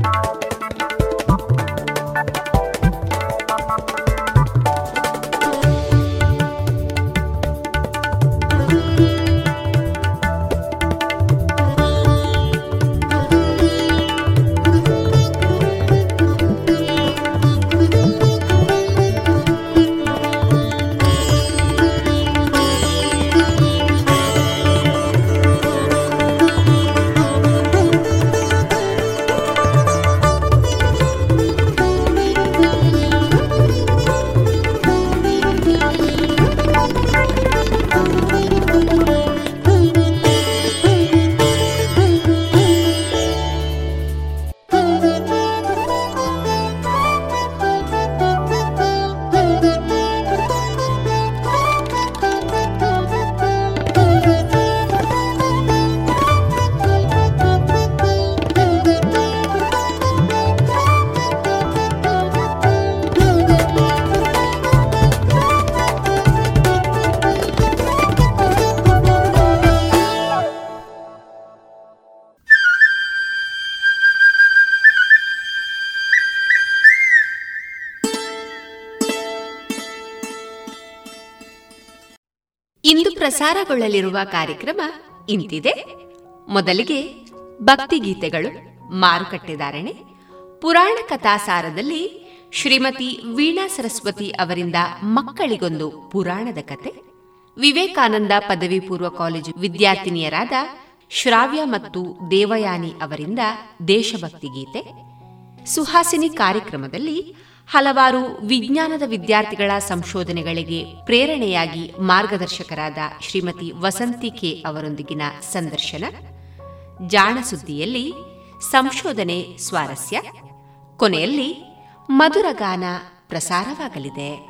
ಇಂದು ಪ್ರಸಾರಗೊಳ್ಳಲಿರುವ ಕಾರ್ಯಕ್ರಮ ಇಂತಿದೆ. ಮೊದಲಿಗೆ ಭಕ್ತಿಗೀತೆಗಳು ಮಾರುಕಟ್ಟೆದಾರಣೆ ಪುರಾಣ ಕಥಾಸಾರದಲ್ಲಿ ಶ್ರೀಮತಿ ವೀಣಾ ಸರಸ್ವತಿ ಅವರಿಂದ ಮಕ್ಕಳಿಗೊಂದು ಪುರಾಣದ ಕತೆ, ವಿವೇಕಾನಂದ ಪದವಿ ಪೂರ್ವ ಕಾಲೇಜು ವಿದ್ಯಾರ್ಥಿನಿಯರಾದ ಶ್ರಾವ್ಯ ಮತ್ತು ದೇವಯಾನಿ ಅವರಿಂದ ದೇಶಭಕ್ತಿ ಗೀತೆ ಸುಹಾಸಿನಿ ಕಾರ್ಯಕ್ರಮದಲ್ಲಿ ಹಲವಾರು ವಿಜ್ಞಾನದ ವಿದ್ಯಾರ್ಥಿಗಳ ಸಂಶೋಧನೆಗಳಿಗೆ ಪ್ರೇರಣೆಯಾಗಿ ಮಾರ್ಗದರ್ಶಕರಾದ ಶ್ರೀಮತಿ ವಸಂತಿ ಕೆ ಅವರೊಂದಿಗಿನ ಸಂದರ್ಶನ. ಜಾಣಸುದ್ದಿಯಲ್ಲಿ ಸಂಶೋಧನೆ ಸ್ವಾರಸ್ಯ. ಕೊನೆಯಲ್ಲಿ ಮಧುರಗಾನ ಪ್ರಸಾರವಾಗಲಿದೆ.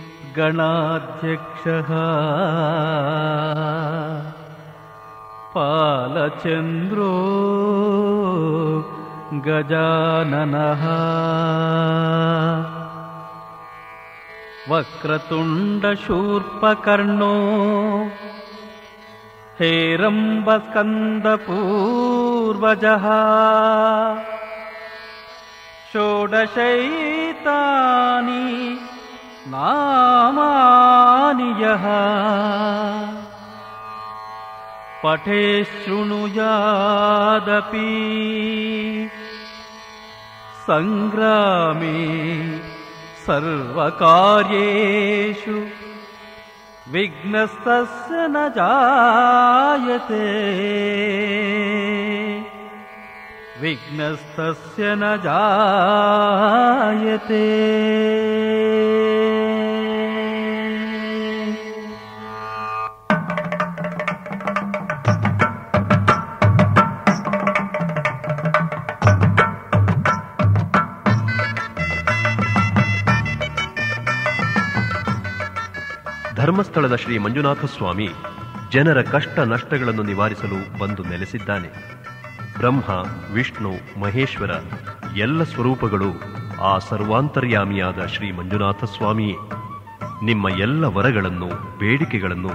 गणाध्यक्षः। पालचन्द्रो गजाननः। वक्रतुण्डशूर्पकर्णो हेरम्बस्कन्दपूर्वजः। षोडशैतानि नामानि यः पठे शृणुयादपि सङ्ग्रामे सर्वकार्येषु विघ्नस्तस्य न जायते। विघ्नस्तस्य न जायते ಧರ್ಮಸ್ಥಳದ ಶ್ರೀ ಮಂಜುನಾಥ ಸ್ವಾಮಿ ಜನರ ಕಷ್ಟ ನಷ್ಟಗಳನ್ನು ನಿವಾರಿಸಲು ಬಂದು ನೆಲೆಸಿದ್ದಾನೆ. ಬ್ರಹ್ಮ, ವಿಷ್ಣು, ಮಹೇಶ್ವರ ಎಲ್ಲ ಸ್ವರೂಪಗಳು ಆ ಸರ್ವಾಂತರ್ಯಾಮಿಯಾದ ಶ್ರೀ ಮಂಜುನಾಥ ಸ್ವಾಮಿಯೇ ನಿಮ್ಮ ಎಲ್ಲ ವರಗಳನ್ನು, ಬೇಡಿಕೆಗಳನ್ನು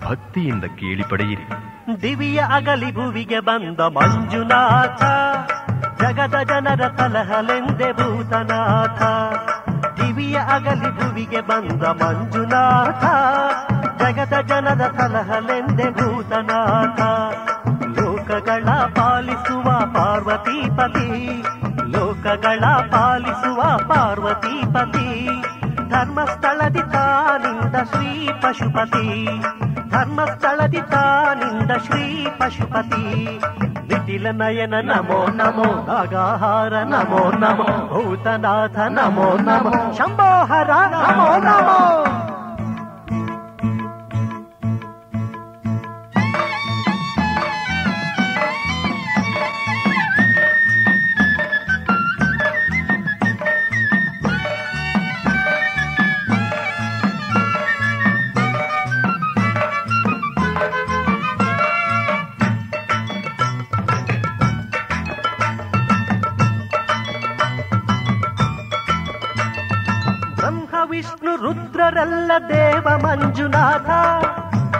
ಭಕ್ತಿಯಿಂದ ಕೇಳಿ ಪಡೆಯಿರಿ. ದಿವಿಯ ಅಗಲಿ ಭುವಿಗೆ ಬಂದ ಮಂಜುನಾಥ, ಜಗದ ಜನರ ಭೂತನಾಥ. ದಿವಿಯ ಅಗಲಿ ಭುವಿಗೆ ಬಂದ ಮಂಜುನಾಥ, ಜಗದ ಜನದ ತಲಹಲೆಂದೆ ಭೂತನಾಥ. ಲೋಕಗಳ ಪಾಲಿಸುವ ಪಾರ್ವತಿಪತಿ ಲೋಕಗಳ ಪಾಲಿಸುವ ಪಾರ್ವತಿಪತಿ ಧರ್ಮಸ್ಥಳದಿ ತಾನಿಂದ ಶ್ರೀ ಪಶುಪತಿ, ಧರ್ಮಸ್ಥಳದಿ ತಾನಿಂದ ಶ್ರೀ ಪಶುಪತಿ. ನಿಟಿಲ ನಯನ ನಮೋ ನಮೋ ನಾಗಾಹಾರ ನಮೋ ನಮೋ ಭೂತನಾಥ ನಮೋ ನಮೋ ಶಂಭೋಹರ ನಮೋ ನಮೋ ಮಂಜುನಾಥ,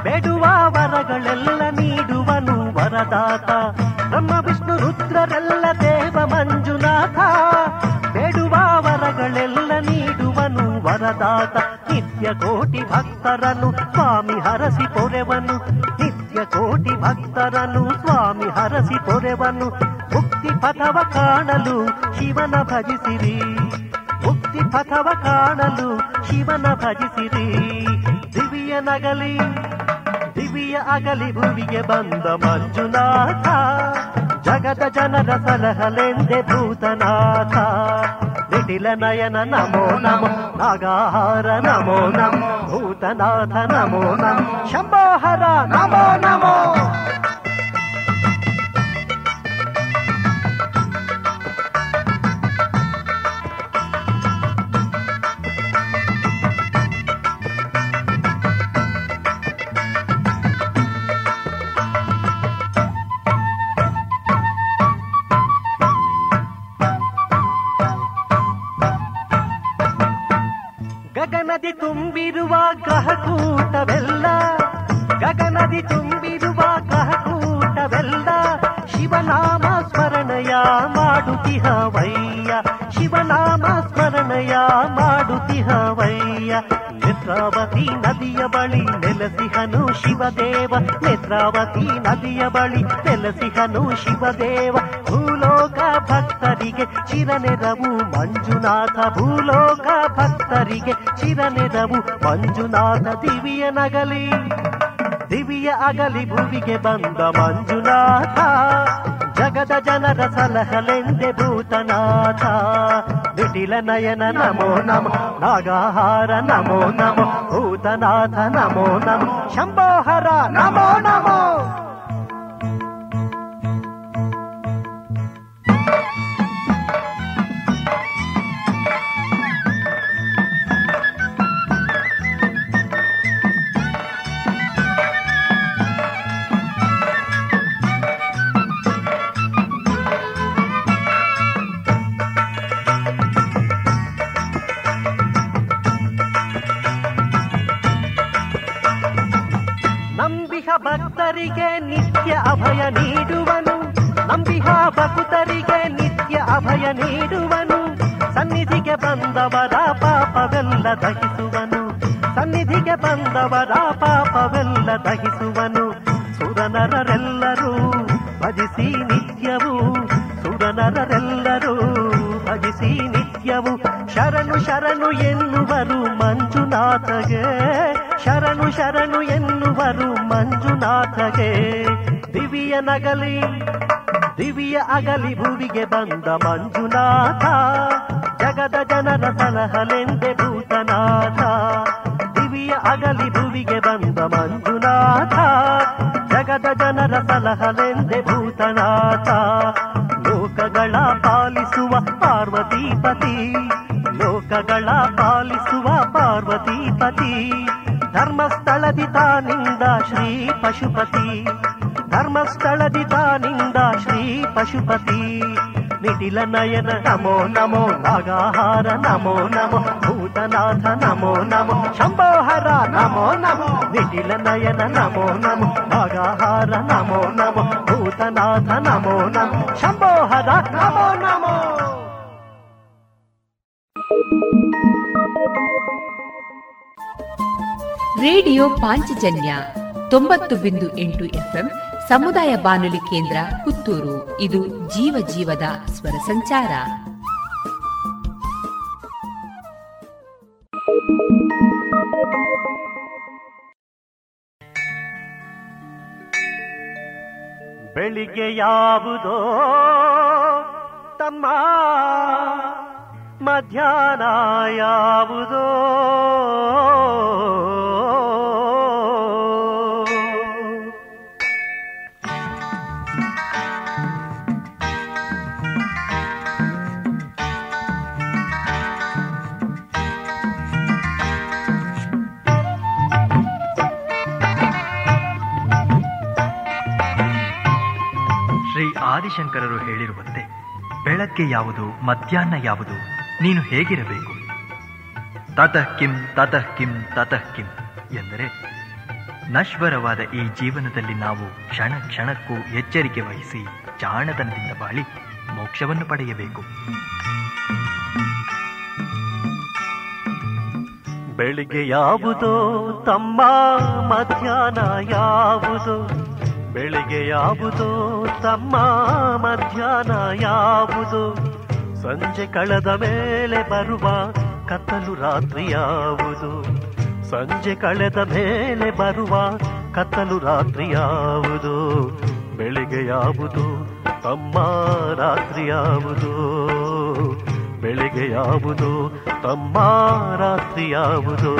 ಬೇಡುವ ವರಗಳೆಲ್ಲ ನೀಡುವನು ವರದಾತ. ಬ್ರಹ್ಮ, ವಿಷ್ಣು, ರುದ್ರರೆಲ್ಲ ದೇವ ಮಂಜುನಾಥ, ಬೇಡುವ ವರಗಳೆಲ್ಲ ನೀಡುವನು ವರದಾತ. ನಿತ್ಯ ಕೋಟಿ ಭಕ್ತರನು ಸ್ವಾಮಿ ಹರಸಿ ಪೊರೆವನು. ನಿತ್ಯ ಕೋಟಿ ಭಕ್ತರನು ಸ್ವಾಮಿ ಹರಸಿ ಪೊರೆವನು. ಮುಕ್ತಿ ಪಥವ ಕಾಣಲು ಶಿವನ ಭಜಿಸಿರಿ. ಮುಕ್ತಿ ಪಥವ ಕಾಣಲು ಶಿವನ ಭಜಿಸಿರಿ. ದಿವ್ಯ ನಗಲಿ, ದಿವ್ಯ ಅಗಲಿ ಭುವಿಗೆ ಬಂದ ಮಂಜುನಾಥ, ಜಗದ ಜನರ ಸಲಹಲೆಂದೆ ಭೂತನಾಥ. ನಿಟಿಲ ನಯನ ನಮೋ ನಮೋ, ನಾಗಾಹಾರ ನಮೋ ನಮೋ, ಭೂತನಾಥ ನಮೋ ನಮೋ, ಶಂಭೋಹರ ನಮೋ ನಮೋ. ಶಿವದೇವ, ನೇತ್ರಾವತಿ ನದಿಯ ಬಳಿ ನೆಲೆಸಿಹನು ಶಿವದೇವ. ಭೂಲೋಕ ಭಕ್ತರಿಗೆ ಚಿರನೆರವು ಮಂಜುನಾಥ, ಭೂಲೋಕ ಭಕ್ತರಿಗೆ ಚಿರನೆರವು ಮಂಜುನಾಥ. ದಿವಿಯ ನಗಲಿ, ದಿವಿಯ ಅಗಲಿ ಭುವಿಗೆ ಬಂದ ಮಂಜುನಾಥ. ಜಗದ ಜನರ ಸಲಹಲೆಂದೆ ಭೂತನಾಥ ನಿಟಿಲ ನಯನ ನಮೋ ನಮೋ ನಾಗಾಹಾರ ನಮೋ ನಮೋ ಭೂತನಾಥ ನಮೋ ನಮೋ ಶಂಭೋಹರ ನಮೋ ನಮೋ ನೀಡುವನು. ಸನ್ನಿಧಿಗೆ ಬಂದವರ ಪಾಪವೆಲ್ಲ ದಹಿಸುವನು. ಸನ್ನಿಧಿಗೆ ಬಂದವರ ಪಾಪವೆಲ್ಲ ದಹಿಸುವನು. ಸುರನರರೆಲ್ಲರೂ ಭಜಿಸಿ ನಿತ್ಯವು. ಸುರನರರೆಲ್ಲರೂ ಭಜಿಸಿ ನಿತ್ಯವು. ಶರಣು ಶರಣು ಎನ್ನುವರು ಮಂಜುನಾಥಗೆ. ಶರಣು ಶರಣು ಎನ್ನುವರು ಮಂಜುನಾಥಗೆ. ದಿವಿಯ ನಗಲಿ ದಿವಿಯ ಅಗಲಿ ಭುವಿಗೆ ಬಂದ ಮಂಜುನಾಥ, ಜಗದ ಜನರ ಸಲಹಲೆಂದೆ ಭೂತನಾಥ. ದಿವಿಯ ಅಗಲಿ ಭುವಿಗೆ ಬಂದ ಮಂಜುನಾಥ, ಜಗದ ಜನರ ಸಲಹಲೆಂದೆ ಭೂತನಾಥ. ಲೋಕಗಳ ಪಾಲಿಸುವ ಪಾರ್ವತಿಪತಿ, ಲೋಕಗಳ ಪಾಲಿಸುವ ಪಾರ್ವತಿಪತಿ. ಧರ್ಮಸ್ಥಳದಿ ತಾನಿಂದ ಶ್ರೀ ಪಶುಪತಿ. ಧರ್ಮಸ್ಥಳದಿ ತಾನಿಂದ ಶ್ರೀ ಪಶುಪತಿ ನಿಟಿಲ ನಯನ ನಮೋ ನಮೋ ನಾಗಾಹಾರ ನಮೋ ನಮೋ ಭೂತನಾಥ ನಮೋ ನಮೋ ಶಂಭೋಹರ ನಮೋ ನಮೋ ನಿಟಿಲ ನಯನ ನಮೋ ನಮೋ ನಾಗಾಹಾರ ನಮೋ ನಮೋ ಭೂತನಾಥ ನಮೋ ನಮೋ ಶಂಭೋಹರ ನಮೋ ನಮೋ ರೇಡಿಯೋ ಪಾಂಚಜನ್ಯ ತೊಂಬತ್ತು ಬಿಂದು ಎಂಟು ಎಫ್ಎಂ ಸಮುದಾಯ ಬಾನುಲಿ ಕೇಂದ್ರ ಪುತ್ತೂರು. ಇದು ಜೀವ ಜೀವದ ಸ್ವರ ಸಂಚಾರ. ಬೆಳಿಗ್ಗೆ ಯಾವುದೋ ತಮ್ಮ ಮಧ್ಯಾಹ್ನ ಯಾವುದೋ ಆದಿಶಂಕರರು ಹೇಳಿರುವಂತೆ ಬೆಳಕ್ಕೆ ಯಾವುದು, ಮಧ್ಯಾಹ್ನ ಯಾವುದು, ನೀನು ಹೇಗಿರಬೇಕು? ತತಃ ಕಿಂ ತತಃ ಕಿಂ ತತಃ ಕಿಂ ಎಂದರೆ, ನಶ್ವರವಾದ ಈ ಜೀವನದಲ್ಲಿ ನಾವು ಕ್ಷಣ ಕ್ಷಣಕ್ಕೂ ಎಚ್ಚರಿಕೆ ವಹಿಸಿ ಜಾಣತನದಿಂದ ಬಾಳಿ ಮೋಕ್ಷವನ್ನು ಪಡೆಯಬೇಕು. ಬೆಳಿಗ್ಗೆ ಯಾವುದೋ, ತಮ್ಮ ಮಧ್ಯಾಹ್ನ ಯಾವುದೋ ಬೆಳಿಗ್ಗೆ ಯಾವುದು, ತಮ್ಮ ಮಧ್ಯಾಹ್ನ ಯಾವುದು? ಸಂಜೆ ಕಳೆದ ಮೇಲೆ ಬರುವ ಕತ್ತಲು ರಾತ್ರಿ ಯಾವುದು? ಸಂಜೆ ಕಳೆದ ಮೇಲೆ ಬರುವ ಕತ್ತಲು ರಾತ್ರಿ ಯಾವುದು? ಬೆಳಿಗ್ಗೆ ಯಾವುದು, ತಮ್ಮ ರಾತ್ರಿ ಯಾವುದು? ಬೆಳಿಗ್ಗೆ ಯಾವುದು, ತಮ್ಮ ರಾತ್ರಿ ಯಾವುದು?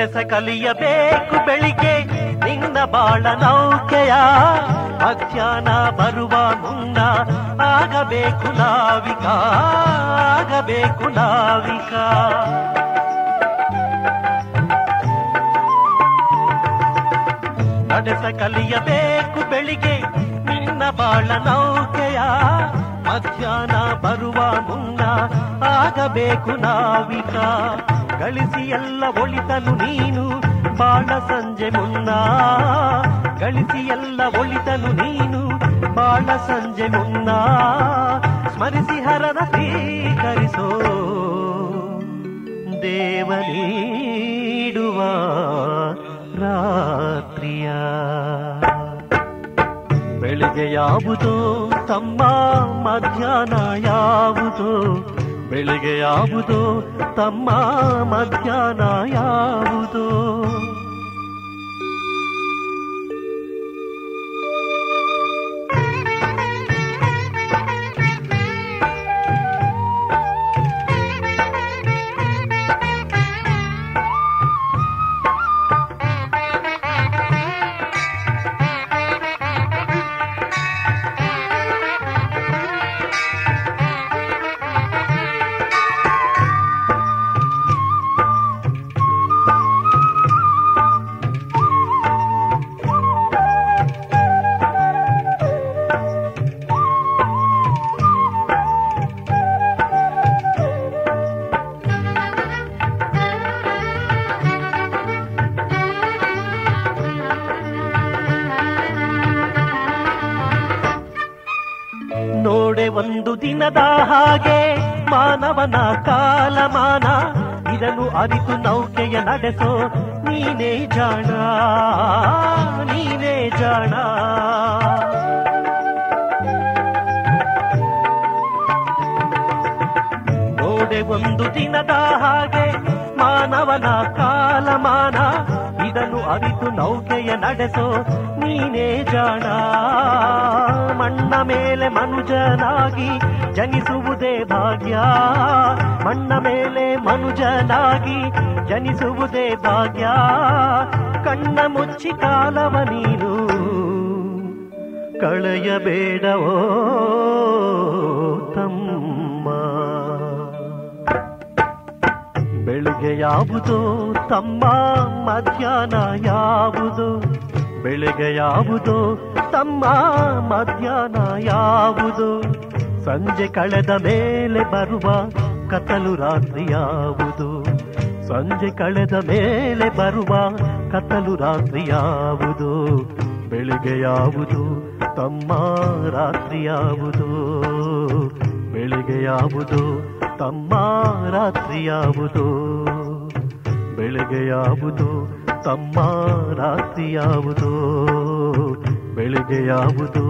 ನಡೆಸ ಕಲಿಯಬೇಕು ಬೆಳಿಗ್ಗೆ. ನಿನ್ನ ಬಾಳ ನೌಕೆಯ. ಮಧ್ಯಾಹ್ನ ಬರುವ ಮುನ್ನ ಆಗಬೇಕು ನಾವಿಕ ಆಗಬೇಕು ನಾವಿಕ ನಡೆಸ ಕಲಿಯಬೇಕು ಬೆಳಿಗ್ಗೆ. ನಿನ್ನ ಬಾಳ ನೌಕೆಯ. ಮಧ್ಯಾಹ್ನ ಬರುವ ಮುನ್ನ ಆಗಬೇಕು ನಾವಿಕ ಗಳಿಸಿ ಎಲ್ಲ ಒಳಿತನು ನೀನು. ಬಾಳ ಸಂಜೆ ಮುನ್ನ ಗಳಿಸಿ ಎಲ್ಲ ಒಳಿತನು ನೀನು. ಬಾಳ ಸಂಜೆ ಮುನ್ನ ಸ್ಮರಿಸಿ ಹರನ ಸ್ವೀಕರಿಸೋ ದೇವ ರಾತ್ರಿಯ ಬೆಳಿಗ್ಗೆ ಯಾವುದು, ತಮ್ಮ ಮಧ್ಯಾಹ್ನ ಯಾವುದು? ಬೆಳಿಗ್ಗೆ ಯಾವುದೋ ತಮ್ಮ ಮಧ್ಯಾಹ್ನ ಯಾವುದೋ? ಮಾನವನ ಕಾಲಮಾನ, ಇದನ್ನು ಅರಿತು ನೌಕೆಯ ನಡೆಸೋ, ನೀನೇ ಜಾಣ ನೀನೇ ಜಾಣ. ಗೋಡೆ ಒಂದು ದಿನದ ಹಾಗೆ ಮಾನವನ ಕಾಲಮಾನ, ಇದನ್ನು ಅರಿತು ನೌಕೆಯ ನಡೆಸೋ, ನೀನೇ ಜಾಣ. ಮಣ್ಣ ಮೇಲೆ ಮನುಜನಾಗಿ ಜನಿಸುವುದೇ ಭಾಗ್ಯ. ಮಣ್ಣ ಮೇಲೆ ಮನುಜನಾಗಿ ಜನಿಸುವುದೇ ಭಾಗ್ಯ. ಕಣ್ಣ ಮುಚ್ಚಿ ಕಾಲವ ನೀನು. ಕಳೆಯಬೇಡವೋ ತಮ್ಮ. ಬೆಳಿಗ್ಗೆ ಯಾವುದು ತಮ್ಮ, ಮಧ್ಯಾಹ್ನ ಯಾವುದು? ಬೆಳಿಗ್ಗೆ ಯಾವುದು ತಮ್ಮ, ಮಧ್ಯಾಹ್ನ ಯಾವುದು? ಸಂಜೆ ಕಳೆದ ಮೇಲೆ ಬರುವ ಕತ್ತಲು ರಾತ್ರಿ ಯಾವುದು? ಸಂಜೆ ಕಳೆದ ಮೇಲೆ ಬರುವ ಕತ್ತಲು ರಾತ್ರಿ ಯಾವುದು? ಬೆಳಿಗ್ಗೆ ಯಾವುದು? ತಮ್ಮ ರಾತ್ರಿ ಯಾವುದು? ಬೆಳಿಗ್ಗೆ ಯಾವುದು? ತಮ್ಮ ರಾತ್ರಿ ಯಾವುದು? ಬೆಳಿಗ್ಗೆ ಯಾವುದು? ತಮ್ಮ ರಾತ್ರಿ ಯಾವುದು? ಬೆಳಿಗ್ಗೆ ಯಾವುದು?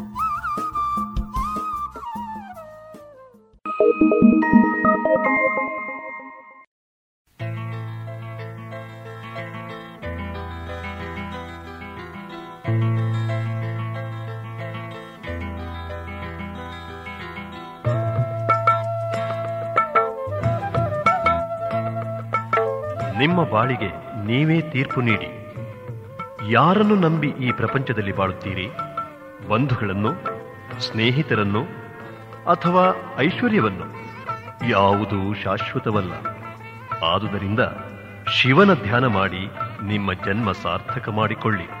ಬಾಳಿಗೆ ನೀವೇ ತೀರ್ಪು ನೀಡಿ. ಯಾರನ್ನು ನಂಬಿ ಈ ಪ್ರಪಂಚದಲ್ಲಿ ಬಾಳುತ್ತೀರಿ? ಬಂಧುಗಳನ್ನು, ಸ್ನೇಹಿತರನ್ನು ಅಥವಾ ಐಶ್ವರ್ಯವನ್ನು? ಯಾವುದೂ ಶಾಶ್ವತವಲ್ಲ. ಆದುದರಿಂದ ಶಿವನ ಧ್ಯಾನ ಮಾಡಿ ನಿಮ್ಮ ಜನ್ಮ ಸಾರ್ಥಕ ಮಾಡಿಕೊಳ್ಳಿ.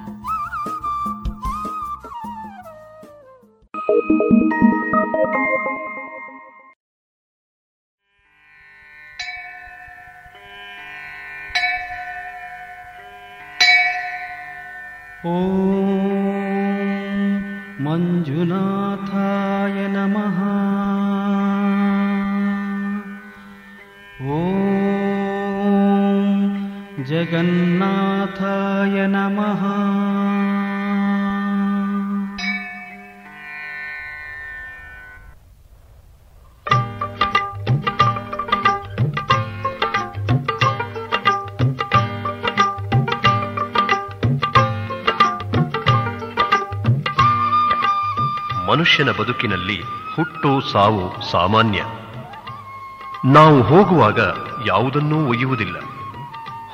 ಮನುಷ್ಯನ ಬದುಕಿನಲ್ಲಿ ಹುಟ್ಟು ಸಾವು ಸಾಮಾನ್ಯ. ನಾವು ಹೋಗುವಾಗ ಯಾವುದನ್ನೂ ಒಯ್ಯುವುದಿಲ್ಲ.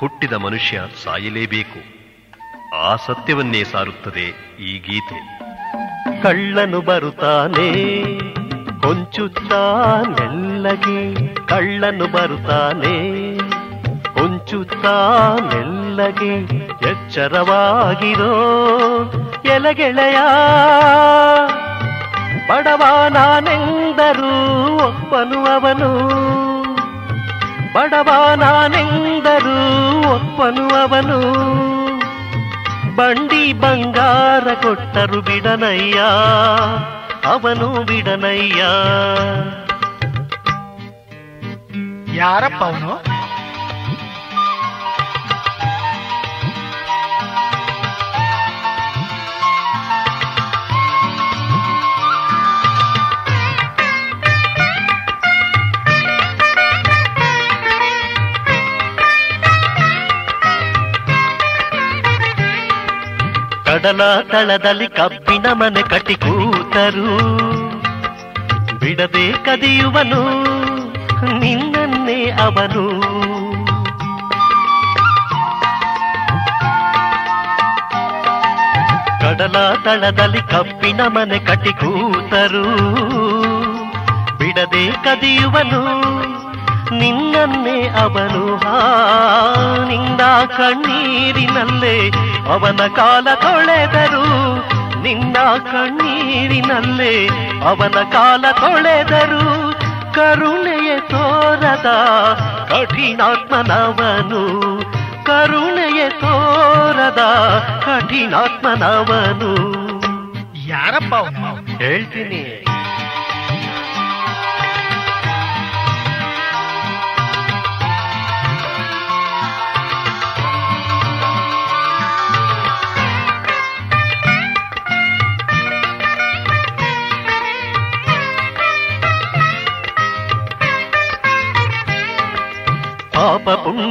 ಹುಟ್ಟಿದ ಮನುಷ್ಯ ಸಾಯಲೇಬೇಕು. ಆ ಸತ್ಯವನ್ನೇ ಸಾರುತ್ತದೆ ಈ ಗೀತೆ. ಕಳ್ಳನು ಬರುತ್ತಾನೆ ಕೊಂಚುತ್ತಾನೆಲ್ಲಗೆ ಕಳ್ಳನು ಬರುತ್ತಾನೆ, ಹೊಂಚುತ್ತಾ ಮೆಲ್ಲಗೆ ಎಚ್ಚರವಾಗಿರೋ ಎಲಗೆಳೆಯ ಬಡವ ನಾನೆಂದರೂ ಒಪ್ಪನು ಅವನು ಬಡವ ಒಪ್ಪನು ಅವನು ಬಂಡಿ ಬಂಗಾರ ಕೊಟ್ಟರು ಬಿಡನಯ್ಯ, ಅವನು ಬಿಡನಯ್ಯ. ಯಾರಪ್ಪ ಅವನು? ಕಡಲ ತಳದಲ್ಲಿ ಕಬ್ಬಿನ ಮನೆ ಕಟ್ಟಿ ಕೂತರು. ಬಿಡದೆ ಕದಿಯುವನು, ನಿನ್ನನ್ನೇ ಅವನು. ಕಡಲ ತಳದಲ್ಲಿ ಕಬ್ಬಿನ ಮನೆ ಕಟ್ಟಿ ಕೂತರು. ಬಿಡದೆ ಕದಿಯುವನು, ನಿನ್ನನ್ನೇ ಅವನು. ಹಾ ನಿಂದ ಕಣ್ಣೀರಿನಲ್ಲೇ ಅವನ ಕಾಲ ತೊಳೆದರು ನಿನ್ನ ಕಣ್ಣೀರಿನಲ್ಲೇ ಅವನ ಕಾಲ ತೊಳೆದರು ಕರುಣೆಯ ತೋರದ ಕಠಿಣಾತ್ಮನವನು. ಕರುಣೆಯ ತೋರದ ಕಠಿಣಾತ್ಮನವನು. ಯಾರಪ್ಪ ಅವನು? ಹೇಳ್ತೀನಿ.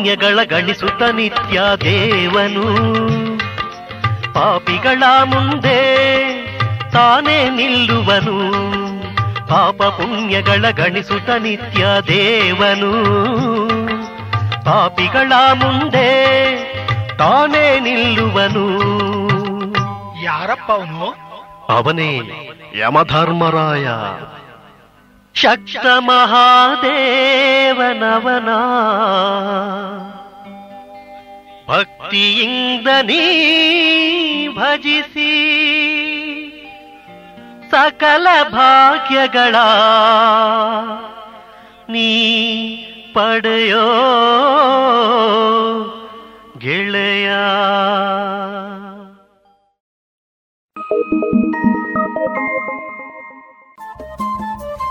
ಪುಣ್ಯಗಳ ಗಳಿಸುತ್ತ ನಿತ್ಯ ದೇವನು. ಪಾಪಿಗಳ ಮುಂದೆ ತಾನೇ ನಿಲ್ಲುವನು. ಪಾಪ ಪುಣ್ಯಗಳ ಗಣಿಸುತ್ತ ನಿತ್ಯ ದೇವನು. ಪಾಪಿಗಳ ಮುಂದೆ ತಾನೇ ನಿಲ್ಲುವನು. ಯಾರಪ್ಪ ಅವನು? ಅವನೇ ಯಮಧರ್ಮರಾಯ. ಶಕ್ತ ಮಹಾದೇವನವನ ಭಕ್ತಿಯಿಂದ ನೀ ಭಜಿಸಿ ಸಕಲ ಭಾಗ್ಯಗಳ ನೀ ಪಡೆಯೋ ಗೆಳೆಯ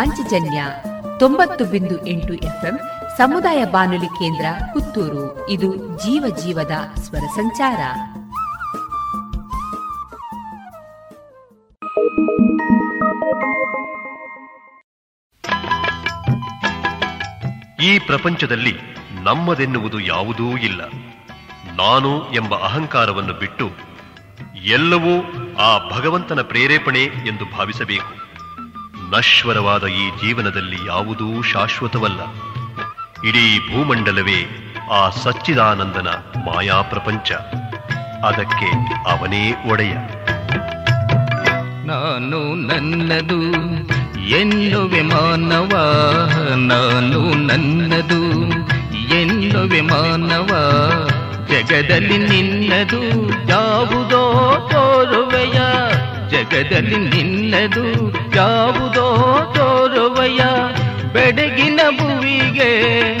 ಪಾಂಚಜನ್ಯ ತೊಂಬತ್ತು ಬಿಂದು ಎಂಟು ಎಫ್ಎಂ ಸಮುದಾಯ ಬಾನುಲಿ ಕೇಂದ್ರ ಪುತ್ತೂರು. ಇದು ಜೀವ ಜೀವದ ಸ್ವರ ಸಂಚಾರ. ಈ ಪ್ರಪಂಚದಲ್ಲಿ ನಮ್ಮದೆನ್ನುವುದು ಯಾವುದೂ ಇಲ್ಲ. ನಾನು ಎಂಬ ಅಹಂಕಾರವನ್ನು ಬಿಟ್ಟು ಎಲ್ಲವೂ ಆ ಭಗವಂತನ ಪ್ರೇರೇಪಣೆ ಎಂದು ಭಾವಿಸಬೇಕು. ನಶ್ವರವಾದ ಈ ಜೀವನದಲ್ಲಿ ಯಾವುದೂ ಶಾಶ್ವತವಲ್ಲ. ಇಡೀ ಭೂಮಂಡಲವೇ ಆ ಸಚ್ಚಿದಾನಂದನ ಮಾಯಾ ಪ್ರಪಂಚ. ಅದಕ್ಕೆ ಅವನೇ ಒಡೆಯ. ನಾನು ನನ್ನದು, ಎನ್ನುವೆ ಮಾನವ. ನಾನು ನನ್ನದು, ಎನ್ನುವೆ ಮಾನವ. ಜಗದಲ್ಲಿ ನಿನ್ನದು ತೋರುವೆಯ ಜಗದಲ್ಲಿ ನಿನ್ನದು ಯಾವುದೋ ತೋರುವಯ ಬೆಡಗಿನ ಭುವಿಗೆ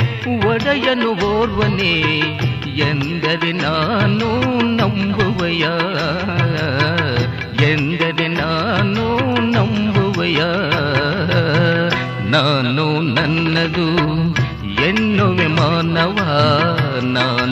ಒಡೆಯನು ಓರ್ವನೇ ಎಂದರೆ ನಾನು ನಂಬುವಯ್ಯ. ಎಂದರೆ ನಾನು ನಂಬುವಯ್ಯ. ನಾನು ನನ್ನದು ಎನ್ನುವೆ ಮಾನವ, ನಾನು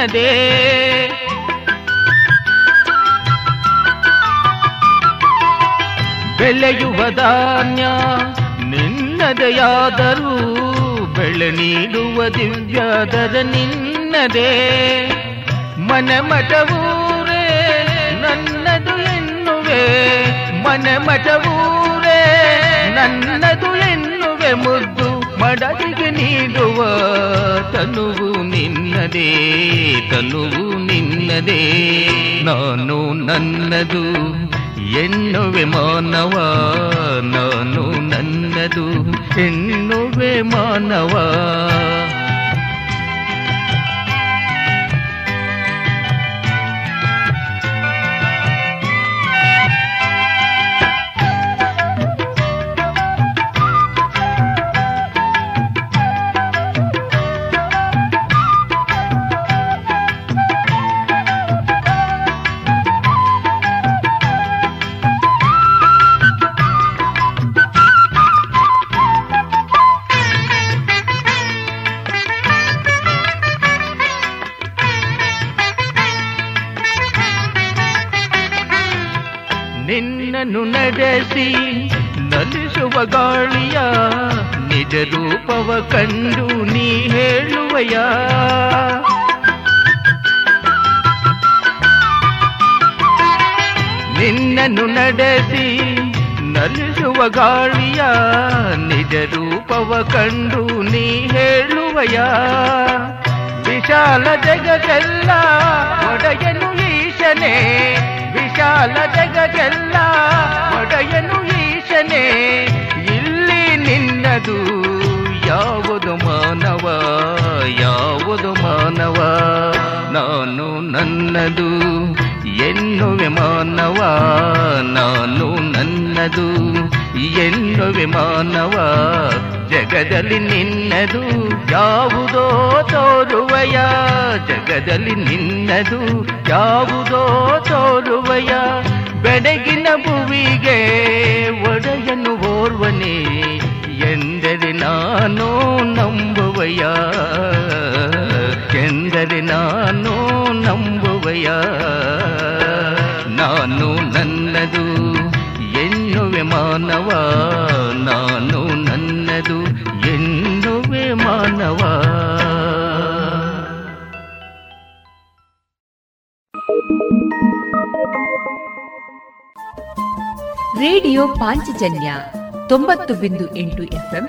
ನಿನ್ನದೇ ಬೆಳೆಯುವ ಧಾನ್ಯ ನಿನ್ನದೆಯಾದರೂ ಬೆಳೆ ನೀಡುವ ದಿವ್ಯಾದರ ನಿನ್ನದೇ. ಮನೆ ಮಠವೂರೇ ನನ್ನದು ಎನ್ನುವೆ. ಮನೆ ಮಠವೂರೇ ನನ್ನದು ಎನ್ನುವೆ. ಮುದ್ದು ನೀಡುವ ತನುವು ನಿನ್ನದೇ ತನುವು ನಿನ್ನದೇ. ನಾನು ನನ್ನದು ಎನ್ನುವೆ ಮಾನವ ನಾನು ನನ್ನದು ಎನ್ನುವೆ ಮಾನವ. ಕಂಡು ನೀ ಹೇಳುವಯ ನಿನ್ನನ್ನು ನಡೆಸಿ ನಲಿಸುವ ಗಾಳಿಯ ನಿಜ ರೂಪವ ಕಂಡು ನೀ ಹೇಳುವಯ ವಿಶಾಲ ಜಗದೆಲ್ಲ ಒಡೆಯನು ಈಶನೆ. ವಿಶಾಲ ಜಗದೆಲ್ಲ ಒಡೆಯನು ಈಶನೆ. ಇಲ್ಲಿ ನಿನ್ನದು ಯಾವುದು ಮಾನವ ಯಾವುದು ಮಾನವ? ನಾನು ನನ್ನದು, ಎನ್ನುವೆ ಮಾನವ? ನಾನು ನನ್ನದು, ಎನ್ನುವೆ ಮಾನವ? ಜಗದಲ್ಲಿ ನಿನ್ನದು ಯಾವುದೋ ತೋರುವಯ ಜಗದಲ್ಲಿ ನಿನ್ನದು ಯಾವುದೋ ತೋರುವಯ ಬೆಡಗಿನ ಭುವಿಗೆ ಒಡೆಯನು ಓರ್ವನೇ? ನಾನು ನಂಬುವಯ ಎಂದರೆ ನಾನು ನಂಬುವಯ ನಾನು ನನ್ನದು ಎನ್ನುವೆ ಮಾನವ. ನಾನು ನನ್ನದು ಎನ್ನುವೆ ಮಾನವ. ರೇಡಿಯೋ ಪಾಂಚಜನ್ಯ ತೊಂಬತ್ತು ಬಿಂದು ಎಂಟು ಎಫ್ಎಂ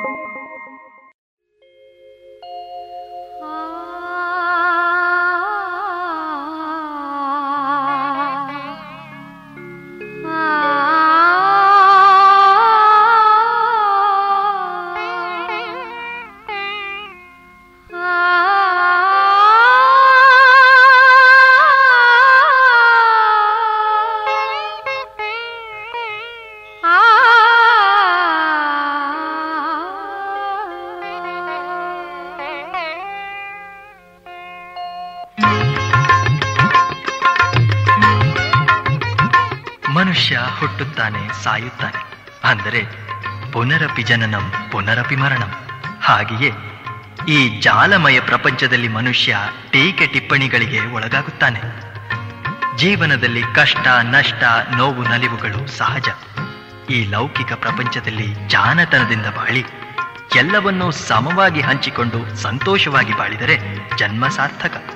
ಸಾಯುತ್ತಾನೆ ಅಂದರೆ ಪುನರಪಿ ಜನನಂ, ಪುನರಪಿ ಮರಣಂ. ಹಾಗೆಯೇ ಈ ಜಾಲಮಯ ಪ್ರಪಂಚದಲ್ಲಿ ಮನುಷ್ಯ ಟೀಕೆ ಟಿಪ್ಪಣಿಗಳಿಗೆ ಒಳಗಾಗುತ್ತಾನೆ. ಜೀವನದಲ್ಲಿ ಕಷ್ಟ, ನಷ್ಟ, ನೋವು, ನಲಿವುಗಳು ಸಹಜ. ಈ ಲೌಕಿಕ ಪ್ರಪಂಚದಲ್ಲಿ ಜಾನತನದಿಂದ ಬಾಳಿ ಎಲ್ಲವನ್ನೂ ಸಮವಾಗಿ ಹಂಚಿಕೊಂಡು ಸಂತೋಷವಾಗಿ ಬಾಳಿದರೆ ಜನ್ಮ ಸಾರ್ಥಕ.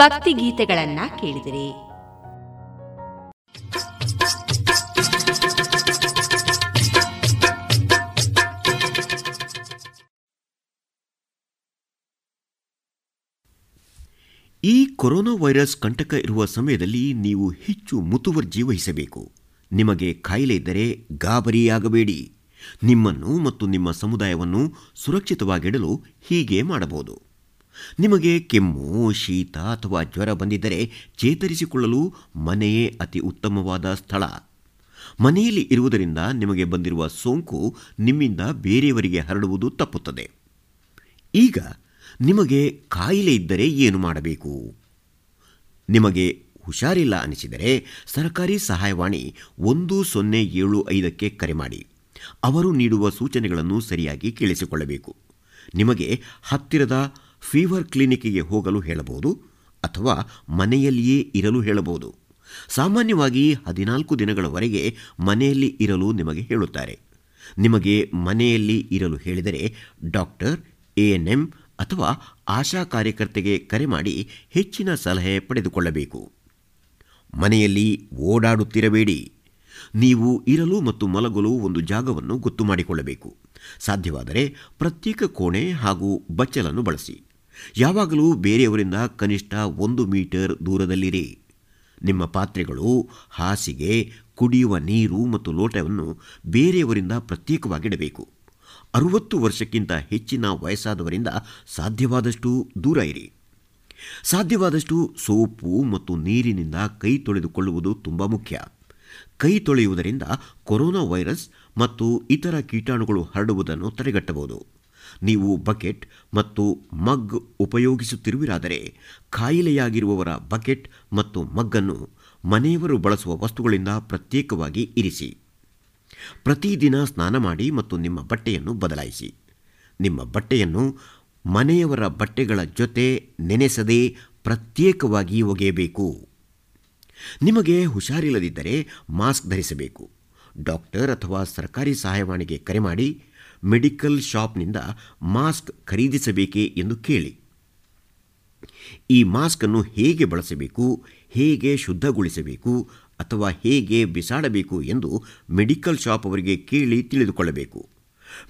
ಭಕ್ತಿ ಗೀತೆಗಳನ್ನ ಕೇಳಿದಿರಿ. ಈ ಕೊರೋನಾ ವೈರಸ್ ಕಂಟಕ ಇರುವ ಸಮಯದಲ್ಲಿ ನೀವು ಹೆಚ್ಚು ಮುತುವರ್ಜಿ ವಹಿಸಬೇಕು. ನಿಮಗೆ ಕಾಯಿಲೆ ಇದ್ದರೆ ಗಾಬರಿಯಾಗಬೇಡಿ. ನಿಮ್ಮನ್ನು ಮತ್ತು ನಿಮ್ಮ ಸಮುದಾಯವನ್ನು ಸುರಕ್ಷಿತವಾಗಿಡಲು ಹೀಗೆ ಮಾಡಬಹುದು. ನಿಮಗೆ ಕೆಮ್ಮು, ಶೀತ ಅಥವಾ ಜ್ವರ ಬಂದಿದ್ದರೆ ಚೇತರಿಸಿಕೊಳ್ಳಲು ಮನೆಯೇ ಅತಿ ಉತ್ತಮವಾದ ಸ್ಥಳ. ಮನೆಯಲ್ಲಿ ಇರುವುದರಿಂದ ನಿಮಗೆ ಬಂದಿರುವ ಸೋಂಕು ನಿಮ್ಮಿಂದ ಬೇರೆಯವರಿಗೆ ಹರಡುವುದು ತಪ್ಪುತ್ತದೆ. ಈಗ ನಿಮಗೆ ಕಾಯಿಲೆ ಇದ್ದರೆ ಏನು ಮಾಡಬೇಕು? ನಿಮಗೆ ಹುಷಾರಿಲ್ಲ ಅನಿಸಿದರೆ ಸರ್ಕಾರಿ ಸಹಾಯವಾಣಿ ಒಂದು ಸೊನ್ನೆ ಏಳು ಐದಕ್ಕೆ ಕರೆ ಮಾಡಿ. ಅವರು ನೀಡುವ ಸೂಚನೆಗಳನ್ನು ಸರಿಯಾಗಿ ಕೇಳಿಸಿಕೊಳ್ಳಬೇಕು. ನಿಮಗೆ ಹತ್ತಿರದ ಫೀವರ್ ಕ್ಲಿನಿಕ್ಗೆ ಹೋಗಲು ಹೇಳಬಹುದು ಅಥವಾ ಮನೆಯಲ್ಲಿಯೇ ಇರಲು ಹೇಳಬಹುದು. ಸಾಮಾನ್ಯವಾಗಿ ಹದಿನಾಲ್ಕು ದಿನಗಳವರೆಗೆ ಮನೆಯಲ್ಲಿ ಇರಲು ನಿಮಗೆ ಹೇಳುತ್ತಾರೆ. ನಿಮಗೆ ಮನೆಯಲ್ಲಿ ಇರಲು ಹೇಳಿದರೆ ಡಾಕ್ಟರ್ ಎಎನ್ಎಂ ಅಥವಾ ಆಶಾ ಕಾರ್ಯಕರ್ತೆಗೆ ಕರೆ ಮಾಡಿ ಹೆಚ್ಚಿನ ಸಲಹೆ ಪಡೆದುಕೊಳ್ಳಬೇಕು. ಮನೆಯಲ್ಲಿ ಓಡಾಡುತ್ತಿರಬೇಡಿ. ನೀವು ಇರಲು ಮತ್ತು ಮಲಗಲು ಒಂದು ಜಾಗವನ್ನು ಗೊತ್ತು ಮಾಡಿಕೊಳ್ಳಬೇಕು. ಸಾಧ್ಯವಾದರೆ ಪ್ರತ್ಯೇಕ ಕೋಣೆ ಹಾಗೂ ಬಚ್ಚಲನ್ನು ಬಳಸಿ. ಯಾವಾಗಲೂ ಬೇರೆಯವರಿಂದ ಕನಿಷ್ಠ ಒಂದು ಮೀಟರ್ ದೂರದಲ್ಲಿರಿ. ನಿಮ್ಮ ಪಾತ್ರೆಗಳು, ಹಾಸಿಗೆ, ಕುಡಿಯುವ ನೀರು ಮತ್ತು ಲೋಟವನ್ನು ಬೇರೆಯವರಿಂದ ಪ್ರತ್ಯೇಕವಾಗಿಡಬೇಕು. ಅರುವತ್ತು ವರ್ಷಕ್ಕಿಂತ ಹೆಚ್ಚಿನ ವಯಸ್ಸಾದವರಿಂದ ಸಾಧ್ಯವಾದಷ್ಟು ದೂರ ಇರಿ. ಸಾಧ್ಯವಾದಷ್ಟು ಸೋಪು ಮತ್ತು ನೀರಿನಿಂದ ಕೈ ತೊಳೆದುಕೊಳ್ಳುವುದು ತುಂಬ ಮುಖ್ಯ. ಕೈ ತೊಳೆಯುವುದರಿಂದ ಕೊರೋನಾ ವೈರಸ್ ಮತ್ತು ಇತರ ಕೀಟಾಣುಗಳು ಹರಡುವುದನ್ನು ತಡೆಗಟ್ಟಬಹುದು. ನೀವು ಬಕೆಟ್ ಮತ್ತು ಮಗ್ ಉಪಯೋಗಿಸುತ್ತಿರುವಿರಾದರೆ ಖಾಯಿಲೆಯಾಗಿರುವವರ ಬಕೆಟ್ ಮತ್ತು ಮಗ್ಗನ್ನು ಮನೆಯವರು ಬಳಸುವ ವಸ್ತುಗಳಿಂದ ಪ್ರತ್ಯೇಕವಾಗಿ ಇರಿಸಿ. ಪ್ರತಿದಿನ ಸ್ನಾನ ಮಾಡಿ ಮತ್ತು ನಿಮ್ಮ ಬಟ್ಟೆಯನ್ನು ಬದಲಾಯಿಸಿ. ನಿಮ್ಮ ಬಟ್ಟೆಯನ್ನು ಮನೆಯವರ ಬಟ್ಟೆಗಳ ಜೊತೆ ನೆನೆಸದೆ ಪ್ರತ್ಯೇಕವಾಗಿ ಒಗೆಯಬೇಕು. ನಿಮಗೆ ಹುಷಾರಿಲ್ಲದಿದ್ದರೆ ಮಾಸ್ಕ್ ಧರಿಸಬೇಕು. ಡಾಕ್ಟರ್ ಅಥವಾ ಸರ್ಕಾರಿ ಸಹಾಯವಾಣಿಗೆ ಕರೆ ಮಾಡಿ ಮೆಡಿಕಲ್ ಶಾಪ್ನಿಂದ ಮಾಸ್ಕ್ ಖರೀದಿಸಬೇಕೇ ಎಂದು ಕೇಳಿ. ಈ ಮಾಸ್ಕನ್ನು ಹೇಗೆ ಬಳಸಬೇಕು, ಹೇಗೆ ಶುದ್ಧಗೊಳಿಸಬೇಕು ಅಥವಾ ಹೇಗೆ ಬಿಸಾಡಬೇಕು ಎಂದು ಮೆಡಿಕಲ್ ಶಾಪ್ ಅವರಿಗೆ ಕೇಳಿ ತಿಳಿದುಕೊಳ್ಳಬೇಕು.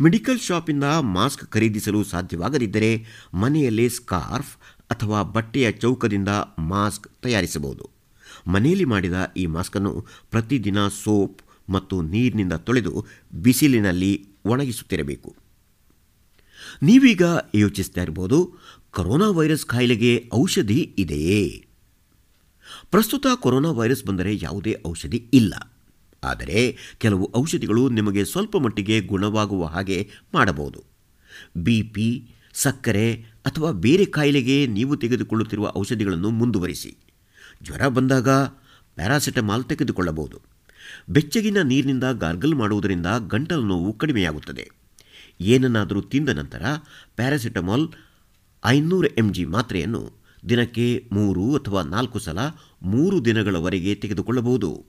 ಮೆಡಿಕಲ್ ಶಾಪಿಂದ ಮಾಸ್ಕ್ ಖರೀದಿಸಲು ಸಾಧ್ಯವಾಗದಿದ್ದರೆ ಮನೆಯಲ್ಲೇ ಸ್ಕಾರ್ಫ್ ಅಥವಾ ಬಟ್ಟೆಯ ಚೌಕದಿಂದ ಮಾಸ್ಕ್ ತಯಾರಿಸಬಹುದು. ಮನೆಯಲ್ಲಿ ಮಾಡಿದ ಈ ಮಾಸ್ಕನ್ನು ಪ್ರತಿದಿನ ಸೋಪ್ ಮತ್ತು ನೀರಿನಿಂದ ತೊಳೆದು ಬಿಸಿಲಿನಲ್ಲಿ ಒಣಗಿಸುತ್ತಿರಬೇಕು. ನೀವೀಗ ಯೋಚಿಸ್ತಾ ಇರ್ಬೋದು, ಕೊರೋನಾ ವೈರಸ್ ಕಾಯಿಲೆಗೆ ಔಷಧಿ ಇದೆಯೇ? ಪ್ರಸ್ತುತ ಕೊರೋನಾ ವೈರಸ್ ಬಂದರೆ ಯಾವುದೇ ಔಷಧಿ ಇಲ್ಲ. ಆದರೆ ಕೆಲವು ಔಷಧಿಗಳು ನಿಮಗೆ ಸ್ವಲ್ಪ ಮಟ್ಟಿಗೆ ಗುಣವಾಗುವ ಹಾಗೆ ಮಾಡಬಹುದು. ಬಿ ಪಿ, ಸಕ್ಕರೆ ಅಥವಾ ಬೇರೆ ಕಾಯಿಲೆಗೆ ನೀವು ತೆಗೆದುಕೊಳ್ಳುತ್ತಿರುವ ಔಷಧಿಗಳನ್ನು ಮುಂದುವರಿಸಿ. ಜ್ವರ ಬಂದಾಗ ಪ್ಯಾರಾಸಿಟಮಾಲ್ ತೆಗೆದುಕೊಳ್ಳಬಹುದು. ಬೆಚ್ಚಗಿನ ನೀರಿನಿಂದ ಗಾರ್ಗಲ್ ಮಾಡುವುದರಿಂದ ಗಂಟಲು ನೋವು ಕಡಿಮೆಯಾಗುತ್ತದೆ. ಏನನ್ನಾದರೂ ತಿಂದ ನಂತರ ಪ್ಯಾರಾಸಿಟಮಾಲ್ ಐನೂರು ಎಂ ಜಿ ಮಾತ್ರೆಯನ್ನು ದಿನಕ್ಕೆ ಮೂರು ಅಥವಾ ನಾಲ್ಕು ಸಲ ಮೂರು ದಿನಗಳವರೆಗೆ ತೆಗೆದುಕೊಳ್ಳಬಹುದು.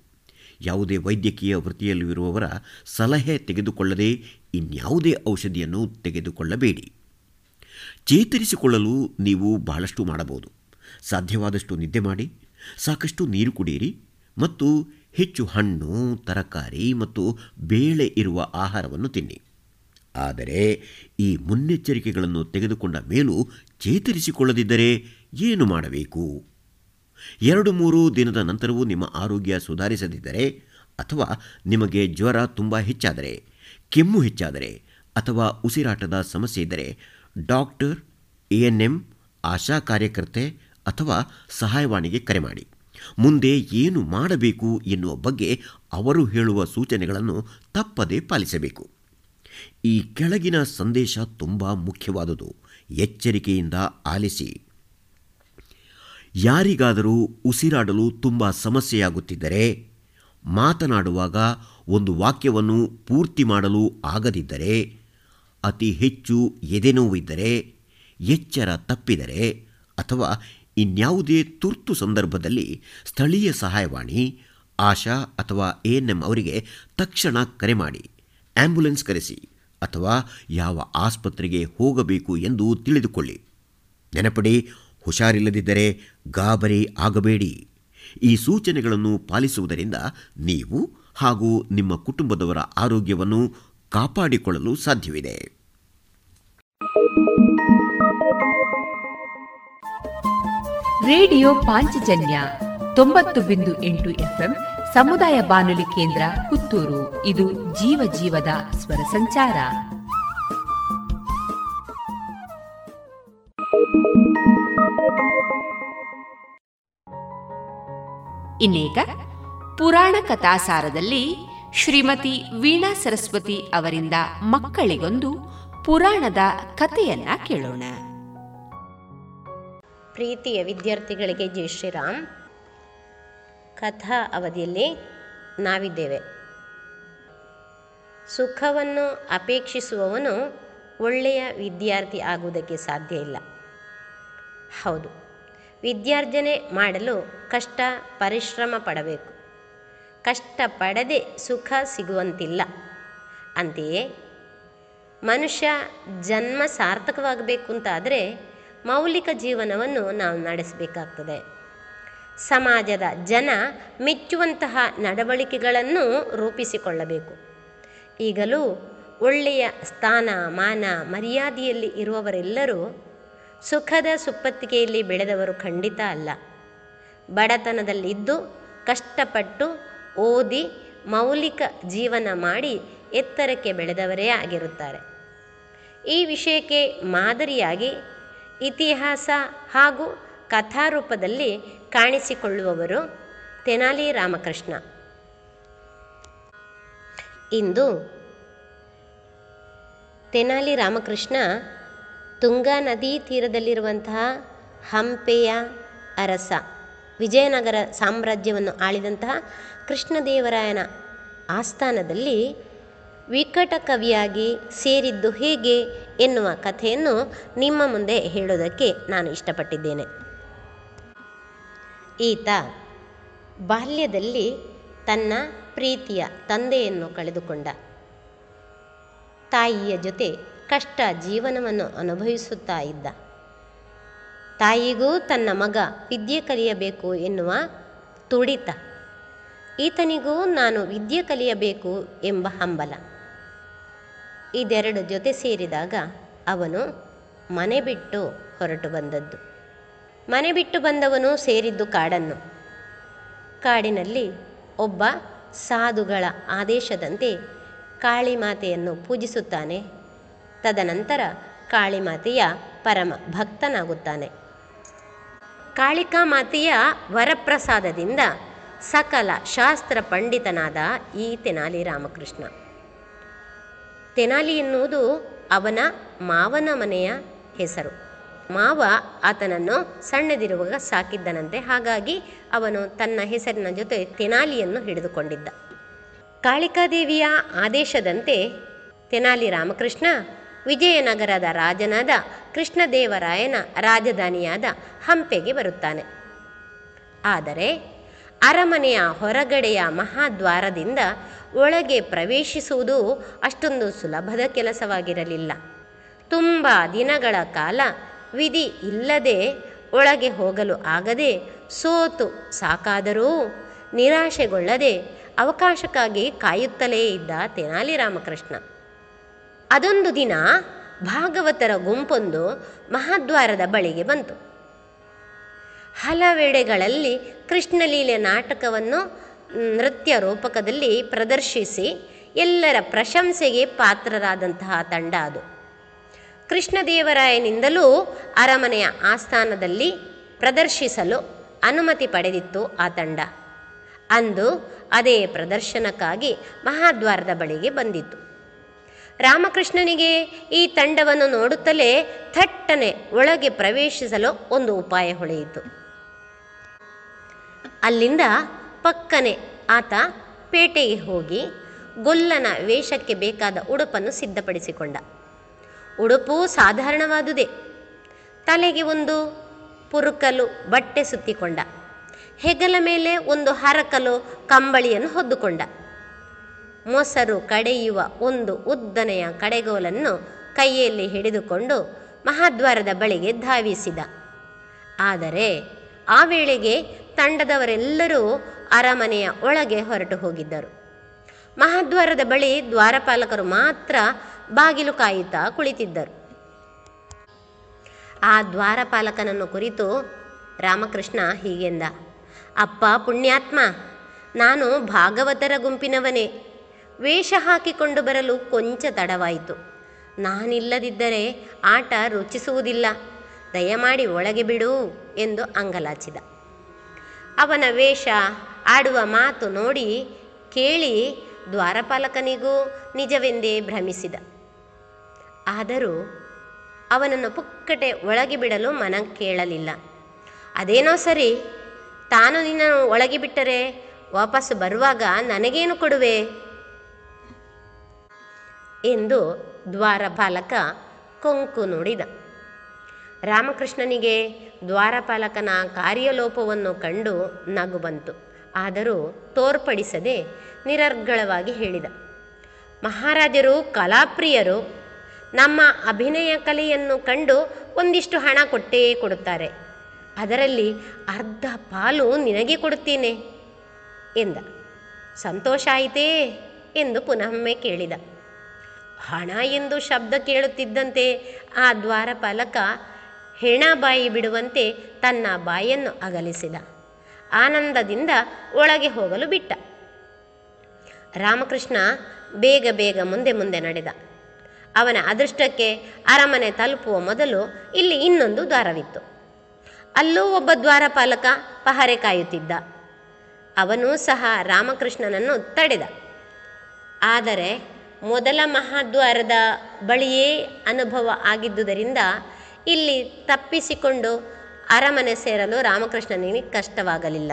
ಯಾವುದೇ ವೈದ್ಯಕೀಯ ವೃತ್ತಿಯಲ್ಲಿರುವವರ ಸಲಹೆ ತೆಗೆದುಕೊಳ್ಳದೆ ಇನ್ಯಾವುದೇ ಔಷಧಿಯನ್ನು ತೆಗೆದುಕೊಳ್ಳಬೇಡಿ. ಚೇತರಿಸಿಕೊಳ್ಳಲು ನೀವು ಬಹಳಷ್ಟು ಮಾಡಬಹುದು. ಸಾಧ್ಯವಾದಷ್ಟು ನಿದ್ದೆ ಮಾಡಿ, ಸಾಕಷ್ಟು ನೀರು ಕುಡಿಯಿರಿ ಮತ್ತು ಹೆಚ್ಚು ಹಣ್ಣು, ತರಕಾರಿ ಮತ್ತು ಬೇಳೆ ಇರುವ ಆಹಾರವನ್ನು ತಿನ್ನಿ. ಆದರೆ ಈ ಮುನ್ನೆಚ್ಚರಿಕೆಗಳನ್ನು ತೆಗೆದುಕೊಂಡ ಮೇಲೂ ಚೇತರಿಸಿಕೊಳ್ಳದಿದ್ದರೆ ಏನು ಮಾಡಬೇಕು? ಎರಡು ಮೂರು ದಿನದ ನಂತರವೂ ನಿಮ್ಮ ಆರೋಗ್ಯ ಸುಧಾರಿಸದಿದ್ದರೆ ಅಥವಾ ನಿಮಗೆ ಜ್ವರ ತುಂಬ ಹೆಚ್ಚಾದರೆ, ಕೆಮ್ಮು ಹೆಚ್ಚಾದರೆ ಅಥವಾ ಉಸಿರಾಟದ ಸಮಸ್ಯೆ ಇದ್ದರೆ ಡಾಕ್ಟರ್, ಎ ಆಶಾ ಕಾರ್ಯಕರ್ತೆ ಅಥವಾ ಸಹಾಯವಾಣಿಗೆ ಕರೆ ಮಾಡಿ. ಮುಂದೆ ಏನು ಮಾಡಬೇಕು ಎನ್ನುವ ಬಗ್ಗೆ ಅವರು ಹೇಳುವ ಸೂಚನೆಗಳನ್ನು ತಪ್ಪದೇ ಪಾಲಿಸಬೇಕು. ಈ ಕೆಳಗಿನ ಸಂದೇಶ ತುಂಬ ಮುಖ್ಯವಾದುದು. ಎಚ್ಚರಿಕೆಯಿಂದ ಆಲಿಸಿ. ಯಾರಿಗಾದರೂ ಉಸಿರಾಡಲು ತುಂಬ ಸಮಸ್ಯೆಯಾಗುತ್ತಿದ್ದರೆ, ಮಾತನಾಡುವಾಗ ಒಂದು ವಾಕ್ಯವನ್ನು ಪೂರ್ತಿ ಮಾಡಲು ಆಗದಿದ್ದರೆ, ಅತಿ ಹೆಚ್ಚು ಎದೆನೋವಿದ್ದರೆ, ಎಚ್ಚರ ತಪ್ಪಿದರೆ ಅಥವಾ ಇನ್ಯಾವುದೇ ತುರ್ತು ಸಂದರ್ಭದಲ್ಲಿ ಸ್ಥಳೀಯ ಸಹಾಯವಾಣಿ, ಆಶಾ ಅಥವಾ ಎ ಎನ್ ಎಂ ಅವರಿಗೆ ತಕ್ಷಣ ಕರೆ ಮಾಡಿ ಆಂಬ್ಯುಲೆನ್ಸ್ ಕರೆಸಿ ಅಥವಾ ಯಾವ ಆಸ್ಪತ್ರೆಗೆ ಹೋಗಬೇಕು ಎಂದು ತಿಳಿದುಕೊಳ್ಳಿ. ನೆನಪಡಿ, ಹುಷಾರಿಲ್ಲದಿದ್ದರೆ ಗಾಬರಿ ಆಗಬೇಡಿ. ಈ ಸೂಚನೆಗಳನ್ನು ಪಾಲಿಸುವುದರಿಂದ ನೀವು ಹಾಗೂ ನಿಮ್ಮ ಕುಟುಂಬದವರ ಆರೋಗ್ಯವನ್ನು ಕಾಪಾಡಿಕೊಳ್ಳಲು ಸಾಧ್ಯವಿದೆ. ರೇಡಿಯೋ ಪಾಂಚಜನ್ಯ ತೊಂಬತ್ತು ಬಿಂದು ಎಂಟು ಎಫ್ಎಂ ಸಮುದಾಯ ಬಾನುಲಿ ಕೇಂದ್ರ ಪುತ್ತೂರು. ಇದು ಜೀವ ಜೀವದ ಸ್ವರ ಸಂಚಾರ. ಇನ್ನೀಗ ಪುರಾಣ ಕಥಾಸಾರದಲ್ಲಿ ಶ್ರೀಮತಿ ವೀಣಾ ಸರಸ್ವತಿ ಅವರಿಂದ ಮಕ್ಕಳಿಗೊಂದು ಪುರಾಣದ ಕಥೆಯನ್ನ ಕೇಳೋಣ. ಪ್ರೀತಿಯ ವಿದ್ಯಾರ್ಥಿಗಳಿಗೆ ಜೈ ಶ್ರೀರಾಮ್. ಕಥಾ ಅವಧಿಯಲ್ಲಿ ನಾವಿದ್ದೇವೆ. ಸುಖವನ್ನು ಅಪೇಕ್ಷಿಸುವವನು ಒಳ್ಳೆಯ ವಿದ್ಯಾರ್ಥಿ ಆಗುವುದಕ್ಕೆ ಸಾಧ್ಯ ಇಲ್ಲ. ಹೌದು, ವಿದ್ಯಾರ್ಜನೆ ಮಾಡಲು ಕಷ್ಟ, ಪರಿಶ್ರಮ ಪಡಬೇಕು. ಕಷ್ಟ ಪಡದೆ ಸುಖ ಸಿಗುವಂತಿಲ್ಲ. ಅಂತೆಯೇ ಮನುಷ್ಯ ಜನ್ಮ ಸಾರ್ಥಕವಾಗಬೇಕು ಅಂತಾದರೆ ಮೌಲಿಕ ಜೀವನವನ್ನು ನಾವು ನಡೆಸಬೇಕಾಗ್ತದೆ. ಸಮಾಜದ ಜನ ಮೆಚ್ಚುವಂತಹ ನಡವಳಿಕೆಗಳನ್ನು ರೂಪಿಸಿಕೊಳ್ಳಬೇಕು. ಈಗಲೂ ಒಳ್ಳೆಯ ಸ್ಥಾನ, ಮಾನ, ಮರ್ಯಾದೆಯಲ್ಲಿ ಇರುವವರೆಲ್ಲರೂ ಸುಖದ ಸುಪ್ಪತ್ತಿಗೆಯಲ್ಲಿ ಬೆಳೆದವರು ಖಂಡಿತ ಅಲ್ಲ. ಬಡತನದಲ್ಲಿದ್ದು ಕಷ್ಟಪಟ್ಟು ಓದಿ ಮೌಲಿಕ ಜೀವನ ಮಾಡಿ ಎತ್ತರಕ್ಕೆ ಬೆಳೆದವರೇ ಆಗಿರುತ್ತಾರೆ. ಈ ವಿಷಯಕ್ಕೆ ಮಾದರಿಯಾಗಿ ಇತಿಹಾಸ ಹಾಗೂ ಕಥಾರೂಪದಲ್ಲಿ ಕಾಣಿಸಿಕೊಳ್ಳುವವರು ತೆನಾಲಿ ರಾಮಕೃಷ್ಣ. ಇಂದು ತೆನಾಲಿ ರಾಮಕೃಷ್ಣ ತುಂಗಾ ನದಿ ತೀರದಲ್ಲಿರುವಂತಹ ಹಂಪೆಯ ಅರಸ, ವಿಜಯನಗರ ಸಾಮ್ರಾಜ್ಯವನ್ನು ಆಳಿದಂತಹ ಕೃಷ್ಣದೇವರಾಯನ ಆಸ್ಥಾನದಲ್ಲಿ ವಿಕಟ ಕವಿಯಾಗಿ ಸೇರಿದ್ದು ಹೇಗೆ ಎನ್ನುವ ಕಥೆಯನ್ನು ನಿಮ್ಮ ಮುಂದೆ ಹೇಳೋದಕ್ಕೆ ನಾನು ಇಷ್ಟಪಟ್ಟಿದ್ದೇನೆ. ಈತ ಬಾಲ್ಯದಲ್ಲಿ ತನ್ನ ಪ್ರೀತಿಯ ತಂದೆಯನ್ನು ಕಳೆದುಕೊಂಡ. ತಾಯಿಯ ಜೊತೆ ಕಷ್ಟ ಜೀವನವನ್ನು ಅನುಭವಿಸುತ್ತಾ ಇದ್ದ. ತಾಯಿಗೂ ತನ್ನ ಮಗ ವಿದ್ಯೆ ಕಲಿಯಬೇಕು ಎನ್ನುವ ತುಡಿತ. ಈತನಿಗೂ ನಾನು ವಿದ್ಯೆ ಕಲಿಯಬೇಕು ಎಂಬ ಹಂಬಲ. ಇದೆರಡು ಜೊತೆ ಸೇರಿದಾಗ ಅವನು ಮನೆ ಬಿಟ್ಟು ಹೊರಟು ಬಂದದ್ದು. ಮನೆ ಬಿಟ್ಟು ಬಂದವನು ಸೇರಿದ್ದು ಕಾಡನ್ನು. ಕಾಡಿನಲ್ಲಿ ಒಬ್ಬ ಸಾಧುಗಳ ಆದೇಶದಂತೆ ಕಾಳಿಮಾತೆಯನ್ನು ಪೂಜಿಸುತ್ತಾನೆ. ತದನಂತರ ಕಾಳಿಮಾತೆಯ ಪರಮ ಭಕ್ತನಾಗುತ್ತಾನೆ. ಕಾಳಿಕಾ ಮಾತೆಯ ವರಪ್ರಸಾದದಿಂದ ಸಕಲ ಶಾಸ್ತ್ರ ಪಂಡಿತನಾದ ಈ ತೆನಾಲಿ ರಾಮಕೃಷ್ಣ ತೆನಾಲಿ ಎನ್ನುವುದು ಅವನ ಮಾವನ ಮನೆಯ ಹೆಸರು. ಮಾವ ಆತನನ್ನು ಸಣ್ಣದಿರುವಾಗ ಸಾಕಿದ್ದನಂತೆ, ಹಾಗಾಗಿ ಅವನು ತನ್ನ ಹೆಸರಿನ ಜೊತೆ ತೆನಾಲಿಯನ್ನು ಹಿಡಿದುಕೊಂಡಿದ್ದ. ಕಾಳಿಕಾದೇವಿಯ ಆದೇಶದಂತೆ ತೆನಾಲಿ ರಾಮಕೃಷ್ಣ, ವಿಜಯನಗರದ ರಾಜನಾದ ಕೃಷ್ಣದೇವರಾಯನ ರಾಜಧಾನಿಯಾದ ಹಂಪೆಗೆ ಬರುತ್ತಾನೆ. ಆದರೆ ಅರಮನೆಯ ಹೊರಗಡೆಯ ಮಹಾದ್ವಾರದಿಂದ ಒಳಗೆ ಪ್ರವೇಶಿಸುವುದು ಅಷ್ಟೊಂದು ಸುಲಭದ ಕೆಲಸವಾಗಿರಲಿಲ್ಲ. ತುಂಬ ದಿನಗಳ ಕಾಲ ವಿಧಿ ಇಲ್ಲದೆ ಒಳಗೆ ಹೋಗಲು ಆಗದೆ ಸೋತು ಸಾಕಾದರೂ ನಿರಾಶೆಗೊಳ್ಳದೆ ಅವಕಾಶಕ್ಕಾಗಿ ಕಾಯುತ್ತಲೇ ಇದ್ದ ತೆನಾಲಿ ರಾಮಕೃಷ್ಣ. ಅದೊಂದು ದಿನ ಭಾಗವತರ ಗುಂಪೊಂದು ಮಹಾದ್ವಾರದ ಬಳಿಗೆ ಬಂತು. ಹಲವೆಡೆಗಳಲ್ಲಿ ಕೃಷ್ಣಲೀಲೆ ನಾಟಕವನ್ನು ನೃತ್ಯ ರೂಪಕದಲ್ಲಿ ಪ್ರದರ್ಶಿಸಿ ಎಲ್ಲರ ಪ್ರಶಂಸೆಗೆ ಪಾತ್ರರಾದಂತಹ ತಂಡ ಅದು. ಕೃಷ್ಣದೇವರಾಯನಿಂದಲೂ ಅರಮನೆಯ ಆಸ್ಥಾನದಲ್ಲಿ ಪ್ರದರ್ಶಿಸಲು ಅನುಮತಿ ಪಡೆದಿತ್ತು ಆ ತಂಡ. ಅಂದು ಅದೇ ಪ್ರದರ್ಶನಕ್ಕಾಗಿ ಮಹಾದ್ವಾರದ ಬಳಿಗೆ ಬಂದಿತ್ತು. ರಾಮಕೃಷ್ಣನಿಗೆ ಈ ತಂಡವನ್ನು ನೋಡುತ್ತಲೇ ಥಟ್ಟನೆ ಒಳಗೆ ಪ್ರವೇಶಿಸಲು ಒಂದು ಉಪಾಯ ಹೊಳೆಯಿತು. ಅಲ್ಲಿಂದ ಪಕ್ಕನೆ ಆತ ಪೇಟೆಗೆ ಹೋಗಿ ಗೊಲ್ಲನ ವೇಷಕ್ಕೆ ಬೇಕಾದ ಉಡುಪನ್ನು ಸಿದ್ಧಪಡಿಸಿಕೊಂಡ. ಉಡುಪು ಸಾಧಾರಣವಾದುದೇ. ತಲೆಗೆ ಒಂದು ಪುರುಕಲು ಬಟ್ಟೆ ಸುತ್ತಿಕೊಂಡ. ಹೆಗಲ ಮೇಲೆ ಒಂದು ಹರಕಲು ಕಂಬಳಿಯನ್ನು ಹೊದ್ದುಕೊಂಡ. ಮೊಸರು ಕಡೆಯುವ ಒಂದು ಉದ್ದನೆಯ ಕಡೆಗೋಲನ್ನು ಕೈಯಲ್ಲಿ ಹಿಡಿದುಕೊಂಡು ಮಹಾದ್ವಾರದ ಬಳಿಗೆ ಧಾವಿಸಿದ. ಆದರೆ ಆ ವೇಳೆಗೆ ತಂಡದವರೆಲ್ಲರೂ ಅರಮನೆಯ ಒಳಗೆ ಹೊರಟು ಹೋಗಿದ್ದರು. ಮಹಾದ್ವಾರದ ಬಳಿ ದ್ವಾರಪಾಲಕರು ಮಾತ್ರ ಬಾಗಿಲು ಕಾಯುತ್ತಾ ಕುಳಿತಿದ್ದರು. ಆ ದ್ವಾರಪಾಲಕನನ್ನು ಕುರಿತು ರಾಮಕೃಷ್ಣ ಹೀಗೆಂದ, ಅಪ್ಪ ಪುಣ್ಯಾತ್ಮ, ನಾನು ಭಾಗವತರ ಗುಂಪಿನವನೇ. ವೇಷ ಹಾಕಿಕೊಂಡು ಬರಲು ಕೊಂಚ ತಡವಾಯಿತು. ನಾನಿಲ್ಲದಿದ್ದರೆ ಆಟ ರುಚಿಸುವುದಿಲ್ಲ. ದಯಮಾಡಿ ಒಳಗೆ ಬಿಡು ಎಂದು ಅಂಗಲಾಚಿದ. ಅವನ ವೇಷ ಆಡುವ ಮಾತು ನೋಡಿ ಕೇಳಿ ದ್ವಾರಪಾಲಕನಿಗೂ ನಿಜವೆಂದೇ ಭ್ರಮಿಸಿದ. ಆದರೂ ಅವನನ್ನು ಪುಕ್ಕಟೆ ಒಳಗೆ ಬಿಡಲು ಮನ ಕೇಳಲಿಲ್ಲ. ಅದೇನೋ ಸರಿ, ತಾನು ನಿನ್ನನ್ನು ಒಳಗೆ ಬಿಟ್ಟರೆ ವಾಪಸ್ಸು ಬರುವಾಗ ನನಗೇನು ಕೊಡುವೆ? ಎಂದು ದ್ವಾರಪಾಲಕ ಕೊಂಕು ನುಡಿದ. ರಾಮಕೃಷ್ಣನಿಗೆ ದ್ವಾರಪಾಲಕನ ಕಾರ್ಯಲೋಪವನ್ನು ಕಂಡು ನಗು ಬಂತು. ಆದರೂ ತೋರ್ಪಡಿಸದೆ ನಿರರ್ಗಳವಾಗಿ ಹೇಳಿದ. ಮಹಾರಾಜರು, ಕಲಾಪ್ರಿಯರು ನಮ್ಮ ಅಭಿನಯ ಕಲೆಯನ್ನು ಕಂಡು ಒಂದಿಷ್ಟು ಹಣ ಕೊಟ್ಟೇ ಕೊಡುತ್ತಾರೆ. ಅದರಲ್ಲಿ ಅರ್ಧ ಪಾಲು ನಿನಗೆ ಕೊಡುತ್ತೇನೆ ಎಂದ. ಸಂತೋಷ ಆಯಿತೇ ಎಂದು ಪುನಃಮ್ಮೆ ಕೇಳಿದ. ಹಣ ಎಂದು ಶಬ್ದ ಕೇಳುತ್ತಿದ್ದಂತೆ ಆ ದ್ವಾರಪಾಲಕ ಹೆಣ ಬಾಯಿ ಬಿಡುವಂತೆ ತನ್ನ ಬಾಯನ್ನು ಅಗಲಿಸಿದ. ಆನಂದದಿಂದ ಒಳಗೆ ಹೋಗಲು ಬಿಟ್ಟ. ರಾಮಕೃಷ್ಣ ಬೇಗ ಬೇಗ ಮುಂದೆ ಮುಂದೆ ನಡೆದ. ಅವನ ಅದೃಷ್ಟಕ್ಕೆ ಅರಮನೆ ತಲುಪುವ ಮೊದಲು ಇಲ್ಲಿ ಇನ್ನೊಂದು ದ್ವಾರವಿತ್ತು. ಅಲ್ಲೂ ಒಬ್ಬ ದ್ವಾರಪಾಲಕ ಪಹರೆ ಕಾಯುತ್ತಿದ್ದ. ಅವನೂ ಸಹ ರಾಮಕೃಷ್ಣನನ್ನು ತಡೆದ. ಆದರೆ ಮೊದಲ ಮಹಾದ್ವಾರದ ಬಳಿಯೇ ಅನುಭವ ಆಗಿದ್ದುದರಿಂದ ಇಲ್ಲಿ ತಪ್ಪಿಸಿಕೊಂಡು ಅರಮನೆ ಸೇರಲು ರಾಮಕೃಷ್ಣನಿಗೆ ಕಷ್ಟವಾಗಲಿಲ್ಲ.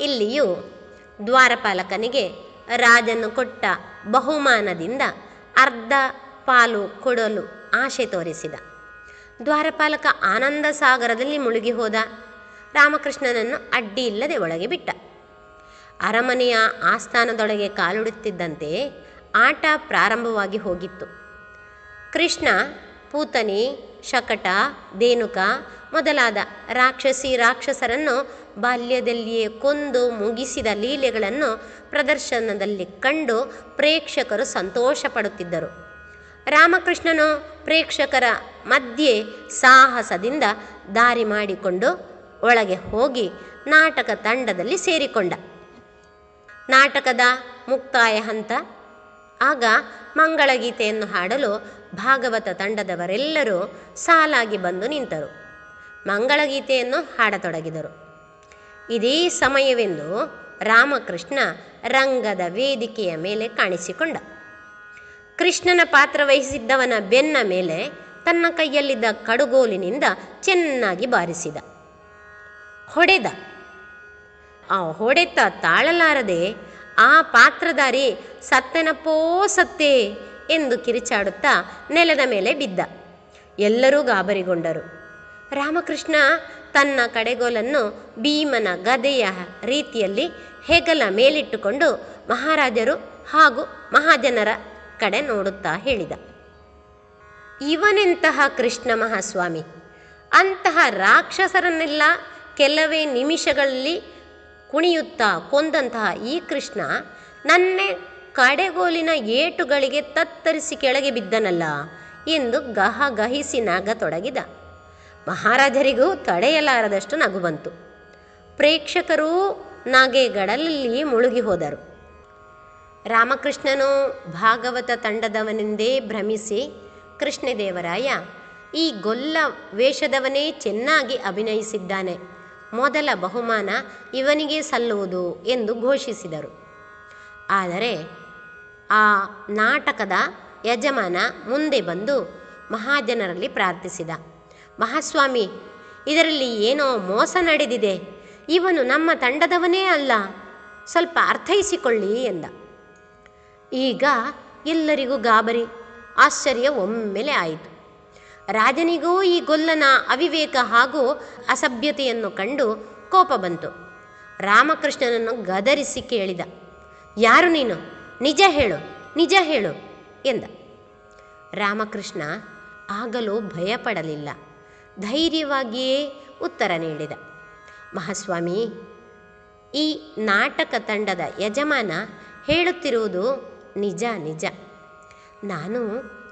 ಇಲ್ಲಿಯೂ ದ್ವಾರಪಾಲಕನಿಗೆ ರಾಜನು ಕೊಟ್ಟ ಬಹುಮಾನದಿಂದ ಅರ್ಧ ಪಾಲು ಕೊಡಲು ಆಶೆ ತೋರಿಸಿದ. ದ್ವಾರಪಾಲಕ ಆನಂದ ಸಾಗರದಲ್ಲಿ ಮುಳುಗಿ ಹೋದ. ರಾಮಕೃಷ್ಣನನ್ನು ಅಡ್ಡಿ ಇಲ್ಲದೆ ಒಳಗೆ ಬಿಟ್ಟ. ಅರಮನೆಯ ಆಸ್ಥಾನದೊಳಗೆ ಕಾಲುಡುತ್ತಿದ್ದಂತೆ ಆಟ ಪ್ರಾರಂಭವಾಗಿ ಹೋಗಿತ್ತು. ಕೃಷ್ಣ, ಪೂತನಿ, ಶಕಟ ದೇನುಕ ಮೊದಲಾದ ರಾಕ್ಷಸಿ ರಾಕ್ಷಸರನ್ನು ಬಾಲ್ಯದಲ್ಲಿಯೇ ಕೊಂದು ಮುಗಿಸಿದ ಲೀಲೆಗಳನ್ನು ಪ್ರದರ್ಶನದಲ್ಲಿ ಕಂಡು ಪ್ರೇಕ್ಷಕರು ಸಂತೋಷ ಪಡುತ್ತಿದ್ದರು ರಾಮಕೃಷ್ಣನು ಪ್ರೇಕ್ಷಕರ ಮಧ್ಯೆ ಸಾಹಸದಿಂದ ದಾರಿ ಮಾಡಿಕೊಂಡು ಒಳಗೆ ಹೋಗಿ ನಾಟಕ ತಂಡದಲ್ಲಿ ಸೇರಿಕೊಂಡ. ನಾಟಕದ ಮುಕ್ತಾಯ ಹಂತ. ಆಗ ಮಂಗಳಗೀತೆಯನ್ನು ಹಾಡಲು ಭಾಗವತ ತಂಡದವರೆಲ್ಲರೂ ಸಾಲಾಗಿ ಬಂದು ನಿಂತರು. ಮಂಗಳಗೀತೆಯನ್ನು ಹಾಡತೊಡಗಿದರು. ಇದೇ ಸಮಯವೆಂದು ರಾಮಕೃಷ್ಣ ರಂಗದ ವೇದಿಕೆಯ ಮೇಲೆ ಕಾಣಿಸಿಕೊಂಡ. ಕೃಷ್ಣನ ಪಾತ್ರ ವಹಿಸಿದ್ದವನ ಬೆನ್ನ ಮೇಲೆ ತನ್ನ ಕೈಯಲ್ಲಿದ್ದ ಕಡುಗೋಲಿನಿಂದ ಚೆನ್ನಾಗಿ ಬಾರಿಸಿದ. ಹೊಡೆದ. ಆ ಹೊಡೆತ ತಾಳಲಾರದೆ, ಆ ಪಾತ್ರಧಾರಿ ಸತ್ತೆನಪ್ಪೋ ಸತ್ತೇ ಎಂದು ಕಿರಿಚಾಡುತ್ತಾ ನೆಲದ ಮೇಲೆ ಬಿದ್ದ. ಎಲ್ಲರೂ ಗಾಬರಿಗೊಂಡರು. ರಾಮಕೃಷ್ಣ ತನ್ನ ಕಡೆಗೋಲನ್ನು ಭೀಮನ ಗದೆಯ ರೀತಿಯಲ್ಲಿ ಹೆಗಲ ಮೇಲಿಟ್ಟುಕೊಂಡು ಮಹಾರಾಜರು ಹಾಗೂ ಮಹಾಜನರ ಕಡೆ ನೋಡುತ್ತಾ ಹೇಳಿದ. ಇವನೆಂತಹ ಕೃಷ್ಣ ಮಹಾಸ್ವಾಮಿ, ಅಂತಹ ರಾಕ್ಷಸರನ್ನೆಲ್ಲ ಕೆಲವೇ ನಿಮಿಷಗಳಲ್ಲಿ ಕುಣಿಯುತ್ತಾ ಕೊಂದಂತಹ ಈ ಕೃಷ್ಣ ನನ್ನೇ ಕಡೆಗೋಲಿನ ಏಟುಗಳಿಗೆ ತತ್ತರಿಸಿ ಕೆಳಗೆ ಬಿದ್ದನಲ್ಲ ಎಂದು ಗಹ ಗಹಿಸಿ ನಾಗ ನಗತೊಡಗಿದ. ಮಹಾರಾಜರಿಗೂ ತಡೆಯಲಾರದಷ್ಟು ನಗು ಬಂತು. ಪ್ರೇಕ್ಷಕರೂ ನಗೆಗಡಲಲ್ಲಿ ಮುಳುಗಿ ಹೋದರು. ರಾಮಕೃಷ್ಣನು ಭಾಗವತ ತಂಡದವನೆಂದೇ ಭ್ರಮಿಸಿ, ಕೃಷ್ಣದೇವರಾಯ, ಈ ಗೊಲ್ಲ ವೇಷದವನೇ ಚೆನ್ನಾಗಿ ಅಭಿನಯಿಸಿದ್ದಾನೆ, ಮೊದಲ ಬಹುಮಾನ ಇವನಿಗೆ ಸಲ್ಲುವುದು ಎಂದು ಘೋಷಿಸಿದರು. ಆದರೆ ಆ ನಾಟಕದ ಯಜಮಾನ ಮುಂದೆ ಬಂದು ಮಹಾಜನರಲ್ಲಿ ಪ್ರಾರ್ಥಿಸಿದ. ಮಹಾಸ್ವಾಮಿ, ಇದರಲ್ಲಿ ಏನೋ ಮೋಸ ನಡೆದಿದೆ. ಇವನು ನಮ್ಮ ತಂಡದವನೇ ಅಲ್ಲ. ಸ್ವಲ್ಪ ಅರ್ಥೈಸಿಕೊಳ್ಳಿ ಎಂದ. ಈಗ ಎಲ್ಲರಿಗೂ ಗಾಬರಿ, ಆಶ್ಚರ್ಯ ಒಮ್ಮೆಲೆ ಆಯಿತು. ರಾಜನಿಗೂ ಈ ಗೊಲ್ಲನ ಅವಿವೇಕ ಹಾಗೂ ಅಸಭ್ಯತೆಯನ್ನು ಕಂಡು ಕೋಪ ಬಂತು. ರಾಮಕೃಷ್ಣನನ್ನು ಗದರಿಸಿ ಕೇಳಿದ. ಯಾರು ನೀನು? ನಿಜ ಹೇಳು ನಿಜ ಹೇಳು ಎಂದ. ರಾಮಕೃಷ್ಣ ಆಗಲೂ ಭಯಪಡಲಿಲ್ಲ. ಧೈರ್ಯವಾಗಿಯೇ ಉತ್ತರ ನೀಡಿದ. ಮಹಾಸ್ವಾಮಿ, ಈ ನಾಟಕ ತಂಡದ ಯಜಮಾನ ಹೇಳುತ್ತಿರುವುದು ನಿಜ ನಿಜ. ನಾನು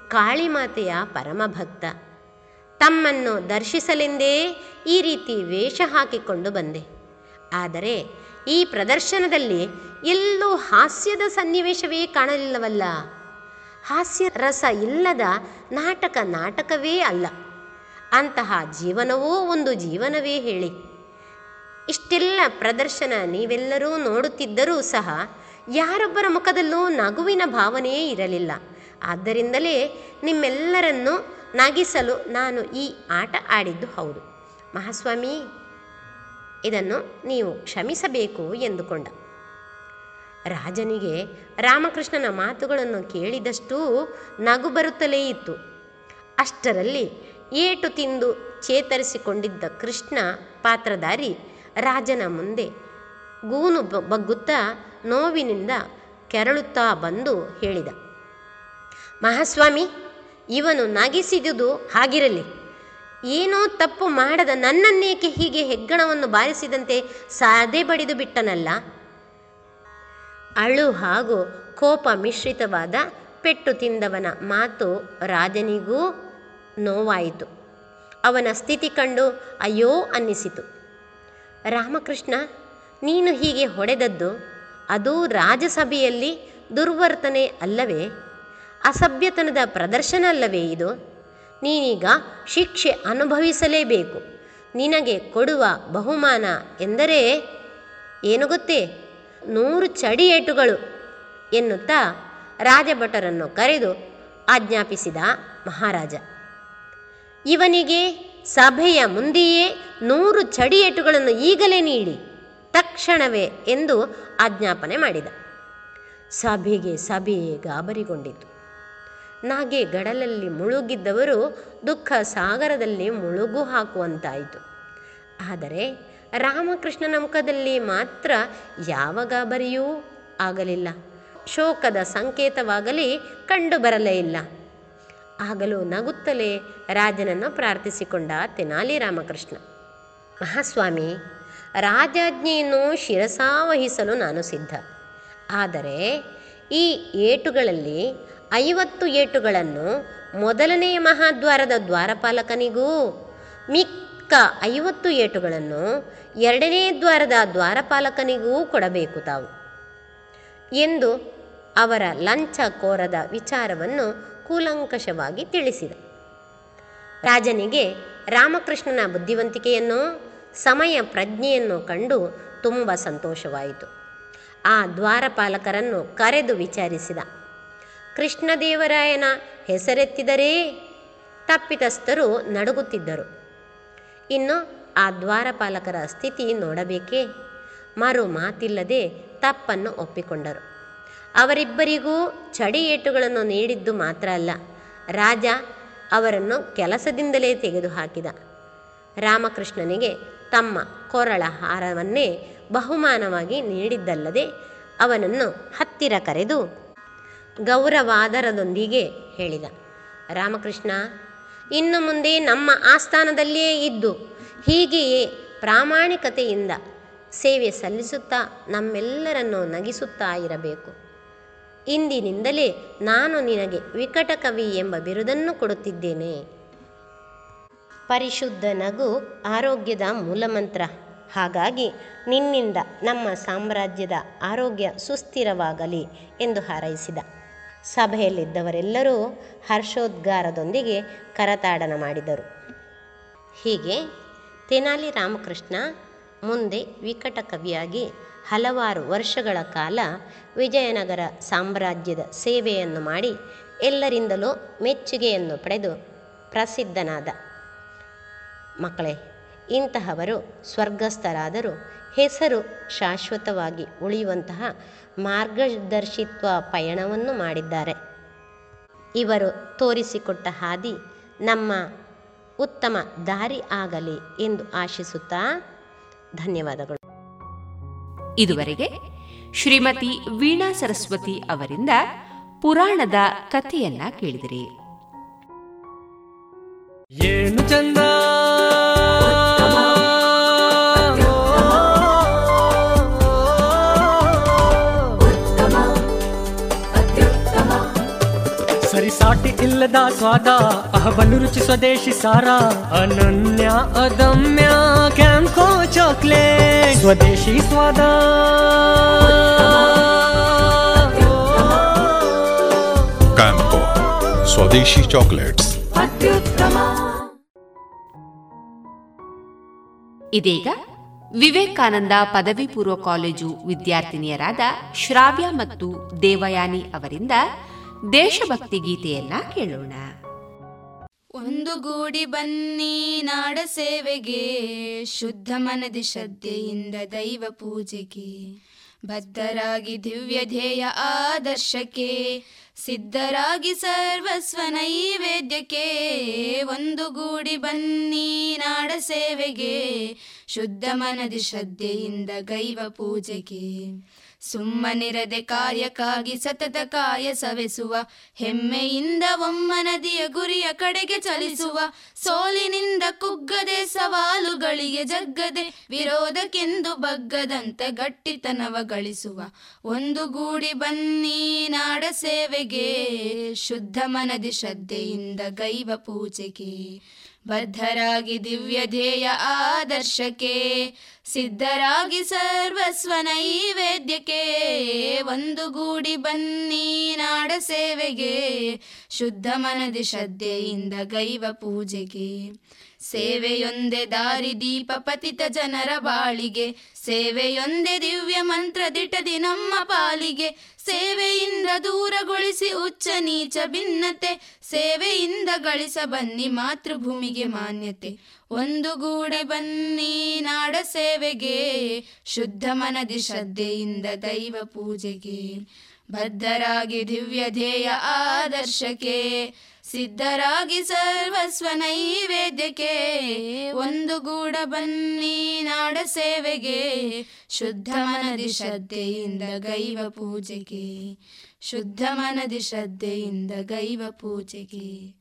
ಕಾಳಿಮಾತೆಯ ಪರಮಭಕ್ತ. ತಮ್ಮನ್ನು ದರ್ಶಿಸಲೆಂದೇ ಈ ರೀತಿ ವೇಷ ಹಾಕಿಕೊಂಡು ಬಂದೆ. ಆದರೆ ಈ ಪ್ರದರ್ಶನದಲ್ಲಿ ಎಲ್ಲೂ ಹಾಸ್ಯದ ಸನ್ನಿವೇಶವೇ ಕಾಣಲಿಲ್ಲವಲ್ಲ. ಹಾಸ್ಯ ರಸ ಇಲ್ಲದ ನಾಟಕ ನಾಟಕವೇ ಅಲ್ಲ. ಅಂತಹ ಜೀವನವೂ ಒಂದು ಜೀವನವೇ ಹೇಳಿ. ಇಷ್ಟೆಲ್ಲ ಪ್ರದರ್ಶನ ನೀವೆಲ್ಲರೂ ನೋಡುತ್ತಿದ್ದರೂ ಸಹ ಯಾರೊಬ್ಬರ ಮುಖದಲ್ಲೂ ನಗುವಿನ ಭಾವನೆಯೇ ಇರಲಿಲ್ಲ. ಆದ್ದರಿಂದಲೇ ನಿಮ್ಮೆಲ್ಲರನ್ನು ನಗಿಸಲು ನಾನು ಈ ಆಟ ಆಡಿದ್ದು ಹೌದು. ಮಹಾಸ್ವಾಮಿ, ಇದನ್ನು ನೀವು ಕ್ಷಮಿಸಬೇಕು ಎಂದುಕೊಂಡ. ರಾಜನಿಗೆ ರಾಮಕೃಷ್ಣನ ಮಾತುಗಳನ್ನು ಕೇಳಿದಷ್ಟೂ ನಗು ಬರುತ್ತಲೇ ಇತ್ತು. ಅಷ್ಟರಲ್ಲಿ ಏಟು ತಿಂದು ಚೇತರಿಸಿಕೊಂಡಿದ್ದ ಕೃಷ್ಣ ಪಾತ್ರಧಾರಿ ರಾಜನ ಮುಂದೆ ಗೂನು ಬಗ್ಗುತ್ತಾ ನೋವಿನಿಂದ ಕೆರಳುತ್ತಾ ಬಂದು ಹೇಳಿದ, ಮಹಾಸ್ವಾಮಿ, ಇವನು ನಗಿಸಿದುದು ಹಾಗಿರಲಿ. ಏನೋ ತಪ್ಪು ಮಾಡದ ನನ್ನನ್ನೇಕೆ ಹೀಗೆ ಹೆಗ್ಗಣವನ್ನು ಬಾರಿಸಿದಂತೆ ಸಾದೆ ಬಡಿದು ಬಿಟ್ಟನಲ್ಲ? ಅಳು ಹಾಗೂ ಕೋಪ ಮಿಶ್ರಿತವಾದ ಪೆಟ್ಟು ತಿಂದವನ ಮಾತು ರಾಜನಿಗೂ ನೋವಾಯಿತು. ಅವನ ಸ್ಥಿತಿ ಕಂಡು ಅಯ್ಯೋ ಅನ್ನಿಸಿತು. ರಾಮಕೃಷ್ಣ, ನೀನು ಹೀಗೆ ಹೊಡೆದದ್ದು ಅದು ರಾಜಸಭೆಯಲ್ಲಿ ದುರ್ವರ್ತನೆ ಅಲ್ಲವೇ? ಅಸಭ್ಯತನದ ಪ್ರದರ್ಶನ ಅಲ್ಲವೇ ಇದು? ನೀನೀಗ ಶಿಕ್ಷೆ ಅನುಭವಿಸಲೇಬೇಕು. ನಿನಗೆ ಕೊಡುವ ಬಹುಮಾನ ಎಂದರೆ ಏನು ಗೊತ್ತೇ? ನೂರು ಚಡಿಯೇಟುಗಳು ಎನ್ನುತ್ತಾ ರಾಜಭಟರನ್ನು ಕರೆದು ಆಜ್ಞಾಪಿಸಿದ ಮಹಾರಾಜ. ಇವನಿಗೆ ಸಭೆಯ ಮುಂದೆಯೇ ನೂರು ಚಡಿಯೇಟುಗಳನ್ನು ಈಗಲೇ ನೀಡಿ, ತಕ್ಷಣವೇ ಎಂದು ಆಜ್ಞಾಪನೆ ಮಾಡಿದ. ಸಭೆಗೆ ಸಭೆಯೇ ಗಾಬರಿಗೊಂಡಿತು. ನಾಗೆ ಗಡಲಲ್ಲಿ ಮುಳುಗಿದ್ದವರು ದುಃಖ ಸಾಗರದಲ್ಲಿ ಮುಳುಗು ಹಾಕುವಂತಾಯಿತು. ಆದರೆ ರಾಮಕೃಷ್ಣನ ಮುಖದಲ್ಲಿ ಮಾತ್ರ ಯಾವ ಗಾಬರಿಯೂ ಆಗಲಿಲ್ಲ. ಶೋಕದ ಸಂಕೇತವಾಗಲಿ ಕಂಡುಬರಲೇ ಇಲ್ಲ. ಆಗಲೂ ನಗುತ್ತಲೇ ರಾಜನನ್ನು ಪ್ರಾರ್ಥಿಸಿಕೊಂಡ ತೆನಾಲಿ ರಾಮಕೃಷ್ಣ. ಮಹಾಸ್ವಾಮಿ, ರಾಜಾಜ್ಞೆಯನ್ನು ಶಿರಸಾವಹಿಸಲು ನಾನು ಸಿದ್ಧ. ಆದರೆ ಈ ಏಟುಗಳಲ್ಲಿ ಐವತ್ತು ಏಟುಗಳನ್ನು ಮೊದಲನೆಯ ಮಹಾದ್ವಾರದ ದ್ವಾರಪಾಲಕನಿಗೂ, ಮಿಕ್ಕ ಐವತ್ತು ಏಟುಗಳನ್ನು ಎರಡನೇ ದ್ವಾರದ ದ್ವಾರಪಾಲಕನಿಗೂ ಕೊಡಬೇಕು ತಾವು. ಎಂದು ಅವರ ಲಂಚಕೋರದ ವಿಚಾರವನ್ನು ಕೂಲಂಕಷವಾಗಿ ತಿಳಿಸಿದ. ರಾಜನಿಗೆ ರಾಮಕೃಷ್ಣನ ಬುದ್ಧಿವಂತಿಕೆಯನ್ನು, ಸಮಯ ಪ್ರಜ್ಞೆಯನ್ನು ಕಂಡು ತುಂಬ ಸಂತೋಷವಾಯಿತು. ಆ ದ್ವಾರಪಾಲಕರನ್ನು ಕರೆದು ವಿಚಾರಿಸಿದ. ಕೃಷ್ಣದೇವರಾಯನ ಹೆಸರೆತ್ತಿದರೇ ತಪ್ಪಿತಸ್ಥರು ನಡುಗುತ್ತಿದ್ದರು. ಇನ್ನು ಆ ದ್ವಾರಪಾಲಕರ ಸ್ಥಿತಿ ನೋಡಬೇಕೇ? ಮರು ಮಾತಿಲ್ಲದೆ ತಪ್ಪನ್ನು ಒಪ್ಪಿಕೊಂಡರು. ಅವರಿಬ್ಬರಿಗೂ ಚಡಿಯೇಟುಗಳನ್ನು ನೀಡಿದ್ದು ಮಾತ್ರ ಅಲ್ಲ. ರಾಜ ಅವರನ್ನು ಕೆಲಸದಿಂದಲೇ ತೆಗೆದುಹಾಕಿದ. ರಾಮಕೃಷ್ಣನಿಗೆ ತಮ್ಮ ಕೊರಳ ಹಾರವನ್ನೇ ಬಹುಮಾನವಾಗಿ ನೀಡಿದ್ದಲ್ಲದೆ ಅವನನ್ನು ಹತ್ತಿರ ಕರೆದು ಗೌರವಾದರದೊಂದಿಗೆ ಹೇಳಿದ. ರಾಮಕೃಷ್ಣ, ಇನ್ನು ಮುಂದೆ ನಮ್ಮ ಆಸ್ಥಾನದಲ್ಲಿಯೇ ಇದ್ದು ಹೀಗೆಯೇ ಪ್ರಾಮಾಣಿಕತೆಯಿಂದ ಸೇವೆ ಸಲ್ಲಿಸುತ್ತಾ ನಮ್ಮೆಲ್ಲರನ್ನು ನಗಿಸುತ್ತಾ ಇರಬೇಕು. ಇಂದಿನಿಂದಲೇ ನಾನು ನಿನಗೆ ವಿಕಟ ಕವಿ ಎಂಬ ಬಿರುದನ್ನು ಕೊಡುತ್ತಿದ್ದೇನೆ. ಪರಿಶುದ್ಧ ನಗು ಆರೋಗ್ಯದ ಮೂಲಮಂತ್ರ. ಹಾಗಾಗಿ ನಿನ್ನಿಂದ ನಮ್ಮ ಸಾಮ್ರಾಜ್ಯದ ಆರೋಗ್ಯ ಸುಸ್ಥಿರವಾಗಲಿ ಎಂದು ಹಾರೈಸಿದ. ಸಭೆಯಲ್ಲಿದ್ದವರೆಲ್ಲರೂ ಹರ್ಷೋದ್ಗಾರದೊಂದಿಗೆ ಕರತಾಡನ ಮಾಡಿದರು. ಹೀಗೆ ತೆನಾಲಿ ರಾಮಕೃಷ್ಣ ಮುಂದೆ ವಿಕಟ ಕವಿಯಾಗಿ ಹಲವಾರು ವರ್ಷಗಳ ಕಾಲ ವಿಜಯನಗರ ಸಾಮ್ರಾಜ್ಯದ ಸೇವೆಯನ್ನು ಮಾಡಿ ಎಲ್ಲರಿಂದಲೂ ಮೆಚ್ಚುಗೆಯನ್ನು ಪಡೆದು ಪ್ರಸಿದ್ಧನಾದ. ಮಕ್ಕಳೇ, ಇಂತಹವರು ಸ್ವರ್ಗಸ್ಥರಾದರೂ ಹೆಸರು ಶಾಶ್ವತವಾಗಿ ಉಳಿಯುವಂತಹ ಮಾರ್ಗದರ್ಶಿತ್ವ ಪಯಣವನ್ನು ಮಾಡಿದ್ದಾರೆ. ಇವರು ತೋರಿಸಿಕೊಟ್ಟ ಹಾದಿ ನಮ್ಮ ಉತ್ತಮ ದಾರಿ ಆಗಲಿ ಎಂದು ಆಶಿಸುತ್ತಾ ಧನ್ಯವಾದಗಳು. ಇದುವರೆಗೆ ಶ್ರೀಮತಿ ವೀಣಾ ಸರಸ್ವತಿ ಅವರಿಂದ ಪುರಾಣದ ಕಥೆಯನ್ನ ಕೇಳಿದಿರಿ. ಏನು ಚಂದ? ಸರಿಸಾಟಿ ಇಲ್ಲದ ಸ್ವಾದ ಅಹವನ್ನು ರುಚಿ ಸ್ವದೇಶಿ ಸಾರ, ಅನನ್ಯ, ಅದಮ್ಯ ಚಾಕ್ಲೇಟ್ ಸ್ವದೇಶಿ ಸ್ವಾದ ಕ್ಯಾಂಪೋ ಸ್ವದೇಶಿ ಚಾಕ್ಲೇಟ್ಸ್ ಇದೀಗ ವಿವೇಕಾನಂದ ಪದವಿ ಪೂರ್ವ ಕಾಲೇಜು ವಿದ್ಯಾರ್ಥಿನಿಯರಾದ ಶ್ರಾವ್ಯ ಮತ್ತು ದೇವಯಾನಿ ಅವರಿಂದ ದೇಶಭಕ್ತಿ ಗೀತೆಯನ್ನ ಕೇಳೋಣ. ಒಂದು ಗೂಡಿ ಬನ್ನಿ ನಾಡ ಸೇವೆಗೆ, ಶುದ್ಧ ಮನದಿ ಶ್ರದ್ಧೆಯಿಂದ ದೈವ ಪೂಜೆಗೆ. ಬದ್ಧರಾಗಿ ದಿವ್ಯ ಧ್ಯೇಯ ಆದರ್ಶಕ್ಕೆ, ಸಿದ್ಧರಾಗಿ ಸರ್ವಸ್ವ ನೈವೇದ್ಯಕ್ಕೆ. ಒಂದು ಗೂಡಿ ಬನ್ನಿ ನಾಡ ಸೇವೆಗೆ, ಶುದ್ಧ ಮನದಿ ಶ್ರದ್ಧೆಯಿಂದ ಗೈವ ಪೂಜೆಗೆ. ಸುಮ್ಮನಿರದೆ ಕಾರ್ಯಕ್ಕಾಗಿ ಸತತ ಕಾಯ ಸವೆಸುವ, ಹೆಮ್ಮೆಯಿಂದ ಒಮ್ಮನದಿಯ ಗುರಿಯ ಕಡೆಗೆ ಚಲಿಸುವ, ಸೋಲಿನಿಂದ ಕುಗ್ಗದೆ ಸವಾಲುಗಳಿಗೆ ಜಗ್ಗದೆ ವಿರೋಧಕ್ಕೆಂದು ಬಗ್ಗದಂತ ಗಟ್ಟಿತನವ ಗಳಿಸುವ. ಒಂದು ಗೂಡಿ ಬನ್ನಿ ನಾಡ ಸೇವೆಗೆ, ಶುದ್ಧ ಮನದಿ ಶ್ರದ್ಧೆಯಿಂದ ಗೈವ ಪೂಜೆಗೆ. ಬದ್ಧರಾಗಿ ದಿವ್ಯ ಧ್ಯೇಯ ಆದರ್ಶಕ್ಕೆ, ಸಿದ್ಧರಾಗಿ ಸರ್ವಸ್ವ ನೈವೇದ್ಯಕ್ಕೆ ಒಂದು ಗೂಡಿ ಬನ್ನಿ ನಾಡ ಸೇವೆಗೆ, ಶುದ್ಧ ಮನದಿ ಶ್ರದ್ಧೆಯಿಂದ ಗೈವ ಪೂಜೆಗೆ. ಸೇವೆಯೊಂದೇ ದಾರಿ ದೀಪ ಪತಿತ ಜನರ ಬಾಳಿಗೆ, ಸೇವೆಯೊಂದೇ ದಿವ್ಯ ಮಂತ್ರ ದಿಟದಿ ನಮ್ಮ ಪಾಲಿಗೆ ಸೇವೆಯಿಂದ ದೂರಗೊಳಿಸಿ ಉಚ್ಚ ನೀಚ ಭಿನ್ನತೆ, ಸೇವೆಯಿಂದ ಗಳಿಸ ಬನ್ನಿ ಮಾತೃಭೂಮಿಗೆ ಮಾನ್ಯತೆ. ಒಂದು ಗೂಡೆ ಬನ್ನಿ ನಾಡ ಸೇವೆಗೆ, ಶುದ್ಧ ಮನದಿ ಶ್ರದ್ಧೆಯಿಂದ ದೈವ ಪೂಜೆಗೆ. ಬದ್ಧರಾಗಿ ದಿವ್ಯ ಧ್ಯೇಯ ಆದರ್ಶಕ್ಕೆ, ಸಿದ್ಧರಾಗಿ ಸರ್ವಸ್ವ ನೈವೇದ್ಯಕ್ಕೆ ಒಂದು ಗೂಡ ಬನ್ನಿ ನಾಡ ಸೇವೆಗೆ, ಶುದ್ಧ ಮನದಿ ಶ್ರದ್ಧೆಯಿಂದ ಗೈವ ಪೂಜೆಗೆ, ಶುದ್ಧ ಮನದಿ ಶ್ರದ್ಧೆಯಿಂದ ಗೈವ ಪೂಜೆಗೆ.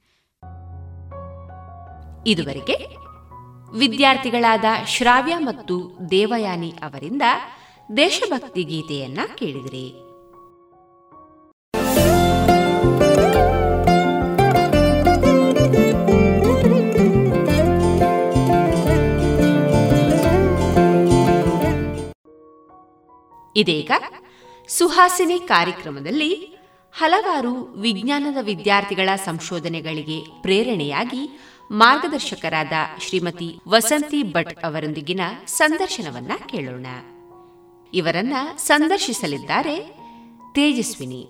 ಇದುವರೆಗೆ ವಿದ್ಯಾರ್ಥಿಗಳಾದ ಶ್ರಾವ್ಯ ಮತ್ತು ದೇವಯಾನಿ ಅವರಿಂದ ದೇಶಭಕ್ತಿ ಗೀತೆಯನ್ನ ಕೇಳಿದಿರಿ. ಇದೀಗ ಸುಹಾಸಿನಿ ಕಾರ್ಯಕ್ರಮದಲ್ಲಿ ಹಲವಾರು ವಿಜ್ಞಾನದ ವಿದ್ಯಾರ್ಥಿಗಳ ಸಂಶೋಧನೆಗಳಿಗೆ ಪ್ರೇರಣೆಯಾಗಿ ಮಾರ್ಗದರ್ಶಕರಾದ ಶ್ರೀಮತಿ ವಸಂತಿ ಭಟ್ ಅವರೊಂದಿಗಿನ ಸಂದರ್ಶನವನ್ನ ಕೇಳೋಣ. ಇವರನ್ನ ಸಂದರ್ಶಿಸಲಿದ್ದಾರೆ ತೇಜಸ್ವಿನಿ.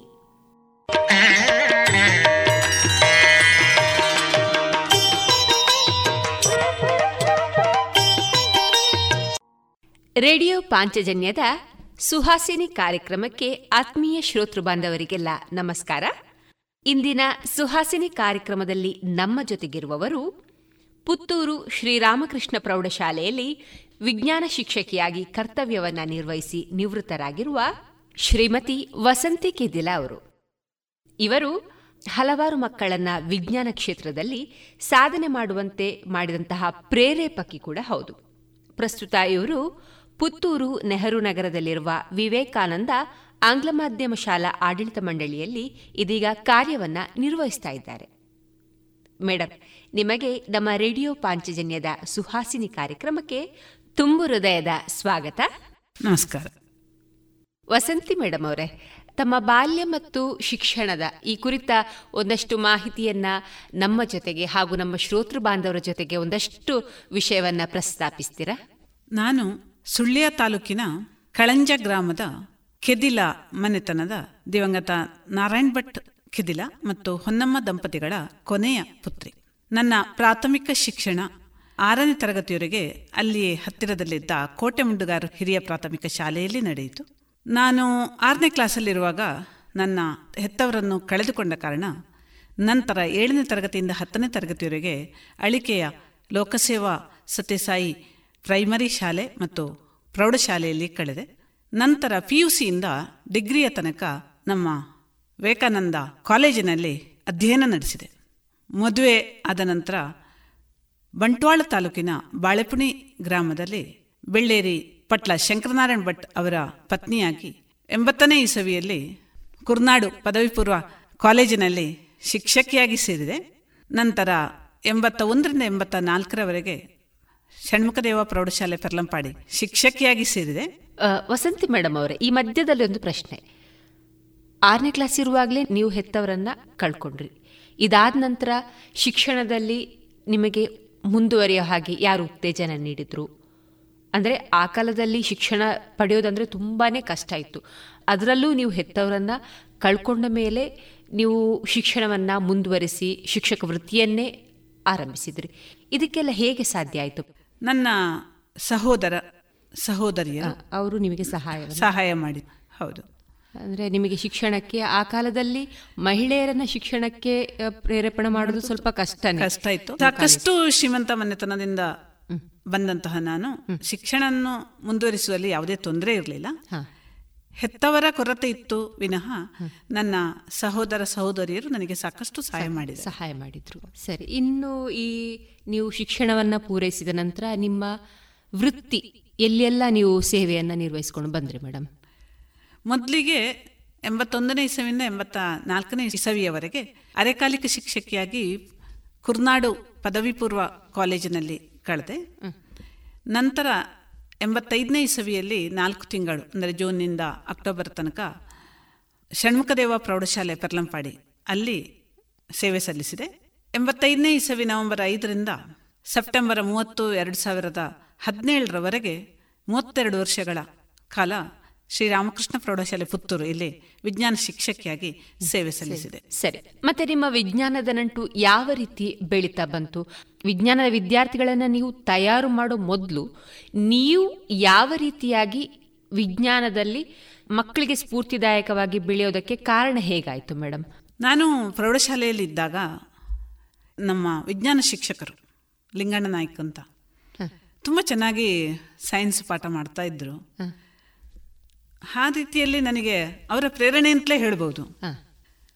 ರೇಡಿಯೋ ಪಾಂಚಜನ್ಯದ ಸುಹಾಸಿನಿ ಕಾರ್ಯಕ್ರಮಕ್ಕೆ ಆತ್ಮೀಯ ಶ್ರೋತೃ ಬಾಂಧವರಿಗೆಲ್ಲ ನಮಸ್ಕಾರ. ಇಂದಿನ ಸುಹಾಸಿನಿ ಕಾರ್ಯಕ್ರಮದಲ್ಲಿ ನಮ್ಮ ಜೊತೆಗಿರುವವರು ಪುತ್ತೂರು ಶ್ರೀರಾಮಕೃಷ್ಣ ಪ್ರೌಢಶಾಲೆಯಲ್ಲಿ ವಿಜ್ಞಾನ ಶಿಕ್ಷಕಿಯಾಗಿ ಕರ್ತವ್ಯವನ್ನ ನಿರ್ವಹಿಸಿ ನಿವೃತ್ತರಾಗಿರುವ ಶ್ರೀಮತಿ ವಸಂತಿ ಕೆದಿಲಾ ಅವರು. ಇವರು ಹಲವಾರು ಮಕ್ಕಳನ್ನ ವಿಜ್ಞಾನ ಕ್ಷೇತ್ರದಲ್ಲಿ ಸಾಧನೆ ಮಾಡುವಂತೆ ಮಾಡಿದಂತಹ ಪ್ರೇರೇಪಕಿ ಕೂಡ ಹೌದು. ಪ್ರಸ್ತುತ ಇವರು ಪುತ್ತೂರು ನೆಹರು ನಗರದಲ್ಲಿರುವ ವಿವೇಕಾನಂದ ಆಂಗ್ಲ ಮಾಧ್ಯಮ ಶಾಲಾ ಆಡಳಿತ ಮಂಡಳಿಯಲ್ಲಿ ಇದೀಗ ಕಾರ್ಯವನ್ನು ನಿರ್ವಹಿಸ್ತಾ ಇದ್ದಾರೆ. ಮೇಡಮ್ ನಿಮಗೆ ನಮ್ಮ ರೇಡಿಯೋ ಪಾಂಚಜನ್ಯದ ಸುಹಾಸಿನಿ ಕಾರ್ಯಕ್ರಮಕ್ಕೆ ತುಂಬು ಹೃದಯದ ಸ್ವಾಗತ. ನಮಸ್ಕಾರ. ವಸಂತಿ ಮೇಡಮ್ ಅವರೇ ತಮ್ಮ ಬಾಲ್ಯ ಮತ್ತು ಶಿಕ್ಷಣದ ಈ ಕುರಿತ ಒಂದಷ್ಟು ಮಾಹಿತಿಯನ್ನ ನಮ್ಮ ಜೊತೆಗೆ ಹಾಗೂ ನಮ್ಮ ಶ್ರೋತೃ ಬಾಂಧವರ ಜೊತೆಗೆ ಒಂದಷ್ಟು ವಿಷಯವನ್ನ ಪ್ರಸ್ತಾಪಿಸ್ತೀರಾ? ನಾನು ಸುಳ್ಯ ತಾಲೂಕಿನ ಕಳಂಜ ಗ್ರಾಮದ ಕೆದಿಲ ಮನೆತನದ ದಿವಂಗತ ನಾರಾಯಣ್ ಭಟ್ ಕೆದಿಲ ಮತ್ತು ಹೊನ್ನಮ್ಮ ದಂಪತಿಗಳ ಕೊನೆಯ ಪುತ್ರಿ. ನನ್ನ ಪ್ರಾಥಮಿಕ ಶಿಕ್ಷಣ ಆರನೇ ತರಗತಿಯವರೆಗೆ ಅಲ್ಲಿಯೇ ಹತ್ತಿರದಲ್ಲಿದ್ದ ಕೋಟೆ ಮುಂಡುಗಾರು ಹಿರಿಯ ಪ್ರಾಥಮಿಕ ಶಾಲೆಯಲ್ಲಿ ನಡೆಯಿತು. ನಾನು ಆರನೇ ಕ್ಲಾಸಲ್ಲಿರುವಾಗ ನನ್ನ ಹೆತ್ತವರನ್ನು ಕಳೆದುಕೊಂಡ ಕಾರಣ ನಂತರ ಏಳನೇ ತರಗತಿಯಿಂದ ಹತ್ತನೇ ತರಗತಿಯವರೆಗೆ ಅಳಿಕೆಯ ಲೋಕಸೇವಾ ಸತ್ಯಸಾಯಿ ಪ್ರೈಮರಿ ಶಾಲೆ ಮತ್ತು ಪ್ರೌಢಶಾಲೆಯಲ್ಲಿ ಕಳೆದೆ. ನಂತರ ಪಿ ಯು ಸಿಯಿಂದ ಡಿಗ್ರಿಯ ತನಕ ನಮ್ಮ ವಿವೇಕಾನಂದ ಕಾಲೇಜಿನಲ್ಲಿ ಅಧ್ಯಯನ ನಡೆಸಿದೆ. ಮದುವೆ ಆದ ನಂತರ ಬಂಟ್ವಾಳ ತಾಲೂಕಿನ ಬಾಳೆಪುಣಿ ಗ್ರಾಮದಲ್ಲಿ ಬೆಳ್ಳೇರಿ ಪಟ್ಲ ಶಂಕರನಾರಾಯಣ್ ಭಟ್ ಅವರ ಪತ್ನಿಯಾಗಿ ಎಂಬತ್ತನೇ ಇಸವಿಯಲ್ಲಿ ಕುರ್ನಾಡು ಪದವಿ ಪೂರ್ವ ಕಾಲೇಜಿನಲ್ಲಿ ಶಿಕ್ಷಕಿಯಾಗಿ ಸೇರಿದೆ. ನಂತರ ಎಂಬತ್ತ ಒಂದರಿಂದ ಎಂಬತ್ತ ನಾಲ್ಕರವರೆಗೆ ಷಣ್ಮುಖದೇವ ಪ್ರೌಢಶಾಲೆ ಪೆರ್ಲಂಪಾಡಿ ಶಿಕ್ಷಕಿಯಾಗಿ ಸೇರಿದೆ. ವಸಂತಿ ಮೇಡಮ್ ಅವರೇ, ಈ ಮಧ್ಯದಲ್ಲಿ ಒಂದು ಪ್ರಶ್ನೆ. ಆರನೇ ಕ್ಲಾಸ್ ಇರುವಾಗಲೇ ನೀವು ಹೆತ್ತವರನ್ನ ಕಳ್ಕೊಂಡ್ರಿ. ಇದಾದ ನಂತರ ಶಿಕ್ಷಣದಲ್ಲಿ ನಿಮಗೆ ಮುಂದುವರಿಯೋ ಹಾಗೆ ಯಾರು ಉತ್ತೇಜನ ನೀಡಿದ್ರು? ಅಂದರೆ ಆ ಕಾಲದಲ್ಲಿ ಶಿಕ್ಷಣ ಪಡೆಯೋದಂದ್ರೆ ತುಂಬಾ ಕಷ್ಟ ಇತ್ತು. ಅದರಲ್ಲೂ ನೀವು ಹೆತ್ತವರನ್ನ ಕಳ್ಕೊಂಡ ಮೇಲೆ ನೀವು ಶಿಕ್ಷಣವನ್ನು ಮುಂದುವರಿಸಿ ಶಿಕ್ಷಕ ವೃತ್ತಿಯನ್ನೇ ಆರಂಭಿಸಿದ್ರಿ. ಇದಕ್ಕೆಲ್ಲ ಹೇಗೆ ಸಾಧ್ಯ ಆಯಿತು? ನನ್ನ ಸಹೋದರ ಸಹೋದರಿಯ ಅವರು ನಿಮಗೆ ಸಹಾಯ ಸಹಾಯ ಮಾಡಿ. ಹೌದು. ಅಂದರೆ ನಿಮಗೆ ಶಿಕ್ಷಣಕ್ಕೆ ಆ ಕಾಲದಲ್ಲಿ ಮಹಿಳೆಯರನ್ನ ಶಿಕ್ಷಣಕ್ಕೆ ಪ್ರೇರೇಪಣೆ ಮಾಡೋದು ಸ್ವಲ್ಪ ಕಷ್ಟ ಕಷ್ಟ ಇತ್ತು. ಸಾಕಷ್ಟು ಶ್ರೀಮಂತ ಮನೆತನದಿಂದ ಬಂದಂತಹ ನಾನು ಶಿಕ್ಷಣವನ್ನು ಮುಂದುವರಿಸುವಲ್ಲಿ ಯಾವುದೇ ತೊಂದರೆ ಇರಲಿಲ್ಲ. ಹೆತ್ತವರ ಕೊರತೆ ಇತ್ತು ವಿನಃ ನನ್ನ ಸಹೋದರ ಸಹೋದರಿಯರು ನನಗೆ ಸಾಕಷ್ಟು ಸಹಾಯ ಮಾಡಿ ಸಹಾಯ ಮಾಡಿದ್ರು. ಸರಿ ಇನ್ನು ಈ ನೀವು ಶಿಕ್ಷಣವನ್ನ ಪೂರೈಸಿದ ನಂತರ ನಿಮ್ಮ ವೃತ್ತಿ ಎಲ್ಲೆಲ್ಲ ನೀವು ಸೇವೆಯನ್ನು ನಿರ್ವಹಿಸಿಕೊಂಡು ಬಂದ್ರಿ ಮೇಡಮ್ ಮೊದಲಿಗೆ ಎಂಬತ್ತೊಂದನೇ ಇಸವಿಯಿಂದ ಎಂಬತ್ತ ನಾಲ್ಕನೇ ಇಸವಿಯವರೆಗೆ ಅರೆಕಾಲಿಕ ಶಿಕ್ಷಕಿಯಾಗಿ ಕುರ್ನಾಡು ಪದವಿ ಪೂರ್ವ ಕಾಲೇಜಿನಲ್ಲಿ ಕಳೆದೆ. ನಂತರ ಎಂಬತ್ತೈದನೇ ಇಸವಿಯಲ್ಲಿ ನಾಲ್ಕು ತಿಂಗಳು, ಅಂದರೆ ಜೂನ್ನಿಂದ ಅಕ್ಟೋಬರ್ ತನಕ, ಷಣ್ಮುಖದೇವ ಪ್ರೌಢಶಾಲೆ ಪೆರ್ಲಂಪಾಡಿ ಅಲ್ಲಿ ಸೇವೆ ಸಲ್ಲಿಸಿದೆ. ಎಂಬತ್ತೈದನೇ ಇಸವಿ ನವೆಂಬರ್ ಐದರಿಂದ ಸೆಪ್ಟೆಂಬರ್ ಮೂವತ್ತು, ಎರಡು ಸಾವಿರದ ಹದಿನೇಳರವರೆಗೆ ಮೂವತ್ತೆರಡು ವರ್ಷಗಳ ಕಾಲ ಶ್ರೀರಾಮಕೃಷ್ಣ ಪ್ರೌಢಶಾಲೆ ಪುತ್ತೂರು ಇಲ್ಲಿ ವಿಜ್ಞಾನ ಶಿಕ್ಷಕಿಯಾಗಿ ಸೇವೆ ಸಲ್ಲಿಸಿದೆ. ಸರಿ. ಮತ್ತೆ ನಿಮ್ಮ ವಿಜ್ಞಾನದ ನಂಟು ಯಾವ ರೀತಿ ಬೆಳೀತಾ ಬಂತು? ವಿಜ್ಞಾನದ ವಿದ್ಯಾರ್ಥಿಗಳನ್ನ ನೀವು ತಯಾರು ಮಾಡೋ ಮೊದಲು ನೀವು ಯಾವ ರೀತಿಯಾಗಿ ವಿಜ್ಞಾನದಲ್ಲಿ ಮಕ್ಕಳಿಗೆ ಸ್ಫೂರ್ತಿದಾಯಕವಾಗಿ ಬೆಳೆಯೋದಕ್ಕೆ ಕಾರಣ ಹೇಗಾಯಿತು ಮೇಡಮ್ ನಾನು ಪ್ರೌಢಶಾಲೆಯಲ್ಲಿದ್ದಾಗ ನಮ್ಮ ವಿಜ್ಞಾನ ಶಿಕ್ಷಕರು ಲಿಂಗಣ್ಣ ನಾಯ್ಕ ಅಂತ ತುಂಬ ಚೆನ್ನಾಗಿ ಸೈನ್ಸ್ ಪಾಠ ಮಾಡ್ತಾ ಇದ್ರು. ಆ ರೀತಿಯಲ್ಲಿ ನನಗೆ ಅವರ ಪ್ರೇರಣೆ ಅಂತಲೇ ಹೇಳ್ಬೋದು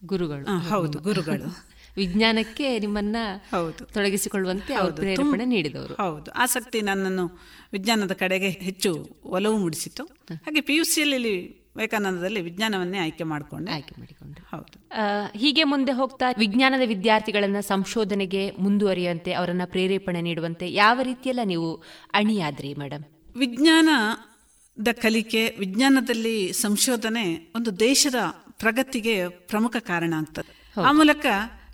ಗುರುಗಳು. ಹೌದು ಗುರುಗಳು. ವಿಜ್ಞಾನಕ್ಕೆ ನಿಮ್ಮನ್ನ ಹೌದು. ತೊಡಗಿಸಿಕೊಳ್ಳುವಂತೆ ಪ್ರೇರಣೆ ನೀಡಿದವರು. ಹೌದು ಆಸಕ್ತಿ ನನ್ನನ್ನು ವಿಜ್ಞಾನದ ಕಡೆಗೆ ಹೆಚ್ಚು ಒಲವು ಮೂಡಿಸಿತು ಹಾಗೆ ಪಿ ಯು ಸಿಯಲ್ಲಿ ವಿವೇಕಾನಂದದಲ್ಲಿ ವಿಜ್ಞಾನವನ್ನೇ ಆಯ್ಕೆ ಮಾಡಿಕೊಂಡೆ. ಆಯ್ಕೆ ಮಾಡಿಕೊಂಡು. ಹೌದು. ಹೀಗೆ ಮುಂದೆ ಹೋಗ್ತಾ ವಿಜ್ಞಾನದ ವಿದ್ಯಾರ್ಥಿಗಳನ್ನ ಸಂಶೋಧನೆಗೆ ಮುಂದುವರಿಯುವಂತೆ ಅವರನ್ನ ಪ್ರೇರೇಪಣೆ ನೀಡುವಂತೆ ಯಾವ ರೀತಿಯೆಲ್ಲ ನೀವು ಅಣಿಯಾದ್ರಿ ಮೇಡಮ್ ವಿಜ್ಞಾನದ ಕಲಿಕೆ ವಿಜ್ಞಾನದಲ್ಲಿ ಸಂಶೋಧನೆ ಒಂದು ದೇಶದ ಪ್ರಗತಿಗೆ ಪ್ರಮುಖ ಕಾರಣ ಆಗ್ತದೆ ಆ ಮೂಲಕ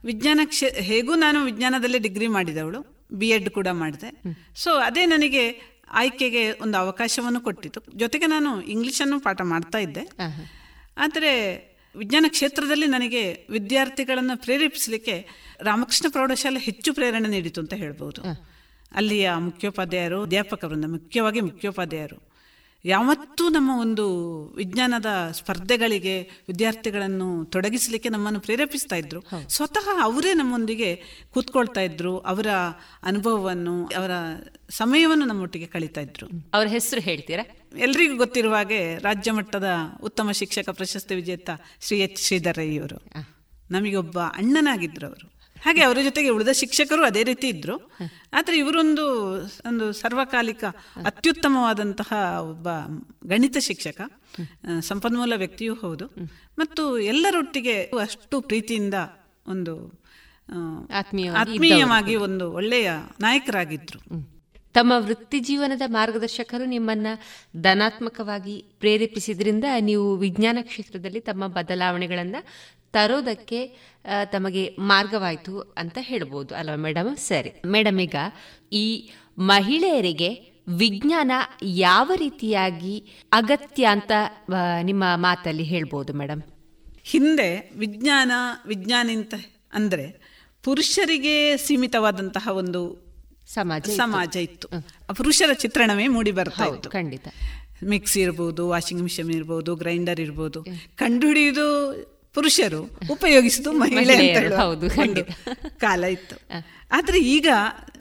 ವಿಜ್ಞಾನ ಕ್ಷೇ ಹೇಗೂ ನಾನು ವಿಜ್ಞಾನದಲ್ಲಿ ಡಿಗ್ರಿ ಮಾಡಿದವಳು ಬಿ ಎಡ್ ಕೂಡ ಮಾಡಿದೆ. ಸೊ ಅದೇ ನನಗೆ ಆಯ್ಕೆಗೆ ಒಂದು ಅವಕಾಶವನ್ನು ಕೊಟ್ಟಿತು. ಜೊತೆಗೆ ನಾನು ಇಂಗ್ಲಿಷನ್ನು ಪಾಠ ಮಾಡ್ತಾ ಇದ್ದೆ. ಆದರೆ ವಿಜ್ಞಾನ ಕ್ಷೇತ್ರದಲ್ಲಿ ನನಗೆ ವಿದ್ಯಾರ್ಥಿಗಳನ್ನು ಪ್ರೇರೇಪಿಸಲಿಕ್ಕೆ ರಾಮಕೃಷ್ಣ ಪ್ರೌಢಶಾಲೆ ಹೆಚ್ಚು ಪ್ರೇರಣೆ ನೀಡಿತು ಅಂತ ಹೇಳ್ಬೋದು. ಅಲ್ಲಿಯ ಮುಖ್ಯೋಪಾಧ್ಯಾಯರು ಅಧ್ಯಾಪಕ ವೃಂದ ಮುಖ್ಯವಾಗಿ ಮುಖ್ಯೋಪಾಧ್ಯಾಯರು. ಯಾವತ್ತೂ ನಮ್ಮ ಒಂದು ವಿಜ್ಞಾನದ ಸ್ಪರ್ಧೆಗಳಿಗೆ ವಿದ್ಯಾರ್ಥಿಗಳನ್ನು ತೊಡಗಿಸಲಿಕ್ಕೆ ನಮ್ಮನ್ನು ಪ್ರೇರೇಪಿಸ್ತಾ ಇದ್ರು. ಸ್ವತಃ ಅವರೇ ನಮ್ಮೊಂದಿಗೆ ಕೂತ್ಕೊಳ್ತಾ ಇದ್ರು ಅವರ ಅನುಭವವನ್ನು ಅವರ ಸಮಯವನ್ನು ನಮ್ಮೊಟ್ಟಿಗೆ ಕಳೀತಾ ಇದ್ರು. ಅವರ ಹೆಸರು ಹೇಳ್ತೀರಾ? ಎಲ್ರಿಗೂ ಗೊತ್ತಿರುವ ಹಾಗೆ ರಾಜ್ಯ ಮಟ್ಟದ ಉತ್ತಮ ಶಿಕ್ಷಕ ಪ್ರಶಸ್ತಿ ವಿಜೇತ ಶ್ರೀ ಎಚ್ ಶ್ರೀಧರ್ ರೈ ಅವರು ನಮಗೊಬ್ಬ ಅಣ್ಣನಾಗಿದ್ರು ಅವರು. ಹಾಗೆ ಅವರ ಜೊತೆಗೆ ಉಳಿದ ಶಿಕ್ಷಕರು ಅದೇ ರೀತಿ ಇದ್ರು. ಆದರೆ ಇವರೊಂದು ಒಂದು ಸರ್ವಕಾಲಿಕ ಅತ್ಯುತ್ತಮವಾದಂತಹ ಒಬ್ಬ ಗಣಿತ ಶಿಕ್ಷಕ ಸಂಪನ್ಮೂಲ ವ್ಯಕ್ತಿಯೂ ಹೌದು. ಮತ್ತು ಎಲ್ಲರೊಟ್ಟಿಗೆ ಅಷ್ಟು ಪ್ರೀತಿಯಿಂದ ಒಂದು ಆತ್ಮೀಯವಾಗಿ ಆತ್ಮೀಯವಾಗಿ ಒಂದು ಒಳ್ಳೆಯ ನಾಯಕರಾಗಿದ್ರು. ತಮ್ಮ ವೃತ್ತಿ ಜೀವನದ ಮಾರ್ಗದರ್ಶಕರು ನಿಮ್ಮನ್ನ ಧನಾತ್ಮಕವಾಗಿ ಪ್ರೇರೇಪಿಸಿದ್ರಿಂದ ನೀವು ವಿಜ್ಞಾನ ಕ್ಷೇತ್ರದಲ್ಲಿ ತಮ್ಮ ಬದಲಾವಣೆಗಳನ್ನು ತರೋದಕ್ಕೆ ತಮಗೆ ಮಾರ್ಗವಾಯಿತು ಅಂತ ಹೇಳ್ಬೋದು. ಅಲ್ವಾ ಮೇಡಮ್? ಸರಿ. ಮೇಡಮ್ ಈಗ ಈ ಮಹಿಳೆಯರಿಗೆ ವಿಜ್ಞಾನ ಯಾವ ರೀತಿಯಾಗಿ ಅಗತ್ಯ ಅಂತ ನಿಮ್ಮ ಮಾತಲ್ಲಿ ಹೇಳ್ಬೋದು ಮೇಡಮ್? ಹಿಂದೆ ವಿಜ್ಞಾನ ವಿಜ್ಞಾನ ಅಂತ ಅಂದರೆ ಪುರುಷರಿಗೆ ಸೀಮಿತವಾದಂತಹ ಒಂದು ಸಮಾಜ ಸಮಾಜ ಇತ್ತು. ಪುರುಷರ ಚಿತ್ರಣವೇ ಮೂಡಿ ಬರ್ತಾ ಇತ್ತು. ಖಂಡಿತ. ಮಿಕ್ಸಿ ಇರ್ಬೋದು ವಾಷಿಂಗ್ ಮಿಷಿನ್ ಇರ್ಬೋದು ಗ್ರೈಂಡರ್ ಇರ್ಬೋದು. ಕಂಡುಹಿಡಿಯುವುದು ಪುರುಷರು ಉಪಯೋಗಿಸುದು ಮಹಿಳೆ ಹೌದು, ಕಾಲ ಇತ್ತು. ಆದ್ರೆ ಈಗ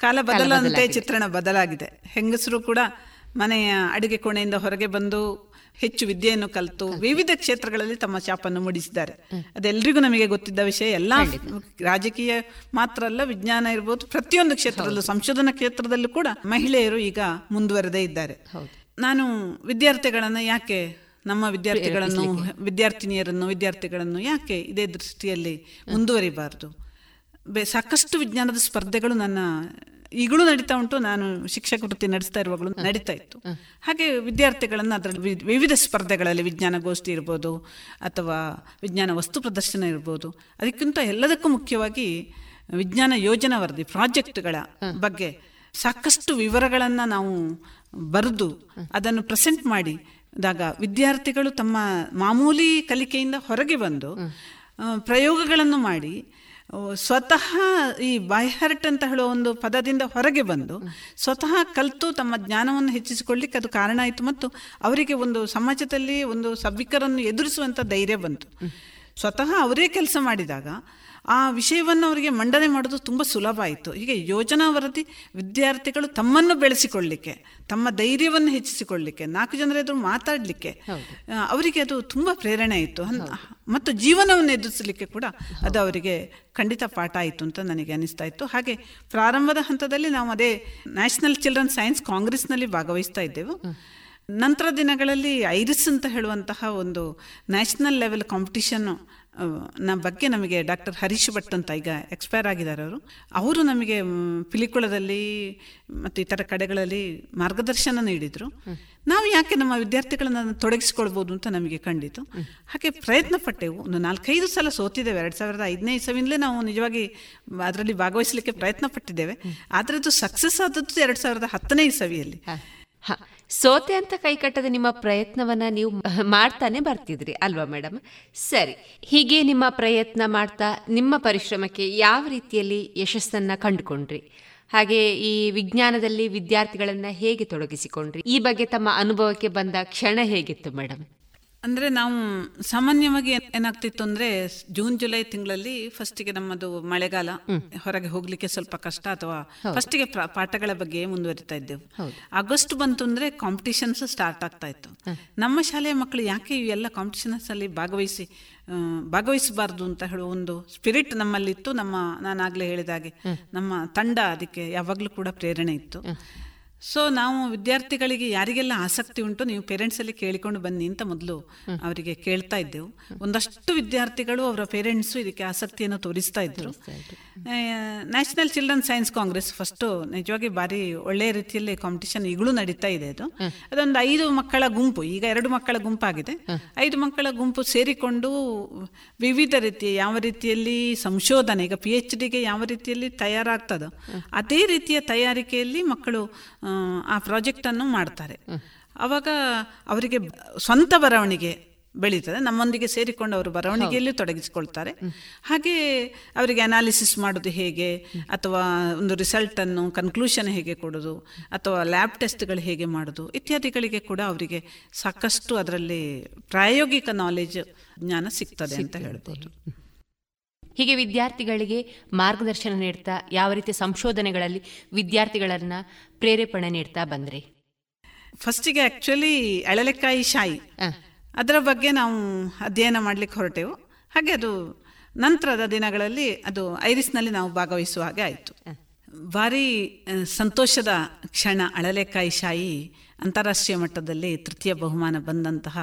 ಕಾಲ ಬದಲಂತೆ ಚಿತ್ರಣ ಬದಲಾಗಿದೆ. ಹೆಂಗಸರು ಕೂಡ ಮನೆಯ ಅಡುಗೆ ಕೋಣೆಯಿಂದ ಹೊರಗೆ ಬಂದು ಹೆಚ್ಚು ವಿದ್ಯೆಯನ್ನು ಕಲಿತು ವಿವಿಧ ಕ್ಷೇತ್ರಗಳಲ್ಲಿ ತಮ್ಮ ಚಾಪನ್ನು ಮೂಡಿಸಿದ್ದಾರೆ. ಅದೆಲ್ಲರಿಗೂ ನಮಗೆ ಗೊತ್ತಿದ್ದ ವಿಷಯ ಎಲ್ಲ ರಾಜಕೀಯ ಮಾತ್ರ ಅಲ್ಲ ವಿಜ್ಞಾನ ಇರ್ಬೋದು ಪ್ರತಿಯೊಂದು ಕ್ಷೇತ್ರದಲ್ಲೂ ಸಂಶೋಧನಾ ಕ್ಷೇತ್ರದಲ್ಲೂ ಕೂಡ ಮಹಿಳೆಯರು ಈಗ ಮುಂದುವರೆದೇ ಇದ್ದಾರೆ. ನಾನು ವಿದ್ಯಾರ್ಥಿಗಳನ್ನು ಯಾಕೆ ನಮ್ಮ ವಿದ್ಯಾರ್ಥಿಗಳನ್ನು ವಿದ್ಯಾರ್ಥಿನಿಯರನ್ನು ವಿದ್ಯಾರ್ಥಿಗಳನ್ನು ಯಾಕೆ ಇದೇ ದೃಷ್ಟಿಯಲ್ಲಿ ಮುಂದುವರಿಬಾರ್ದು? ಬೆ ಸಾಕಷ್ಟು ವಿಜ್ಞಾನದ ಸ್ಪರ್ಧೆಗಳು ನನ್ನ ಈಗಲೂ ನಡೀತಾ ಉಂಟು. ನಾನು ಶಿಕ್ಷಕ ವೃತ್ತಿ ನಡೆಸ್ತಾ ಇರುವಾಗಲೂ ನಡೀತಾ ಇತ್ತು. ಹಾಗೆ ವಿದ್ಯಾರ್ಥಿಗಳನ್ನು ಅದರಲ್ಲಿ ವಿವಿಧ ಸ್ಪರ್ಧೆಗಳಲ್ಲಿ ವಿಜ್ಞಾನ ಗೋಷ್ಠಿ ಇರ್ಬೋದು ಅಥವಾ ವಿಜ್ಞಾನ ವಸ್ತು ಪ್ರದರ್ಶನ ಇರ್ಬೋದು. ಅದಕ್ಕಿಂತ ಎಲ್ಲದಕ್ಕೂ ಮುಖ್ಯವಾಗಿ ವಿಜ್ಞಾನ ಯೋಜನಾ ವರದಿ ಪ್ರಾಜೆಕ್ಟ್ಗಳ ಬಗ್ಗೆ ಸಾಕಷ್ಟು ವಿವರಗಳನ್ನು ನಾವು ಬರೆದು ಅದನ್ನು ಪ್ರೆಸೆಂಟ್ ಮಾಡಿ ದಾಗ ವಿದ್ಯಾರ್ಥಿಗಳು ತಮ್ಮ ಮಾಮೂಲಿ ಕಲಿಕೆಯಿಂದ ಹೊರಗೆ ಬಂದು ಪ್ರಯೋಗಗಳನ್ನು ಮಾಡಿ ಸ್ವತಃ ಈ ಬಾಯ್ಹರ್ಟ್ ಅಂತ ಹೇಳುವ ಒಂದು ಪದದಿಂದ ಹೊರಗೆ ಬಂದು ಸ್ವತಃ ಕಲಿತು ತಮ್ಮ ಜ್ಞಾನವನ್ನು ಹೆಚ್ಚಿಸಿಕೊಳ್ಳಿಕ್ಕೆ ಅದು ಕಾರಣ ಆಯಿತು ಮತ್ತು ಅವರಿಗೆ ಒಂದು ಸಮಾಜದಲ್ಲಿ ಒಂದು ಸಭಿಕರನ್ನು ಎದುರಿಸುವಂಥ ಧೈರ್ಯ ಬಂತು. ಸ್ವತಃ ಅವರೇ ಕೆಲಸ ಮಾಡಿದಾಗ ಆ ವಿಷಯವನ್ನು ಅವರಿಗೆ ಮಂಡನೆ ಮಾಡೋದು ತುಂಬ ಸುಲಭ ಆಯಿತು. ಹೀಗೆ ಯೋಜನಾ ವರದಿ ವಿದ್ಯಾರ್ಥಿಗಳು ತಮ್ಮನ್ನು ಬೆಳೆಸಿಕೊಳ್ಳಿಕ್ಕೆ ತಮ್ಮ ಧೈರ್ಯವನ್ನು ಹೆಚ್ಚಿಸಿಕೊಳ್ಳಿಕ್ಕೆ ನಾಲ್ಕು ಜನರ ಎದುರು ಮಾತಾಡಲಿಕ್ಕೆ ಅವರಿಗೆ ಅದು ತುಂಬ ಪ್ರೇರಣೆ ಆಯಿತು. ಮತ್ತು ಜೀವನವನ್ನು ಎದುರಿಸಲಿಕ್ಕೆ ಕೂಡ ಅದು ಅವರಿಗೆ ಖಂಡಿತ ಪಾಠ ಆಯಿತು ಅಂತ ನನಗೆ ಅನಿಸ್ತಾ ಇತ್ತು. ಹಾಗೆ ಪ್ರಾರಂಭದ ಹಂತದಲ್ಲಿ ನಾವು ಅದೇ ನ್ಯಾಷನಲ್ ಚಿಲ್ಡ್ರನ್ ಸೈನ್ಸ್ ಕಾಂಗ್ರೆಸ್ನಲ್ಲಿ ಭಾಗವಹಿಸ್ತಾ ಇದ್ದೆವು. ನಂತರ ದಿನಗಳಲ್ಲಿ ಐರಿಸ್ ಅಂತ ಹೇಳುವಂತಹ ಒಂದು ನ್ಯಾಷನಲ್ ಲೆವೆಲ್ ಕಾಂಪಿಟಿಷನ್ನು ನ ಬಗ್ಗೆ ನಮಗೆ ಡಾಕ್ಟರ್ ಹರೀಶ್ ಭಟ್ ಅಂತ ಈಗ ಎಕ್ಸ್ಪೈರ್ ಆಗಿದ್ದಾರೆ ಅವರು. ಅವರು ನಮಗೆ ಪಿಲಿಕುಳದಲ್ಲಿ ಮತ್ತು ಇತರ ಕಡೆಗಳಲ್ಲಿ ಮಾರ್ಗದರ್ಶನ ನೀಡಿದರು. ನಾವು ಯಾಕೆ ನಮ್ಮ ವಿದ್ಯಾರ್ಥಿಗಳನ್ನು ತೊಡಗಿಸ್ಕೊಳ್ಬೋದು ಅಂತ ನಮಗೆ ಕಂಡಿತು. ಹಾಗೆ ಪ್ರಯತ್ನ ಪಟ್ಟೆವು. ಒಂದು ನಾಲ್ಕೈದು ಸಲ ಸೋತಿದ್ದೇವೆ. ಎರಡು ಸಾವಿರದ ಐದನೇ ಇಸವಿಂದಲೇ ನಾವು ನಿಜವಾಗಿ ಅದರಲ್ಲಿ ಭಾಗವಹಿಸಲಿಕ್ಕೆ ಪ್ರಯತ್ನ ಪಟ್ಟಿದ್ದೇವೆ. ಆದರೆ ಅದು ಸಕ್ಸಸ್ ಆದದ್ದು ಎರಡು ಸಾವಿರದ ಹತ್ತನೇ ಇಸವಿಯಲ್ಲಿ. ಸೋತೆ ಅಂತ ಕೈಕಟ್ಟದ ನಿಮ್ಮ ಪ್ರಯತ್ನವನ್ನ ನೀವು ಮಾಡ್ತಾನೆ ಬರ್ತಿದ್ರಿ, ಅಲ್ವಾ ಮೇಡಮ್? ಸರಿ, ಹೀಗೆ ನಿಮ್ಮ ಪ್ರಯತ್ನ ಮಾಡ್ತಾ ನಿಮ್ಮ ಪರಿಶ್ರಮಕ್ಕೆ ಯಾವ ರೀತಿಯಲ್ಲಿ ಯಶಸ್ಸನ್ನ ಕಂಡುಕೊಂಡ್ರಿ? ಹಾಗೆ ಈ ವಿಜ್ಞಾನದಲ್ಲಿ ವಿದ್ಯಾರ್ಥಿಗಳನ್ನ ಹೇಗೆ ತೊಡಗಿಸಿಕೊಂಡ್ರಿ? ಈ ಬಗ್ಗೆ ತಮ್ಮ ಅನುಭವಕ್ಕೆ ಬಂದ ಕ್ಷಣ ಹೇಗಿತ್ತು ಮೇಡಮ್? ಅಂದರೆ ನಾವು ಸಾಮಾನ್ಯವಾಗಿ ಏನಾಗ್ತಿತ್ತು ಅಂದರೆ ಜೂನ್ ಜುಲೈ ತಿಂಗಳಲ್ಲಿ ಫಸ್ಟಿಗೆ ನಮ್ಮದು ಮಳೆಗಾಲ ಹೊರಗೆ ಹೋಗ್ಲಿಕ್ಕೆ ಸ್ವಲ್ಪ ಕಷ್ಟ ಅಥವಾ ಫಸ್ಟಿಗೆ ಪಾಠಗಳ ಬಗ್ಗೆ ಮುಂದುವರಿತಾ ಇದ್ದೆವು. ಆಗಸ್ಟ್ ಬಂತು ಅಂದರೆ ಕಾಂಪಿಟಿಷನ್ಸ್ ಸ್ಟಾರ್ಟ್ ಆಗ್ತಾ ಇತ್ತು. ನಮ್ಮ ಶಾಲೆಯ ಮಕ್ಕಳು ಯಾಕೆ ಇವೆಲ್ಲ ಕಾಂಪಿಟಿಷನ್ಸ್ ಅಲ್ಲಿ ಭಾಗವಹಿಸಿ ಭಾಗವಹಿಸಬಾರ್ದು ಅಂತ ಹೇಳುವ ಒಂದು ಸ್ಪಿರಿಟ್ ನಮ್ಮಲ್ಲಿತ್ತು. ನಮ್ಮ ನಾನು ಹೇಳಿದಾಗೆ ಹೇಳಿದ ಹಾಗೆ ನಮ್ಮ ತಂಡ ಅದಕ್ಕೆ ಯಾವಾಗಲೂ ಕೂಡ ಪ್ರೇರಣೆ ಇತ್ತು. ಸೊ ನಾವು ವಿದ್ಯಾರ್ಥಿಗಳಿಗೆ ಯಾರಿಗೆಲ್ಲ ಆಸಕ್ತಿ ಉಂಟು ನೀವು ಪೇರೆಂಟ್ಸ್ ಅಲ್ಲಿ ಕೇಳಿಕೊಂಡು ಬನ್ನಿ ಅಂತ ಮೊದಲು ಅವರಿಗೆ ಕೇಳ್ತಾ ಇದ್ದೆವು. ಒಂದಷ್ಟು ವಿದ್ಯಾರ್ಥಿಗಳು ಅವರ ಪೇರೆಂಟ್ಸ್ ಇದಕ್ಕೆ ಆಸಕ್ತಿಯನ್ನು ತೋರಿಸ್ತಾ ಇದ್ರು. National children science congress first ನಿಜವಾಗಿ ಭಾರಿ ಒಳ್ಳೆಯ ರೀತಿಯಲ್ಲಿ ಕಾಂಪಿಟಿಷನ್ ಈಗಲೂ ನಡೀತಾ ಇದೆ ಅದು. ಅದೊಂದು ಐದು ಮಕ್ಕಳ ಗುಂಪು ಈಗ ಎರಡು ಮಕ್ಕಳ ಗುಂಪಾಗಿದೆ. ಐದು ಮಕ್ಕಳ ಗುಂಪು ಸೇರಿಕೊಂಡು ವಿವಿಧ ರೀತಿಯ ಯಾವ ರೀತಿಯಲ್ಲಿ ಸಂಶೋಧನೆ ಈಗ ಪಿ ಎಚ್ ಡಿಗೆ ಯಾವ ರೀತಿಯಲ್ಲಿ ತಯಾರಾಗ್ತದೋ ಅದೇ ರೀತಿಯ ತಯಾರಿಕೆಯಲ್ಲಿ ಮಕ್ಕಳು ಆ, ಪ್ರಾಜೆಕ್ಟನ್ನು ಮಾಡ್ತಾರೆ. ಅವಾಗ ಅವರಿಗೆ ಸ್ವಂತ ಬರವಣಿಗೆ ಬೆಳೀತದೆ. ನಮ್ಮೊಂದಿಗೆ ಸೇರಿಕೊಂಡು ಅವರು ಬರವಣಿಗೆಯಲ್ಲಿ ತೊಡಗಿಸಿಕೊಳ್ತಾರೆ. ಹಾಗೆ ಅವರಿಗೆ ಅನಾಲಿಸಿಸ್ ಮಾಡೋದು ಹೇಗೆ? ಅಥವಾ ಒಂದು ರಿಸಲ್ಟನ್ನು ಕನ್ಕ್ಲೂಷನ್ ಹೇಗೆ ಕೊಡೋದು? ಅಥವಾ ಲ್ಯಾಬ್ ಟೆಸ್ಟ್ಗಳು ಹೇಗೆ ಮಾಡೋದು? ಇತ್ಯಾದಿಗಳಿಗೆ ಕೂಡ ಅವರಿಗೆ ಸಾಕಷ್ಟು ಅದರಲ್ಲಿ ಪ್ರಾಯೋಗಿಕ ನಾಲೆಜ್ ಜ್ಞಾನ ಸಿಗ್ತದೆ ಅಂತ ಹೇಳ್ಬೋದು. ಹೀಗೆ ವಿದ್ಯಾರ್ಥಿಗಳಿಗೆ ಮಾರ್ಗದರ್ಶನ ನೀಡ್ತಾ ಯಾವ ರೀತಿ ಸಂಶೋಧನೆಗಳಲ್ಲಿ ವಿದ್ಯಾರ್ಥಿಗಳನ್ನ ಪ್ರೇರೇಪಣೆ ನೀಡ್ತಾ ಬಂದ್ರಿ? ಫಸ್ಟಿಗೆ ಆ್ಯಕ್ಚುಲಿ ಎಳಲೆಕಾಯಿ ಶಾಯಿ. ಅದರ ಬಗ್ಗೆ ನಾವು ಅಧ್ಯಯನ ಮಾಡಲಿಕ್ಕೆ ಹೊರಟೆವು. ಹಾಗೆ ಅದು ನಂತರದ ದಿನಗಳಲ್ಲಿ ಅದು ಐರಿಸ್ನಲ್ಲಿ ನಾವು ಭಾಗವಹಿಸುವ ಹಾಗೆ ಆಯಿತು. ಭಾರಿ ಸಂತೋಷದ ಕ್ಷಣ ಅಳಲೆಕಾಯಿ ಶಾಯಿ ಅಂತಾರಾಷ್ಟ್ರೀಯ ಮಟ್ಟದಲ್ಲಿ ತೃತೀಯ ಬಹುಮಾನ ಬಂದಂತಹ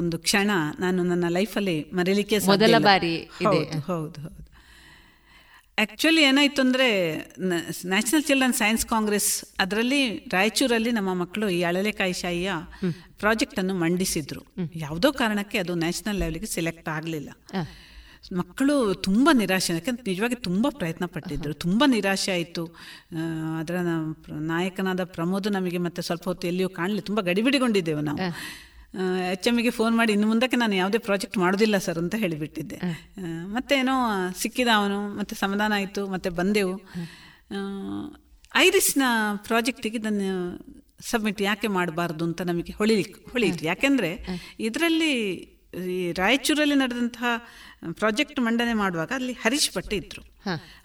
ಒಂದು ಕ್ಷಣ ನಾನು ನನ್ನ ಲೈಫಲ್ಲಿ ಮರೀಲಿಕ್ಕೆ ಮೊದಲ ಬಾರಿ. ಹೌದು ಹೌದು ಹೌದು. ಆ್ಯಕ್ಚುಲಿ ಏನಾಯಿತು ಅಂದರೆ ನ್ಯಾಷನಲ್ ಚಿಲ್ಡ್ರನ್ ಸೈನ್ಸ್ ಕಾಂಗ್ರೆಸ್ ಅದರಲ್ಲಿ ರಾಯಚೂರಲ್ಲಿ ನಮ್ಮ ಮಕ್ಕಳು ಈ ಅಳಲೆಕಾಯಿ ಶಾಹಿಯ ಪ್ರಾಜೆಕ್ಟನ್ನು ಮಂಡಿಸಿದ್ರು. ಯಾವುದೋ ಕಾರಣಕ್ಕೆ ಅದು ನ್ಯಾಷನಲ್ ಲೆವೆಲ್ಗೆ ಸೆಲೆಕ್ಟ್ ಆಗಲಿಲ್ಲ. ಮಕ್ಕಳು ತುಂಬ ನಿರಾಶೆ ಯಾಕಂದ್ರೆ ನಿಜವಾಗಿ ತುಂಬ ಪ್ರಯತ್ನ ಪಟ್ಟಿದ್ದರು ತುಂಬ ನಿರಾಶೆ ಆಯಿತು. ಅದರ ನಾಯಕನಾದ ಪ್ರಮೋದ್ ನಮಗೆ ಮತ್ತೆ ಸ್ವಲ್ಪ ಹೊತ್ತು ಎಲ್ಲಿಯೂ ಕಾಣಲಿ ತುಂಬ ಗಡಿಬಿಡಿಗೊಂಡಿದ್ದೆವು ನಾವು. ಎಚ್ ಎಮ್ಗೆ ಫೋನ್ ಮಾಡಿ ಇನ್ನು ಮುಂದಕ್ಕೆ ನಾನು ಯಾವುದೇ ಪ್ರಾಜೆಕ್ಟ್ ಮಾಡೋದಿಲ್ಲ ಸರ್ ಅಂತ ಹೇಳಿಬಿಟ್ಟಿದ್ದೆ. ಮತ್ತೇನೋ ಸಿಕ್ಕಿದ ಅವನು ಮತ್ತೆ ಸಮಾಧಾನ ಆಯಿತು ಮತ್ತೆ ಬಂದೆವು. ಐರಿಸ್ನ ಪ್ರಾಜೆಕ್ಟಿಗೆ ಇದನ್ನು ಸಬ್ಮಿಟ್ ಯಾಕೆ ಮಾಡಬಾರ್ದು ಅಂತ ನಮಗೆ ಹೊಳಿಲಿಕ್ಕೆ. ಹೊಳಿಯಿತು ಯಾಕೆಂದರೆ ಇದರಲ್ಲಿ ಈ ರಾಯಚೂರಲ್ಲಿ ನಡೆದಂತಹ ಪ್ರಾಜೆಕ್ಟ್ ಮಂಡನೆ ಮಾಡುವಾಗ ಅಲ್ಲಿ ಹರೀಶ್ ಭಟ್ ಇದ್ರು.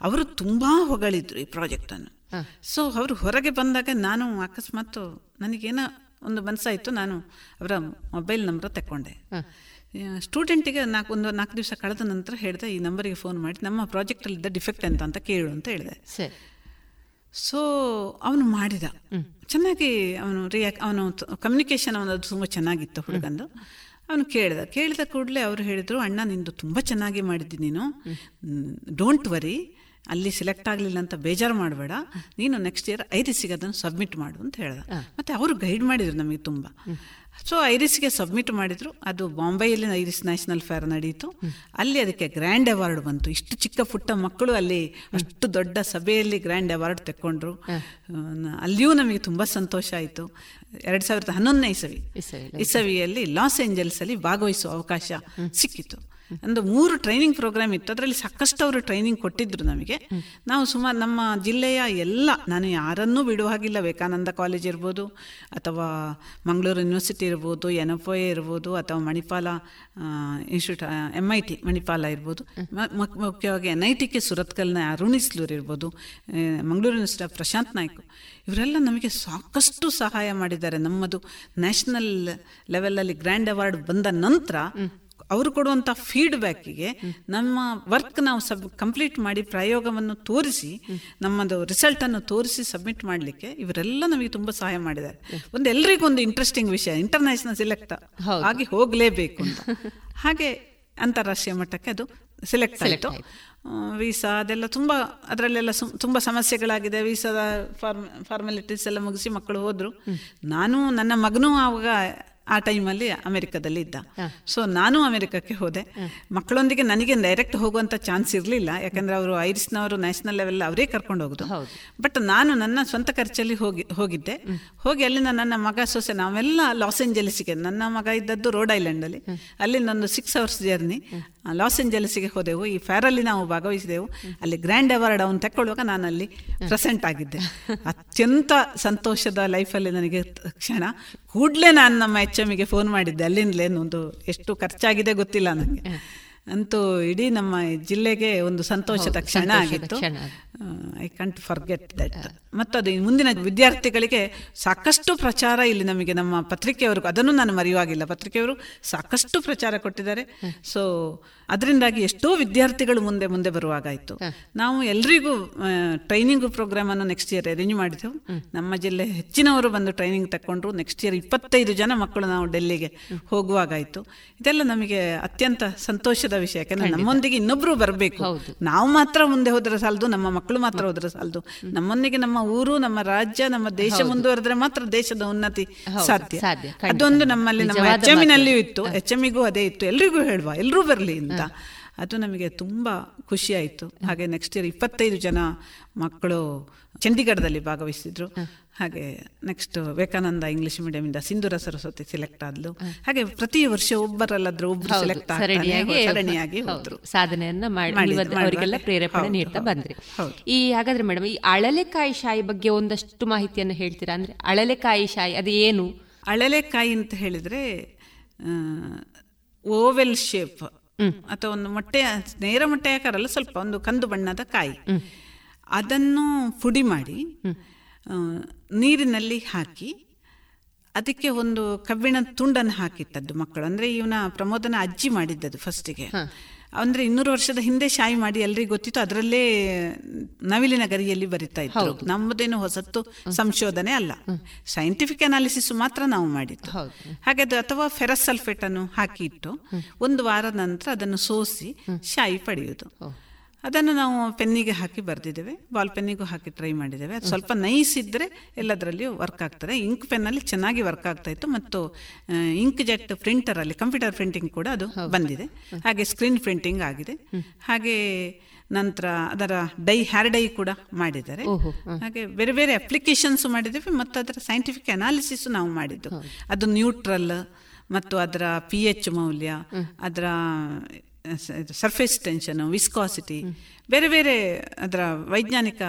ಅವರು ತುಂಬಾ ಹೊಗಳಿದ್ರು ಈ ಪ್ರಾಜೆಕ್ಟ್ ಅನ್ನು. ಸೊ ಅವರು ಹೊರಗೆ ಬಂದಾಗ ನಾನು ಅಕಸ್ಮಾತ್ ನನಗೇನೋ ಒಂದು ಮನಸ್ಸಾಯಿತು ನಾನು ಅವರ ಮೊಬೈಲ್ ನಂಬರ್ ತಗೊಂಡೆ ಸ್ಟೂಡೆಂಟಿಗೆ ನಾಲ್ಕು ಒಂದು ನಾಲ್ಕು ದಿವಸ ಕಳೆದ ನಂತರ ಹೇಳಿದೆ ಈ ನಂಬರಿಗೆ ಫೋನ್ ಮಾಡಿ ನಮ್ಮ ಪ್ರಾಜೆಕ್ಟಲ್ಲಿದ್ದ ಡಿಫೆಕ್ಟ್ ಎಂತ ಅಂತ ಕೇಳು ಅಂತ ಹೇಳಿದೆ. ಸೊ ಅವನು ಮಾಡಿದ. ಚೆನ್ನಾಗಿ ಅವನು ರಿಯಾಕ್ ಅವನು ಕಮ್ಯುನಿಕೇಶನ್ ಅವನದು ತುಂಬ ಚೆನ್ನಾಗಿತ್ತು ಹುಡುಗಂದು. ಅವನು ಕೇಳಿದ. ಕೇಳಿದ ಕೂಡಲೇ ಅವರು ಹೇಳಿದರು ಅಣ್ಣ ನಿಂದು ತುಂಬ ಚೆನ್ನಾಗಿ ಮಾಡಿದ್ದಿ ನೀನು. ಡೋಂಟ್ ವರಿ ಅಲ್ಲಿ ಸೆಲೆಕ್ಟ್ ಆಗಲಿಲ್ಲ ಅಂತ ಬೇಜಾರು ಮಾಡಬೇಡ. ನೀನು ನೆಕ್ಸ್ಟ್ ಇಯರ್ ಐರಿಸಿಗೆ ಅದನ್ನು ಸಬ್ಮಿಟ್ ಮಾಡು ಅಂತ ಹೇಳ್ದೆ. ಮತ್ತು ಅವರು ಗೈಡ್ ಮಾಡಿದರು ನಮಗೆ ತುಂಬ. ಸೊ ಐರಿಸ್ಗೆ ಸಬ್ಮಿಟ್ ಮಾಡಿದ್ರು. ಅದು ಬಾಂಬೆಯಲ್ಲಿ ಐರಿಸ್ ನ್ಯಾಷನಲ್ ಫೇರ್ ನಡೀತು. ಅಲ್ಲಿ ಅದಕ್ಕೆ ಗ್ರ್ಯಾಂಡ್ ಅವಾರ್ಡ್ ಬಂತು. ಇಷ್ಟು ಚಿಕ್ಕ ಪುಟ್ಟ ಮಕ್ಕಳು ಅಲ್ಲಿ ಅಷ್ಟು ದೊಡ್ಡ ಸಭೆಯಲ್ಲಿ ಗ್ರ್ಯಾಂಡ್ ಅವಾರ್ಡ್ ತೆಕ್ಕೊಂಡ್ರು. ಅಲ್ಲಿಯೂ ನಮಗೆ ತುಂಬ ಸಂತೋಷ ಆಯಿತು. ಎರಡು ಸಾವಿರದ ಹನ್ನೊಂದನೇ ಇಸವಿ. ಇಸವಿಯಲ್ಲಿ. ಲಾಸ್ ಏಂಜಲ್ಸಲ್ಲಿ ಭಾಗವಹಿಸುವ ಅವಕಾಶ ಸಿಕ್ಕಿತು. ಒಂದು ಮೂರು ಟ್ರೈನಿಂಗ್ ಪ್ರೋಗ್ರಾಮ್ ಇತ್ತು. ಅದರಲ್ಲಿ ಸಾಕಷ್ಟು ಅವರು ಟ್ರೈನಿಂಗ್ ಕೊಟ್ಟಿದ್ರು ನಮಗೆ. ನಾವು ಸುಮಾರು ನಮ್ಮ ಜಿಲ್ಲೆಯ ಎಲ್ಲ, ನಾನು ಯಾರನ್ನೂ ಬಿಡುವ ಹಾಗಿಲ್ಲ. ವಿವೇಕಾನಂದ ಕಾಲೇಜ್ ಇರ್ಬೋದು, ಅಥವಾ ಮಂಗಳೂರು ಯೂನಿವರ್ಸಿಟಿ ಇರ್ಬೋದು ಎನ್ ಎಫ್ ಐ ಇರ್ಬೋದು, ಅಥವಾ Manipal institute M I T Manipal ಇರ್ಬೋದು. ಮುಖ್ಯವಾಗಿ ಎನ್ ಐ ಕೆ ಸುರತ್ಕಲ್ನ ಅರುಣಿಸ್ಲೂರ್ ಇರ್ಬೋದು ಮಂಗಳೂರು ಯೂನಿವರ್ಸಿಟಿ ಪ್ರಶಾಂತ್ ನಾಯ್ಕು. ಇವರೆಲ್ಲ ನಮಗೆ ಸಾಕಷ್ಟು ಸಹಾಯ ಮಾಡಿದ್ದಾರೆ. ನಮ್ಮದು ನ್ಯಾಷನಲ್ ಲೆವೆಲಲ್ಲಿ ಗ್ರ್ಯಾಂಡ್ ಅವಾರ್ಡ್ ಬಂದ ನಂತರ ಅವರು ಕೊಡುವಂಥ ಫೀಡ್ಬ್ಯಾಕಿಗೆ ನಮ್ಮ ವರ್ಕ್ ನಾವು ಸಬ್ ಕಂಪ್ಲೀಟ್ ಮಾಡಿ ಪ್ರಯೋಗವನ್ನು ತೋರಿಸಿ ನಮ್ಮದು ರಿಸಲ್ಟನ್ನು ತೋರಿಸಿ ಸಬ್ಮಿಟ್ ಮಾಡಲಿಕ್ಕೆ ಇವರೆಲ್ಲ ನಮಗೆ ತುಂಬ ಸಹಾಯ ಮಾಡಿದ್ದಾರೆ. ಒಂದು ಎಲ್ರಿಗೂ ಒಂದು ಇಂಟ್ರೆಸ್ಟಿಂಗ್ ವಿಷಯ ಇಂಟರ್ನ್ಯಾಷನಲ್ ಸೆಲೆಕ್ಟ್ ಆಗಿ ಹೋಗಲೇಬೇಕು ಅಂತ. ಹಾಗೆ ಅಂತಾರಾಷ್ಟ್ರೀಯ ಮಟ್ಟಕ್ಕೆ ಅದು ಸೆಲೆಕ್ಟ್ ಆಯಿತು. ವೀಸಾ ಅದೆಲ್ಲ ತುಂಬ ಅದರಲ್ಲೆಲ್ಲ ಸು ತುಂಬ ಸಮಸ್ಯೆಗಳಾಗಿದೆ. ವೀಸಾದ ಫಾರ್ಮ್ ಫಾರ್ಮಾಲಿಟೀಸ್ ಎಲ್ಲ ಮುಗಿಸಿ ಮಕ್ಕಳು ಹೋದರು. ನಾನು ನನ್ನ ಮಗನೂ ಆವಾಗ ಆ ಟೈಮಲ್ಲಿ ಅಮೆರಿಕದಲ್ಲಿ ಇದ್ದ. ಸೊ ನಾನು ಅಮೆರಿಕಕ್ಕೆ ಹೋದೆ. ಮಕ್ಕಳೊಂದಿಗೆ ನನಗೆ ಡೈರೆಕ್ಟ್ ಹೋಗುವಂಥ ಚಾನ್ಸ್ ಇರಲಿಲ್ಲ. ಯಾಕಂದರೆ ಅವರು ಐರಿಸ್ನವರು ನ್ಯಾಷನಲ್ ಲೆವೆಲ್ ಅವರೇ ಕರ್ಕೊಂಡು ಹೋಗೋದು. ಬಟ್ ನಾನು ನನ್ನ ಸ್ವಂತ ಖರ್ಚಲ್ಲಿ ಹೋಗಿ ಹೋಗಿದ್ದೆ. ಹೋಗಿ ಅಲ್ಲಿನ ನನ್ನ ಮಗ ಸೊಸೆ ನಾವೆಲ್ಲ ಲಾಸ್ ಏಂಜಲೀಸಿಗೆ ನನ್ನ ಮಗ ಇದ್ದದ್ದು ರೋಡ್ ಐಲ್ಯಾಂಡಲ್ಲಿ ನಂದು ಸಿಕ್ಸ್ ಅವರ್ಸ್ ಜರ್ನಿ ಲಾಸ್ ಏಂಜಲೀಸಿಗೆ ಹೋದೆವು. ಈ ಫೇರಲ್ಲಿ ನಾವು ಭಾಗವಹಿಸಿದೆವು. ಅಲ್ಲಿ ಗ್ರ್ಯಾಂಡ್ ಅವಾರ್ಡ್ ಅವನು ತಕ್ಕೊಳ್ಳುವಾಗ ನಾನು ಅಲ್ಲಿ ಪ್ರೆಸೆಂಟ್ ಆಗಿದ್ದೆ. ಅತ್ಯಂತ ಸಂತೋಷದ ಲೈಫಲ್ಲಿ ನನಗೆ ಕ್ಷಣ. ಕೂಡಲೇ ನಾನು ನಮ್ಮ ಎಚ್ ಎಮ್ಗೆ ಫೋನ್ ಮಾಡಿದ್ದೆ. ಅಲ್ಲಿಂದಲೇ ಒಂದು ಎಷ್ಟು ಖರ್ಚಾಗಿದೆ ಗೊತ್ತಿಲ್ಲ ನನಗೆ ಅಂತೂ ಇಡೀ ನಮ್ಮ ಜಿಲ್ಲೆಗೆ ಒಂದು ಸಂತೋಷದ ಕ್ಷಣ ಆಗಿತ್ತು. ಐ ಕಂಟ್ ಫರ್ಗೆಟ್ ದಟ್ ಮತ್ತು ಅದು ಮುಂದಿನ ವಿದ್ಯಾರ್ಥಿಗಳಿಗೆ ಸಾಕಷ್ಟು ಪ್ರಚಾರ ಇಲ್ಲಿ ನಮಗೆ ನಮ್ಮ ಪತ್ರಿಕೆಯವರು ಅದನ್ನು ನಾನು ಮರೆಯುವಾಗಿಲ್ಲ. ಪತ್ರಿಕೆಯವರು ಸಾಕಷ್ಟು ಪ್ರಚಾರ ಕೊಟ್ಟಿದ್ದಾರೆ. ಸೊ ಅದರಿಂದಾಗಿ ಎಷ್ಟೋ ವಿದ್ಯಾರ್ಥಿಗಳು ಮುಂದೆ ಮುಂದೆ ಬರುವಾಗಾಯಿತು. ನಾವು ಎಲ್ರಿಗೂ ಟ್ರೈನಿಂಗ್ ಪ್ರೋಗ್ರಾಮನ್ನು ನೆಕ್ಸ್ಟ್ ಇಯರ್ ಅರೇಂಜ್ ಮಾಡಿದೆವು. ನಮ್ಮ ಜಿಲ್ಲೆ ಹೆಚ್ಚಿನವರು ಬಂದು ಟ್ರೈನಿಂಗ್ ತಗೊಂಡ್ರು ನೆಕ್ಸ್ಟ್ ಇಯರ್ ಇಪ್ಪತ್ತೈದು ಜನ ಮಕ್ಕಳು ನಾವು ಡೆಲ್ಲಿಗೆ ಹೋಗುವಾಗಾಯಿತು. ಇದೆಲ್ಲ ನಮಗೆ ಅತ್ಯಂತ ಸಂತೋಷದ ವಿಷಯ. ಯಾಕಂದ್ರೆ ನಮ್ಮೊಂದಿಗೆ ಇನ್ನೊಬ್ರು ಬರಬೇಕು. ನಾವು ಮಾತ್ರ ಮುಂದೆ ಹೋದ್ರೆ ಸಾಲದು ನಮ್ಮ ಮಕ್ಕಳು. ಮಾತ್ರ ಹೋದ್ರೆ ಸಾಲದು. ನಮ್ಮೊಂದಿಗೆ ನಮ್ಮ ಊರು ನಮ್ಮ ರಾಜ್ಯ ನಮ್ಮ ದೇಶ ಮುಂದುವರೆದ್ರೆ ಮಾತ್ರ ದೇಶದ ಉನ್ನತಿ ಸಾಧ್ಯ. ಅದೊಂದು ನಮ್ಮಲ್ಲಿ ನಮ್ಮ ಎಚ್ ಎಮ್ಮಿನಲ್ಲಿಯೂ ಇತ್ತು ಎಚ್ ಎಮ್ಮಿಗೂ ಅದೇ ಇತ್ತು ಎಲ್ರಿಗೂ ಹೇಳುವ ಎಲ್ಲರೂ ಬರಲಿ ಅಂತ. ಅದು ನಮಗೆ ತುಂಬ ಖುಷಿ ಆಯಿತು. ಹಾಗೆ ನೆಕ್ಸ್ಟ್ ಇಯರ್ ಇಪ್ಪತ್ತೈದು ಜನ ಮಕ್ಕಳು ಚಂಡೀಗಢದಲ್ಲಿ ಭಾಗವಹಿಸಿದ್ರು. ಹಾಗೆ ನೆಕ್ಸ್ಟ್ ವಿವೇಕಾನಂದ ಇಂಗ್ಲಿಷ್ ಮೀಡಿಯಮಿಂದ ಸಿಂಧೂರ ಸರಸ್ವತಿ ಸೆಲೆಕ್ಟ್ ಆದ್ಲು. ಹಾಗೆ ಪ್ರತಿ ವರ್ಷ ಒಬ್ಬರಲ್ಲಾದ್ರೂ ಒಬ್ಬರು ಸೆಲೆಕ್ಟ್ ಸರಣಿಯಾಗಿ ಹೋದ್ರು. ಸಾಧನೆಯನ್ನ ಮಾಡಿ ಅವರಿಗೆಲ್ಲ ಪ್ರೇರೇಪಣೆ ನೀಡ್ತಾ ಬಂದ್ರಿ. ಈ ಹಾಗಾದ್ರೆ ಮೇಡಮ್ ಈ ಅಳಲೆಕಾಯಿ ಶಾಯಿ ಬಗ್ಗೆ ಒಂದಷ್ಟು ಮಾಹಿತಿಯನ್ನು ಹೇಳ್ತೀರಾ? ಅಂದ್ರೆ ಅಳಲೆಕಾಯಿ ಶಾಯಿ ಅದು ಏನು? ಅಳಲೆಕಾಯಿ ಅಂತ ಹೇಳಿದ್ರೆ ಓವೆಲ್ ಶೇಪ್ ಅಥವಾ ಒಂದು ಮೊಟ್ಟೆ ನೇರ ಮೊಟ್ಟೆ ಆಕಾರಲ್ಲ ಸ್ವಲ್ಪ ಒಂದು ಕಂದು ಬಣ್ಣದ ಕಾಯಿ. ಅದನ್ನು ಪುಡಿ ಮಾಡಿ ನೀರಿನಲ್ಲಿ ಹಾಕಿ ಅದಕ್ಕೆ ಒಂದು ಕಬ್ಬಿಣ ತುಂಡನ್ನು ಹಾಕಿತ್ತದ್ದು ಮಕ್ಕಳು. ಅಂದರೆ ಇವನ ಪ್ರಮೋದನ ಅಜ್ಜಿ ಮಾಡಿದ್ದದು ಫಸ್ಟಿಗೆ. ಅಂದರೆ ಇನ್ನೂರು ವರ್ಷದ ಹಿಂದೆ ಶಾಯಿ ಮಾಡಿ ಎಲ್ರಿಗೂ ಗೊತ್ತಿತ್ತು ಅದರಲ್ಲೇ ನವಿಲಿನ ಗರಿಯಲ್ಲಿ ಬರಿತಾ ಇತ್ತು ನಮ್ಮದೇನು ಹೊಸತ್ತು ಸಂಶೋಧನೆ ಅಲ್ಲ. ಸೈಂಟಿಫಿಕ್ ಅನಾಲಿಸಿಸ್ ಮಾತ್ರ ನಾವು ಮಾಡಿದ್ದು. ಹಾಗೆ ಅದು ಅಥವಾ ಫೆರಸ್ ಸಲ್ಫೇಟ್ ಅನ್ನು ಹಾಕಿ ಇಟ್ಟು ಒಂದು ವಾರ ನಂತರ ಅದನ್ನು ಸೋಸಿ ಶಾಯಿ ಪಡೆಯುವುದು. ಅದನ್ನು ನಾವು ಪೆನ್ನಿಗೆ ಹಾಕಿ ಬರೆದಿದ್ದೇವೆ. ಬಾಲ್ ಪೆನ್ನಿಗೂ ಹಾಕಿ ಟ್ರೈ ಮಾಡಿದ್ದೇವೆ. ಅದು ಸ್ವಲ್ಪ ನೈಸ್ ಇದ್ದರೆ ಎಲ್ಲದರಲ್ಲಿಯೂ ವರ್ಕ್ ಆಗ್ತದೆ. ಇಂಕ್ ಪೆನ್ನಲ್ಲಿ ಚೆನ್ನಾಗಿ ವರ್ಕ್ ಆಗ್ತಾ ಇತ್ತು. ಮತ್ತು ಇಂಕ್ ಜೆಟ್ ಪ್ರಿಂಟರಲ್ಲಿ ಕಂಪ್ಯೂಟರ್ ಪ್ರಿಂಟಿಂಗ್ ಕೂಡ ಅದು ಬಂದಿದೆ. ಹಾಗೆ ಸ್ಕ್ರೀನ್ ಪ್ರಿಂಟಿಂಗ್ ಆಗಿದೆ. ಹಾಗೆ ನಂತರ ಅದರ ಡೈ ಹ್ಯಾರ್ ಡೈ ಕೂಡ ಮಾಡಿದ್ದಾರೆ. ಹಾಗೆ ಬೇರೆ ಬೇರೆ ಅಪ್ಲಿಕೇಶನ್ಸ್ ಮಾಡಿದ್ದೇವೆ. ಮತ್ತು ಅದರ ಸೈಂಟಿಫಿಕ್ ಅನಾಲಿಸಿಸ್ ನಾವು ಮಾಡಿದ್ದು. ಅದು ನ್ಯೂಟ್ರಲ್ ಮತ್ತು ಅದರ ಪಿ ಎಚ್ ಮೌಲ್ಯ ಅದರ ಸರ್ಫೇಸ್ ಟೆನ್ಷನ್ ವಿಸ್ಕಾಸಿಟಿ ಬೇರೆ ಬೇರೆ ಅದರ ವೈಜ್ಞಾನಿಕ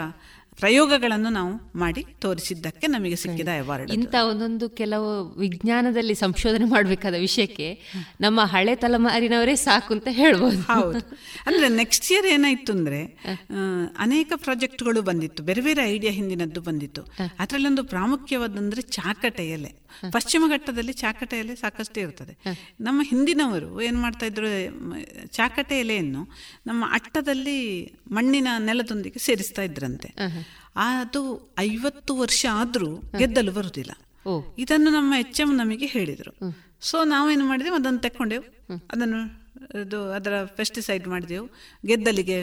ಪ್ರಯೋಗಗಳನ್ನು ನಾವು ಮಾಡಿ ತೋರಿಸಿದ್ದಕ್ಕೆ ನಮಗೆ ಸಿಕ್ಕಿದ ಅವಾರ್ಡ್ ಇಂಥ ಒಂದೊಂದು ಕೆಲವು ವಿಜ್ಞಾನದಲ್ಲಿ ಸಂಶೋಧನೆ ಮಾಡಬೇಕಾದ ವಿಷಯಕ್ಕೆ ನಮ್ಮ ಹಳೆ ತಲೆಮಾರಿನವರೇ ಸಾಕು ಅಂತ ಹೇಳ್ಬೋದು. ಹೌದು. ಅಂದ್ರೆ ನೆಕ್ಸ್ಟ್ ಇಯರ್ ಏನಾಯ್ತು ಅಂದ್ರೆ ಅನೇಕ ಪ್ರಾಜೆಕ್ಟ್ಗಳು ಬಂದಿತ್ತು. ಬೇರೆ ಬೇರೆ ಐಡಿಯಾ ಹಿಂದಿನದ್ದು ಬಂದಿತ್ತು. ಅದರಲ್ಲೊಂದು ಪ್ರಾಮುಖ್ಯವಾದಂದ್ರೆ ಚಾಕಟೆ ಎಲೆ. ಪಶ್ಚಿಮ ಘಟ್ಟದಲ್ಲಿ ಚಾಕಟ ಎಲೆ ಸಾಕಷ್ಟು ಇರ್ತದೆ. ನಮ್ಮ ಹಿಂದಿನವರು ಏನು ಮಾಡ್ತಾ ಇದ್ರು ಚಾಕಟೆ ಚಾಕಟ ಎಲೆಯನ್ನು ನಮ್ಮ ಅಟ್ಟದಲ್ಲಿ ಮಣ್ಣಿನ ನೆಲದೊಂದಿಗೆ ಸೇರಿಸ್ತಾ ಇದ್ರಂತೆ. ಅದು ಐವತ್ತು ವರ್ಷ ಆದರೂ ಗೆದ್ದಲು ಬರುವುದಿಲ್ಲ ಇದನ್ನು ನಮ್ಮ ಎಚ್ ಎಂ ನಮಗೆ ಹೇಳಿದರು. ಸೊ ನಾವೇನು ಮಾಡಿದೆವು ಅದನ್ನು ತೆಕ್ಕೊಂಡೆವು. ಅದನ್ನು ಇದು ಅದರ ಪೆಸ್ಟಿಸೈಡ್ ಮಾಡಿದೆವು. ಗೆದ್ದಲಿಗೆ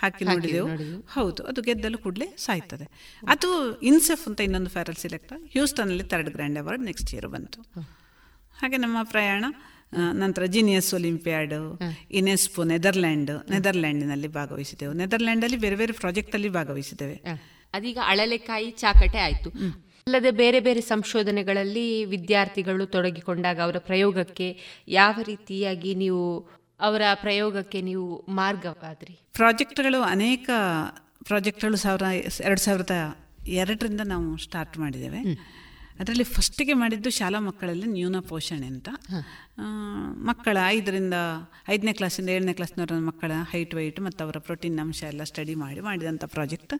ಹಾಕಿ ನೋಡಿದೆವು. ಹೌದು ಅದು ಗೆದ್ದಲು ಕೂಡಲೇ ಸಾಯ್ತದೆ. ಅದು ಇನ್ಸೆಫ್ ಅಂತ ಇನ್ನೊಂದು ಫ್ಯಾರಲ್ select ಹ್ಯೂಸ್ಟನ್ನಲ್ಲಿ third grand award next year ಬಂತು. ಹಾಗೆ ನಮ್ಮ ಪ್ರಯಾಣ ನಂತರ ಜಿನಿಯಸ್ ಒಲಿಂಪಿಯಾಡ್ ಇನೆಸ್ಪು ನೆದರ್ಲ್ಯಾಂಡ್ ನೆದರ್ಲ್ಯಾಂಡ್ನಲ್ಲಿ ಭಾಗವಹಿಸಿದೆವು ನೆದರ್ಲ್ಯಾಂಡಲ್ಲಿ ಬೇರೆ ಬೇರೆ ಪ್ರಾಜೆಕ್ಟಲ್ಲಿ ಭಾಗವಹಿಸಿದ್ದೇವೆ. ಅದೀಗ ಅಳಲೆಕಾಯಿ ಚಾಕಟೆ ಆಯ್ತು. ಅಲ್ಲದೆ ಬೇರೆ ಬೇರೆ ಸಂಶೋಧನೆಗಳಲ್ಲಿ ವಿದ್ಯಾರ್ಥಿಗಳು ತೊಡಗಿಕೊಂಡಾಗ ಅವರ ಪ್ರಯೋಗಕ್ಕೆ ಯಾವ ರೀತಿಯಾಗಿ ನೀವು ಅವರ ಪ್ರಯೋಗಕ್ಕೆ ನೀವು ಮಾರ್ಗವಾದ್ರಿ? ಪ್ರಾಜೆಕ್ಟ್ಗಳು ಅನೇಕ ಪ್ರಾಜೆಕ್ಟ್ಗಳು ಸಾವಿರ ಎರಡು ಸಾವಿರದ ಎರಡರಿಂದ ನಾವು ಸ್ಟಾರ್ಟ್ ಮಾಡಿದ್ದೇವೆ. ಅದರಲ್ಲಿ ಫಸ್ಟಿಗೆ ಮಾಡಿದ್ದು ಶಾಲಾ ಮಕ್ಕಳಲ್ಲಿ ನ್ಯೂನ ಪೋಷಣೆ ಅಂತ. ಆ, ಮಕ್ಕಳ ಐದರಿಂದ ಐದನೇ ಕ್ಲಾಸಿಂದ ಏಳನೇ ಕ್ಲಾಸ್ನವರ ಮಕ್ಕಳ ಹೈಟ್ ವೈಟ್ ಮತ್ತು ಅವರ ಪ್ರೋಟೀನ್ ಅಂಶ ಎಲ್ಲ ಸ್ಟಡಿ ಮಾಡಿ ಮಾಡಿದಂಥ ಪ್ರಾಜೆಕ್ಟ್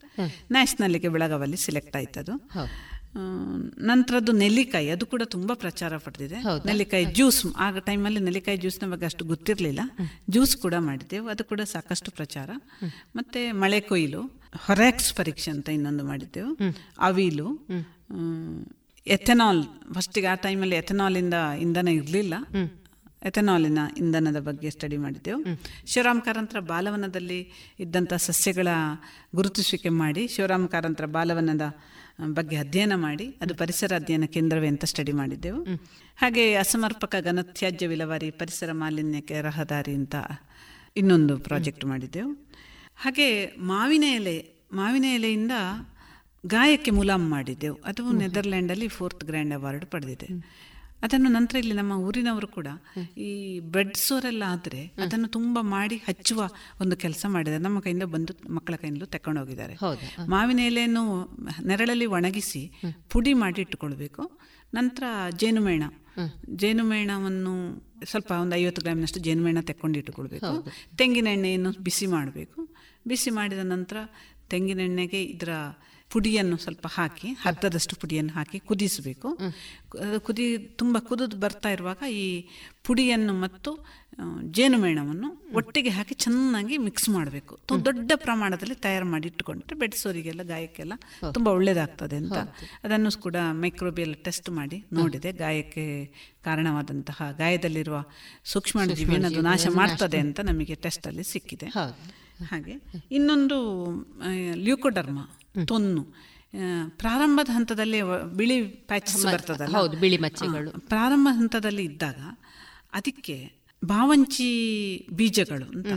ನ್ಯಾಷನಲ್ಗೆ ಬೆಳಗಾವಲ್ಲಿ ಸೆಲೆಕ್ಟ್ ಆಯ್ತದು. ಅದು ನಂತರದ್ದು ನೆಲ್ಲಿಕಾಯಿ ಅದು ಕೂಡ ತುಂಬಾ ಪ್ರಚಾರ ಪಡೆದಿದೆ. ನೆಲ್ಲಿಕಾಯಿ ಜ್ಯೂಸ್ ಆಗ ಟೈಮಲ್ಲಿ ನೆಲ್ಲಿಕಾಯಿ ಜ್ಯೂಸ್ನ ಬಗ್ಗೆ ಅಷ್ಟು ಗೊತ್ತಿರಲಿಲ್ಲ. ಜ್ಯೂಸ್ ಕೂಡ ಮಾಡಿದ್ದೆವು ಅದು ಕೂಡ ಸಾಕಷ್ಟು ಪ್ರಚಾರ. ಮತ್ತೆ ಮಳೆ ಕೊಯ್ಲು ಹೊರಾಕ್ಸ್ ಪರೀಕ್ಷೆ ಅಂತ ಇನ್ನೊಂದು ಮಾಡಿದ್ದೆವು. ಅವಿಲು ಎಥೆನಾಲ್ ಫಸ್ಟಿಗೆ ಆ ಟೈಮಲ್ಲಿ ಎಥೆನಾಲಿಂದ ಇಂಧನ ಇರಲಿಲ್ಲ. ಎಥೆನಾಲಿನ ಇಂಧನದ ಬಗ್ಗೆ ಸ್ಟಡಿ ಮಾಡಿದ್ದೆವು. ಶಿವರಾಮ್ ಕಾರಂತರ ಬಾಲವನದಲ್ಲಿ ಇದ್ದಂಥ ಸಸ್ಯಗಳ ಗುರುತಿಸುವಿಕೆ ಮಾಡಿ ಶಿವರಾಮ್ ಕಾರಂತರ ಬಾಲವನದ ಬಗ್ಗೆ ಅಧ್ಯಯನ ಮಾಡಿ ಅದು ಪರಿಸರ ಅಧ್ಯಯನ ಕೇಂದ್ರವೇ ಅಂತ ಸ್ಟಡಿ ಮಾಡಿದ್ದೆವು. ಹಾಗೆ ಅಸಮರ್ಪಕ ಘನತ್ಯಾಜ್ಯ ವಿಲವಾರಿ ಪರಿಸರ ಮಾಲಿನ್ಯಕ್ಕೆ ರಹದಾರಿ ಅಂತ ಇನ್ನೊಂದು ಪ್ರಾಜೆಕ್ಟ್ ಮಾಡಿದ್ದೆವು. ಹಾಗೆ ಮಾವಿನ ಎಲೆ ಮಾವಿನ ಎಲೆಯಿಂದ ಗಾಯಕ್ಕೆ ಮುಲಾಮ್ ಮಾಡಿದ್ದೆವು. ಅದು ನೆದರ್ಲ್ಯಾಂಡಲ್ಲಿ ಫೋರ್ತ್ ಗ್ರ್ಯಾಂಡ್ ಅವಾರ್ಡ್ ಪಡೆದಿದೆ. ಅದನ್ನು ನಂತರ ಇಲ್ಲಿ ನಮ್ಮ ಊರಿನವರು ಕೂಡ ಈ ಬ್ರೆಡ್ ಸೋರೆಲ್ಲ ಆದರೆ ಅದನ್ನು ತುಂಬ ಮಾಡಿ ಹಚ್ಚುವ ಒಂದು ಕೆಲಸ ಮಾಡಿದ್ದಾರೆ. ನಮ್ಮ ಕೈಯಿಂದ ಬಂದು ಮಕ್ಕಳ ಕೈಯಿಂದಲೂ ತಕೊಂಡು ಹೋಗಿದ್ದಾರೆ. ಹೌದಾ? ಮಾವಿನ ಎಲೆಯನ್ನು ನೆರಳಲ್ಲಿ ಒಣಗಿಸಿ ಪುಡಿ ಮಾಡಿ ಇಟ್ಟುಕೊಳ್ಬೇಕು. ನಂತರ ಜೇನುಮೇಣ. ಜೇನುಮೇಣವನ್ನು ಸ್ವಲ್ಪ ಒಂದು ಐವತ್ತು ಗ್ರಾಮಿನಷ್ಟು ಜೇನುಮೇಣ ತೆಕ್ಕೊಂಡು ಇಟ್ಟುಕೊಳ್ಬೇಕು. ತೆಂಗಿನ ಎಣ್ಣೆಯನ್ನು ಬಿಸಿ ಮಾಡಬೇಕು. ಬಿಸಿ ಮಾಡಿದ ನಂತರ ತೆಂಗಿನೆಣ್ಣೆಗೆ ಇದರ ಪುಡಿಯನ್ನು ಸ್ವಲ್ಪ ಹಾಕಿ ಅರ್ಧದಷ್ಟು ಪುಡಿಯನ್ನು ಹಾಕಿ ಕುದಿಸಬೇಕು. ಕುದಿ ತುಂಬ ಕುದಿದು ಬರ್ತಾ ಇರುವಾಗ ಈ ಪುಡಿಯನ್ನು ಮತ್ತು ಜೇನುಮೇಣವನ್ನು ಒಟ್ಟಿಗೆ ಹಾಕಿ ಚೆನ್ನಾಗಿ ಮಿಕ್ಸ್ ಮಾಡಬೇಕು. ದೊಡ್ಡ ಪ್ರಮಾಣದಲ್ಲಿ ತಯಾರು ಮಾಡಿ ಇಟ್ಟುಕೊಂಡ್ರೆ ಬೆಡ್ಸೋರಿಗೆಲ್ಲ ಗಾಯಕ್ಕೆಲ್ಲ ತುಂಬ ಒಳ್ಳೇದಾಗ್ತದೆ ಅಂತ. ಅದನ್ನು ಕೂಡ ಮೈಕ್ರೋಬಿಯಲ್ ಟೆಸ್ಟ್ ಮಾಡಿ ನೋಡಿದೆ. ಗಾಯಕ್ಕೆ ಕಾರಣವಾದಂತಹ ಗಾಯದಲ್ಲಿರುವ ಸೂಕ್ಷ್ಮ ಅದು ನಾಶ ಮಾಡ್ತದೆ ಅಂತ ನಮಗೆ ಟೆಸ್ಟಲ್ಲಿ ಸಿಕ್ಕಿದೆ. ಹಾಗೆ ಇನ್ನೊಂದು ಲ್ಯೂಕೋಡರ್ಮ. ತೊನ್ನು. ಪ್ರಾರಂಭದ ಹಂತದಲ್ಲಿ ಬಿಳಿ ಪ್ಯಾಚಸ್ ಬರ್ತದಲ್ಲ? ಹೌದು, ಬಿಳಿ ಮಚ್ಚೆಗಳು. ಪ್ರಾರಂಭ ಹಂತದಲ್ಲಿ ಇದ್ದಾಗ ಅದಕ್ಕೆ ಬಾವಂಚಿ ಬೀಜಗಳು ಅಂತ.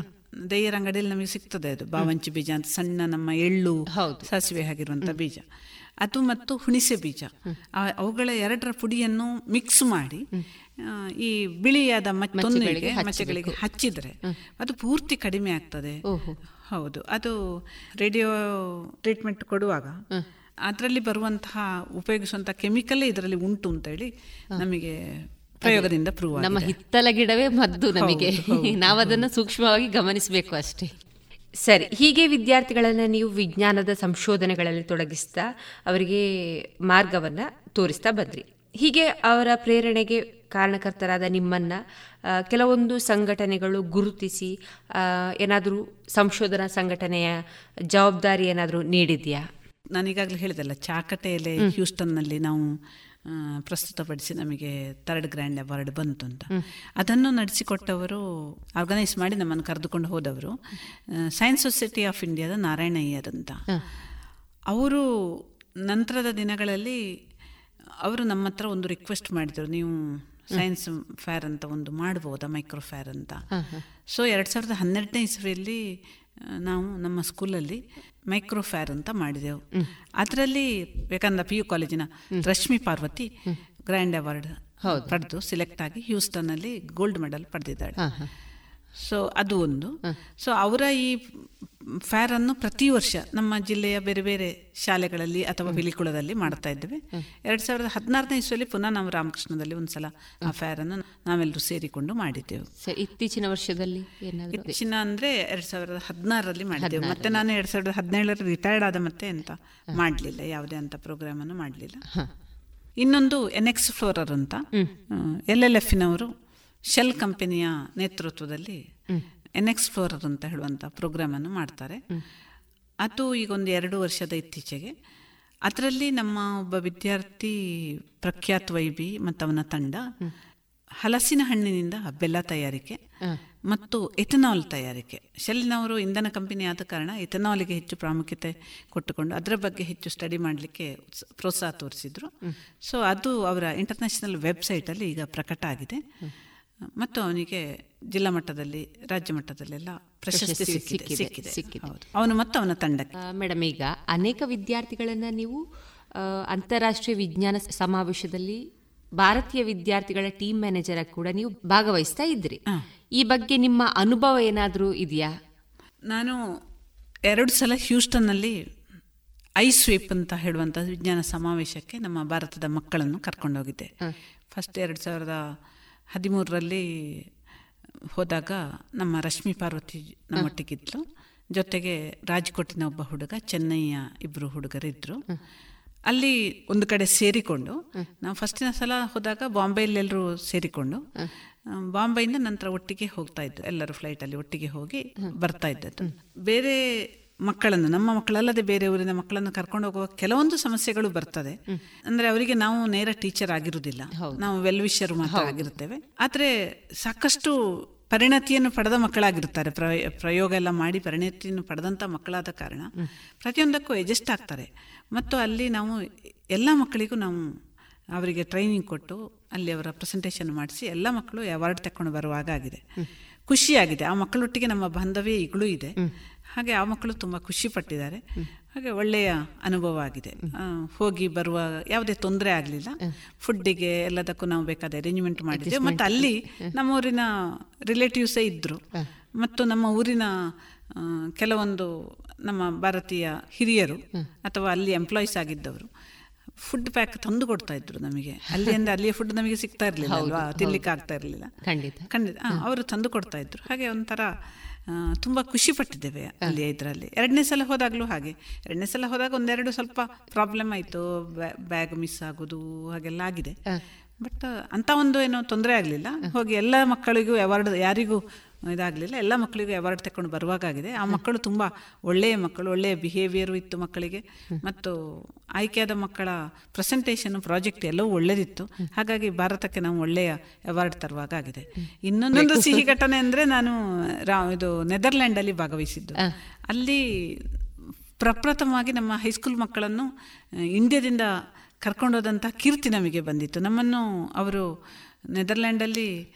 ದೈಯರ ಅಂಗಡಿಯಲ್ಲಿ ನಮಗೆ ಸಿಗ್ತದೆ ಅದು. ಬಾವಂಚಿ ಬೀಜ ಅಂತ ಸಣ್ಣ ನಮ್ಮ ಎಳ್ಳು ಸಾಸಿವೆ ಆಗಿರುವಂಥ ಬೀಜ. ಅದು ಮತ್ತು ಹುಣಿಸೆ ಬೀಜ. ಅವುಗಳ ಎರಡರ ಪುಡಿಯನ್ನು ಮಿಕ್ಸ್ ಮಾಡಿ ಈ ಬಿಳಿಯಾದ ಮಚ್ಚೆಗಳಿಗೆ ಮಚ್ಚೆಗಳಿಗೆ ಹಚ್ಚಿದ್ರೆ ಅದು ಪೂರ್ತಿ ಕಡಿಮೆ ಆಗ್ತದೆ. ಹೌದು. ಅದು ರೇಡಿಯೋ ಟ್ರೀಟ್ಮೆಂಟ್ ಕೊಡುವಾಗ? ಅದರಲ್ಲಿ ಬರುವಂತಹ ಉಪಯೋಗಿಸುವಂತಹ ಕೆಮಿಕಲ್ ಇದರಲ್ಲಿ ಉಂಟು ಅಂತೇಳಿ ನಮಗೆ ಪ್ರಯೋಗದಿಂದ ಪ್ರೂವ್ ನಮ್ಮ ಹಿತ್ತಲ ಗಿಡವೇ ಮದ್ದು ನಮಗೆ. ಹೌದು, ಹೌದು, ನಾವು ಅದನ್ನು ಸೂಕ್ಷ್ಮವಾಗಿ ಗಮನಿಸಬೇಕು ಅಷ್ಟೇ. ಸರಿ ಹೀಗೆ ವಿದ್ಯಾರ್ಥಿಗಳನ್ನು ನೀವು ವಿಜ್ಞಾನದ ಸಂಶೋಧನೆಗಳಲ್ಲಿ ತೊಡಗಿಸ್ತಾ ಅವರಿಗೆ ಮಾರ್ಗವನ್ನು ತೋರಿಸ್ತಾ ಬಂದ್ರಿ. ಹೀಗೆ ಅವರ ಪ್ರೇರಣೆಗೆ ಕಾರಣಕರ್ತರಾದ ನಿಮ್ಮನ್ನ ಕೆಲವೊಂದು ಸಂಘಟನೆಗಳು ಗುರುತಿಸಿ ಏನಾದರೂ ಸಂಶೋಧನಾ ಸಂಘಟನೆಯ ಜವಾಬ್ದಾರಿ ಏನಾದರೂ ನೀಡಿದೆಯಾ? ನಾನೀಗಾಗಲೇ ಹೇಳಿದಲ್ಲ ಚಾಕಟೆಯಲ್ಲಿ ಹ್ಯೂಸ್ಟನ್ನಲ್ಲಿ ನಾವು ಪ್ರಸ್ತುತಪಡಿಸಿ ನಮಗೆ ಥರ್ಡ್ ಗ್ರ್ಯಾಂಡ್ ಅವಾರ್ಡ್ ಬಂತು ಅಂತ. ಅದನ್ನು ನಡೆಸಿಕೊಟ್ಟವರು ಆರ್ಗನೈಸ್ ಮಾಡಿ ನಮ್ಮನ್ನು ಕರೆದುಕೊಂಡು ಹೋದವರು ಸೈನ್ಸ್ ಸೊಸೈಟಿ ಆಫ್ ಇಂಡಿಯಾದ ನಾರಾಯಣಯ್ಯರ್ ಅಂತ. ಅವರು ನಂತರದ ದಿನಗಳಲ್ಲಿ ಅವರು ನಮ್ಮ ಹತ್ರ ಒಂದು ರಿಕ್ವೆಸ್ಟ್ ಮಾಡಿದರು ನೀವು ಸೈನ್ಸ್ ಫೇರ್ ಅಂತ ಒಂದು ಮಾಡ್ಬೋದಾ ಮೈಕ್ರೋ ಫೇರ್ ಅಂತ. ಸೊ ಎರಡು ಸಾವಿರದ ಹನ್ನೆರಡನೇ ಇಸ್ವಿಯಲ್ಲಿ ನಾವು ನಮ್ಮ ಸ್ಕೂಲಲ್ಲಿ ಮೈಕ್ರೋ ಫೇರ್ ಅಂತ ಮಾಡಿದೆವು. ಅದರಲ್ಲಿ ವಿವೇಕಾನಂದ ಪಿ ಯು ಕಾಲೇಜಿನ ರಶ್ಮಿ ಪಾರ್ವತಿ ಗ್ರ್ಯಾಂಡ್ ಅವಾರ್ಡ್ ಪಡೆದು ಸಿಲೆಕ್ಟ್ ಆಗಿ ಹ್ಯೂಸ್ಟನ್ನಲ್ಲಿ ಗೋಲ್ಡ್ ಮೆಡಲ್ ಪಡೆದಿದ್ದಾಳೆ. ಸೊ ಅದು ಒಂದು. ಸೊ ಅವರ ಈ ಫೇರ್ ಅನ್ನು ಪ್ರತಿ ವರ್ಷ ನಮ್ಮ ಜಿಲ್ಲೆಯ ಬೇರೆ ಬೇರೆ ಶಾಲೆಗಳಲ್ಲಿ ಅಥವಾ ಬಿಲಿಕುಳದಲ್ಲಿ ಮಾಡ್ತಾ ಇದ್ದೇವೆ. ಎರಡ್ ಸಾವಿರದ ಹದಿನಾರನೇ ಇಸ್ವಿಯಲ್ಲಿ ಪುನಃ ನಾವು ರಾಮಕೃಷ್ಣದಲ್ಲಿ ಒಂದ್ಸಲ ಆ ಫೇರ್ ಅನ್ನು ನಾವೆಲ್ಲರೂ ಸೇರಿಕೊಂಡು ಮಾಡಿದ್ದೆವು. ಇತ್ತೀಚಿನ ವರ್ಷದಲ್ಲಿ ಇತ್ತೀಚಿನ ಅಂದ್ರೆ ಎರಡ್ ಸಾವಿರದ ಹದಿನಾರರಲ್ಲಿ ಮಾಡಿದ್ದೆವು. ಮತ್ತೆ ನಾನು ಎರಡ್ ಸಾವಿರದ ಹದಿನೇಳರಲ್ಲಿ ರಿಟೈರ್ಡ್ ಆದ ಮತ್ತೆ ಅಂತ ಮಾಡಲಿಲ್ಲ. ಯಾವುದೇ ಅಂತ ಪ್ರೋಗ್ರಾಮ್ ಅನ್ನು ಮಾಡಲಿಲ್ಲ. ಇನ್ನೊಂದು ಎನ್ ಎಕ್ಸ್ ಫ್ಲೋರರ್ ಅಂತ. ಎಲ್ ಎಲ್ ಎಫ್ನವರು ಶೆಲ್ ಕಂಪನಿಯ ನೇತೃತ್ವದಲ್ಲಿ ಎನ್ ಎಕ್ಸ್ ಫ್ಲೋರರ್ ಅಂತ ಹೇಳುವಂಥ ಪ್ರೋಗ್ರಾಮನ್ನು ಮಾಡ್ತಾರೆ. ಅದು ಈಗ ಒಂದು ಎರಡು ವರ್ಷದ ಇತ್ತೀಚೆಗೆ. ಅದರಲ್ಲಿ ನಮ್ಮ ಒಬ್ಬ ವಿದ್ಯಾರ್ಥಿ ಪ್ರಖ್ಯಾತ್ ವೈಬಿ ಮತ್ತು ಅವನ ತಂಡ ಹಲಸಿನ ಹಣ್ಣಿನಿಂದ ಬೆಲ್ಲ ತಯಾರಿಕೆ ಮತ್ತು ಎಥನಾಲ್ ತಯಾರಿಕೆ. ಶೆಲ್ಲಿನವರು ಇಂಧನ ಕಂಪನಿ ಆದ ಕಾರಣ ಎಥನಾಲ್ಗೆ ಹೆಚ್ಚು ಪ್ರಾಮುಖ್ಯತೆ ಕೊಟ್ಟುಕೊಂಡು ಅದರ ಬಗ್ಗೆ ಹೆಚ್ಚು ಸ್ಟಡಿ ಮಾಡಲಿಕ್ಕೆ ಪ್ರೋತ್ಸಾಹ ತೋರಿಸಿದ್ರು. ಸೊ ಅದು ಅವರ ಇಂಟರ್ನ್ಯಾಷನಲ್ ವೆಬ್ಸೈಟಲ್ಲಿ ಈಗ ಪ್ರಕಟ ಆಗಿದೆ. ಮತ್ತು ಅವನಿಗೆ ಜಿಲ್ಲಾ ಮಟ್ಟದಲ್ಲಿ ರಾಜ್ಯ ಮಟ್ಟದಲ್ಲೆಲ್ಲ ಪ್ರಶಸ್ತಿ ಸಿಕ್ಕಿದೆ ಸಿಕ್ಕಿದೆ ಅವನು ಮತ್ತು ಅವನ ತಂಡಕ್ಕೆ. ಮೇಡಮ್ ಈಗ ಅನೇಕ ವಿದ್ಯಾರ್ಥಿಗಳನ್ನ ನೀವು ಅಂತಾರಾಷ್ಟ್ರೀಯ ವಿಜ್ಞಾನ ಸಮಾವೇಶದಲ್ಲಿ ಭಾರತೀಯ ವಿದ್ಯಾರ್ಥಿಗಳ ಟೀಮ್ ಮ್ಯಾನೇಜರ್ ಕೂಡ ನೀವು ಭಾಗವಹಿಸ್ತಾ ಇದ್ರಿ. ಈ ಬಗ್ಗೆ ನಿಮ್ಮ ಅನುಭವ ಏನಾದರೂ ಇದೆಯಾ? ನಾನು ಎರಡು ಸಲ ಹ್ಯೂಸ್ಟನ್ನಲ್ಲಿ ಐ ಸ್ವೀಪ್ ಅಂತ ಹೇಳುವಂಥ ವಿಜ್ಞಾನ ಸಮಾವೇಶಕ್ಕೆ ನಮ್ಮ ಭಾರತದ ಮಕ್ಕಳನ್ನು ಕರ್ಕೊಂಡೋಗಿದ್ದೆ. ಫಸ್ಟ್ ಎರಡು ಸಾವಿರದ ಹದಿಮೂರರಲ್ಲಿ ಹೋದಾಗ ನಮ್ಮ ರಶ್ಮಿ ಪಾರ್ವತಿ ನಮ್ಮೊಟ್ಟಿಗಿದ್ಲು. ಜೊತೆಗೆ ರಾಜ್ಕೋಟಿನ ಒಬ್ಬ ಹುಡುಗ, ಚೆನ್ನೈಯ ಇಬ್ಬರು ಹುಡುಗರಿದ್ದರು ಅಲ್ಲಿ ಒಂದು ಕಡೆ ಸೇರಿಕೊಂಡು ನಾವು ಫಸ್ಟಿನ ಸಲ ಹೋದಾಗ ಬಾಂಬೆಯಲ್ಲೆಲ್ಲರೂ ಸೇರಿಕೊಂಡು, ಬಾಂಬೆಯಿಂದ ನಂತರ ಒಟ್ಟಿಗೆ ಹೋಗ್ತಾ ಇದ್ದು. ಎಲ್ಲರೂ ಫ್ಲೈಟಲ್ಲಿ ಒಟ್ಟಿಗೆ ಹೋಗಿ ಬರ್ತಾ ಇದ್ದದ್ದು. ಬೇರೆ ಮಕ್ಕಳನ್ನು ನಮ್ಮ ಮಕ್ಕಳಲ್ಲದೆ ಬೇರೆ ಊರಿನ ಮಕ್ಕಳನ್ನು ಕರ್ಕೊಂಡು ಹೋಗುವ ಕೆಲವೊಂದು ಸಮಸ್ಯೆಗಳು ಬರ್ತದೆ. ಅಂದ್ರೆ ಅವರಿಗೆ ನಾವು ನೇರ ಟೀಚರ್ ಆಗಿರುವುದಿಲ್ಲ. ನಾವು ವೆಲ್ವಿಷರ್ ಮಾತ್ರ ಆಗಿರುತ್ತೇವೆ. ಆದ್ರೆ ಸಾಕಷ್ಟು ಪರಿಣತಿಯನ್ನು ಪಡೆದ ಮಕ್ಕಳಾಗಿರ್ತಾರೆ ಪ್ರಯೋಗ ಎಲ್ಲ ಮಾಡಿ ಪರಿಣತಿಯನ್ನು ಪಡೆದಂಥ ಮಕ್ಕಳಾದ ಕಾರಣ ಪ್ರತಿಯೊಂದಕ್ಕೂ ಎಜೆಸ್ಟ್ ಆಗ್ತಾರೆ. ಮತ್ತು ಅಲ್ಲಿ ನಾವು ಎಲ್ಲ ಮಕ್ಕಳಿಗೂ ನಾವು ಅವರಿಗೆ ಟ್ರೈನಿಂಗ್ ಕೊಟ್ಟು ಅಲ್ಲಿ ಅವರ ಪ್ರೆಸೆಂಟೇಷನ್ ಮಾಡಿಸಿ ಎಲ್ಲ ಮಕ್ಕಳು ಅವಾರ್ಡ್ ತಕೊಂಡು ಬರುವಾಗ ಆಗಿದೆ. ಖುಷಿಯಾಗಿದೆ. ಆ ಮಕ್ಕಳೊಟ್ಟಿಗೆ ನಮ್ಮ ಬಾಂಧವ್ಯ ಈಗಲೂ ಇದೆ. ಹಾಗೆ ಆ ಮಕ್ಕಳು ತುಂಬ ಖುಷಿ ಪಟ್ಟಿದ್ದಾರೆ. ಹಾಗೆ ಒಳ್ಳೆಯ ಅನುಭವ ಆಗಿದೆ. ಹೋಗಿ ಬರುವ ಯಾವುದೇ ತೊಂದರೆ ಆಗಲಿಲ್ಲ. ಫುಡ್ಡಿಗೆ ಎಲ್ಲದಕ್ಕೂ ನಾವು ಬೇಕಾದ ಅರೇಂಜ್ಮೆಂಟ್ ಮಾಡಿದ್ದೆ ಮತ್ತು ಅಲ್ಲಿ ನಮ್ಮ ಊರಿನ ರಿಲೇಟಿವ್ಸೇ ಇದ್ದರು ಮತ್ತು ನಮ್ಮ ಊರಿನ ಕೆಲವೊಂದು ನಮ್ಮ ಭಾರತೀಯ ಹಿರಿಯರು ಅಥವಾ ಅಲ್ಲಿ ಎಂಪ್ಲಾಯೀಸ್ ಆಗಿದ್ದವರು ಫುಡ್ ಪ್ಯಾಕ್ ತಂದು ಕೊಡ್ತಾ ಇದ್ರು ನಮಗೆ. ಅಲ್ಲಿ ಅಂದ್ರೆ ಅಲ್ಲಿಯ ಫುಡ್ ನಮಗೆ ಸಿಗ್ತಾ ಇರಲಿಲ್ಲ ಅಲ್ವಾ? ತಿನ್ಲಿಕ್ಕೆ ಆಗ್ತಾ ಇರಲಿಲ್ಲ. ಖಂಡಿತ. ಖಂಡಿತ. ಅವರು ತಂದು ಕೊಡ್ತಾ ಇದ್ರು. ಹಾಗೆ ಒಂಥರ ತುಂಬ ಖುಷಿ ಪಟ್ಟಿದ್ದೇವೆ ಅಲ್ಲಿ ಇದರಲ್ಲಿ. ಎರಡನೇ ಸಲ ಹೋದಾಗಲೂ ಹಾಗೆ. ಎರಡನೇ ಸಲ ಹೋದಾಗ ಒಂದೆರಡು ಸ್ವಲ್ಪ ಪ್ರಾಬ್ಲಮ್ ಆಯಿತು. ಬ್ಯಾಗ್ ಮಿಸ್ ಆಗೋದು ಹಾಗೆಲ್ಲ ಆಗಿದೆ. ಬಟ್ ಅಂತ ಒಂದು ಏನೋ ತೊಂದರೆ ಆಗಲಿಲ್ಲ. ಹೋಗಿ ಎಲ್ಲ ಮಕ್ಕಳಿಗೂ ಅವಾರ್ಡ್ ಯಾರಿಗೂ ಇದಾಗಲಿಲ್ಲ. ಎಲ್ಲ ಮಕ್ಕಳಿಗೂ ಅವಾರ್ಡ್ ತಗೊಂಡು ಬರುವಾಗಿದೆ ಆ ಮಕ್ಕಳು ತುಂಬ ಒಳ್ಳೆಯ ಮಕ್ಕಳು ಒಳ್ಳೆಯ ಬಿಹೇವಿಯರು ಇತ್ತು ಮಕ್ಕಳಿಗೆ. ಮತ್ತು ಆಯ್ಕೆಯಾದ ಮಕ್ಕಳ ಪ್ರೆಸೆಂಟೇಷನ್ ಪ್ರಾಜೆಕ್ಟ್ ಎಲ್ಲವೂ ಒಳ್ಳೆದಿತ್ತು. ಹಾಗಾಗಿ ಭಾರತಕ್ಕೆ ನಾವು ಒಳ್ಳೆಯ ಅವಾರ್ಡ್ ತರುವಾಗಿದೆ ಇನ್ನೊಂದೊಂದು ಸಿಹಿ ಘಟನೆ ಅಂದರೆ ನಾನು ರಾ ಇದು ನೆದರ್ಲ್ಯಾಂಡಲ್ಲಿ ಭಾಗವಹಿಸಿದ್ದು. ಅಲ್ಲಿ ಪ್ರಪ್ರಥಮವಾಗಿ ನಮ್ಮ ಹೈಸ್ಕೂಲ್ ಮಕ್ಕಳನ್ನು ಇಂಡಿಯಾದಿಂದ ಕರ್ಕೊಂಡೋದಂಥ ಕೀರ್ತಿ ನಮಗೆ ಬಂದಿತ್ತು. ನಮ್ಮನ್ನು ಅವರು ನೆದರ್ಲ್ಯಾಂಡಲ್ಲಿ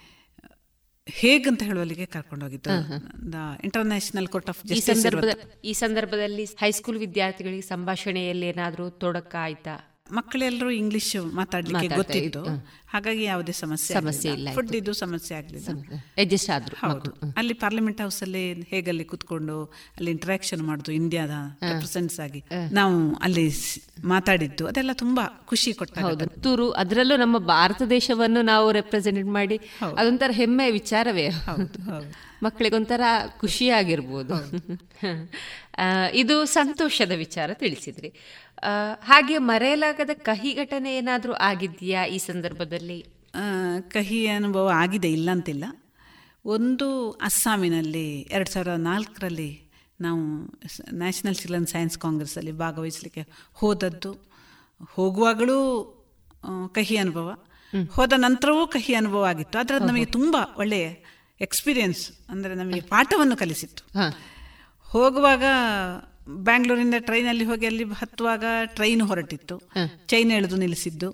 ಹೇಗ್ ಅಂತ ಹೇಳುವಲ್ಲಿಗೆ ಕರ್ಕೊಂಡೋಗಿದ್ದು. ಇಂಟರ್ನ್ಯಾಷನಲ್ ಕೋರ್ಟ್ ಆಫ್ ಜಸ್ಟಿಸ್ ಈ ಸಂದರ್ಭದಲ್ಲಿ ಹೈಸ್ಕೂಲ್ ವಿದ್ಯಾರ್ಥಿಗಳಿಗೆ ಸಂಭಾಷಣೆಯಲ್ಲಿ ಏನಾದರೂ ತೊಡಕ ಆಯ್ತಾ ಮಕ್ಕಳೆಲ್ಲರೂ ಇಂಗ್ಲಿಷ್ ಮಾತಾಡ್ಲಿಕ್ಕೆ ಗೊತ್ತಿತ್ತು. ಹಾಗಾಗಿ ಯಾವುದೇ ಸಮಸ್ಯೆ ಸಮಸ್ಯೆ ಇಲ್ಲ ಫುಡ್ ಇದು ಸಮಸ್ಯೆ ಆಗಲಿಲ್ಲ. ಅಡ್ಜಸ್ಟ್ ಆದ್ರು ಹೌದು. ಅಲ್ಲಿ ಪಾರ್ಲಿಮೆಂಟ್ ಹೌಸ್ ಅಲ್ಲಿ ಹೇಗಲ್ಲಿ ಕುತ್ಕೊಂಡು ಅಲ್ಲಿ ಇಂಟ್ರಾಕ್ಷನ್ ಮಾಡುದು ಇಂಡಿಯಾದ ರೆಪ್ರೆಸೆಂಟ್ಸ್ ಆಗಿ ನಾವು ಅಲ್ಲಿ ಮಾತಾಡಿದ್ದು. ಅದೆಲ್ಲ ತುಂಬಾ ಖುಷಿ ಕೊಟ್ಟ ತೂರು ಅದರಲ್ಲೂ ನಮ್ಮ ಭಾರತ ದೇಶವನ್ನು ನಾವು ರೆಪ್ರೆಸೆಂಟ್ ಮಾಡಿ ಅದೊಂಥರ ಹೆಮ್ಮೆಯ ವಿಚಾರವೇ. ಮಕ್ಕಳಿಗೊಂಥರ ಖುಷಿಯಾಗಿರ್ಬೋದು. ಇದು ಸಂತೋಷದ ವಿಚಾರ ತಿಳಿಸಿದ್ರಿ. ಹಾಗೆ ಮರೆಯಲಾಗದ ಕಹಿ ಘಟನೆ ಏನಾದರೂ ಆಗಿದೆಯಾ ಈ ಸಂದರ್ಭದಲ್ಲಿ? ಕಹಿ ಅನುಭವ ಆಗಿದೆ ಇಲ್ಲ ಅಂತಿಲ್ಲ ಒಂದು ಅಸ್ಸಾಮಿನಲ್ಲಿ ಎರಡು ಸಾವಿರದ ನಾಲ್ಕರಲ್ಲಿ ನಾವು ನ್ಯಾಷನಲ್ ಚಿಲ್ಡ್ರನ್ ಸೈನ್ಸ್ ಕಾಂಗ್ರೆಸ್ಸಲ್ಲಿ ಭಾಗವಹಿಸಲಿಕ್ಕೆ ಹೋದದ್ದು. ಹೋಗುವಾಗಲೂ ಕಹಿ ಅನುಭವ. ಹೋದ ನಂತರವೂ ಕಹಿ ಅನುಭವ ಆಗಿತ್ತು. ಆದರೆ ಅದು ನಮಗೆ ತುಂಬ ಒಳ್ಳೆಯ ಎಕ್ಸ್ಪೀರಿಯನ್ಸ್ ಅಂದರೆ ನಮಗೆ ಪಾಠವನ್ನು ಕಲಿಸಿತ್ತು. ಹೋಗುವಾಗ ಬ್ಯಾಂಗ್ಳೂರಿಂದ ಟ್ರೈನಲ್ಲಿ ಹೋಗಿ ಅಲ್ಲಿ ಹತ್ತುವಾಗ ಟ್ರೈನ್ ಹೊರಟಿತ್ತು. ಚೈನ್ ಎಳೆದು ನಿಲ್ಲಿಸಿದ್ದು.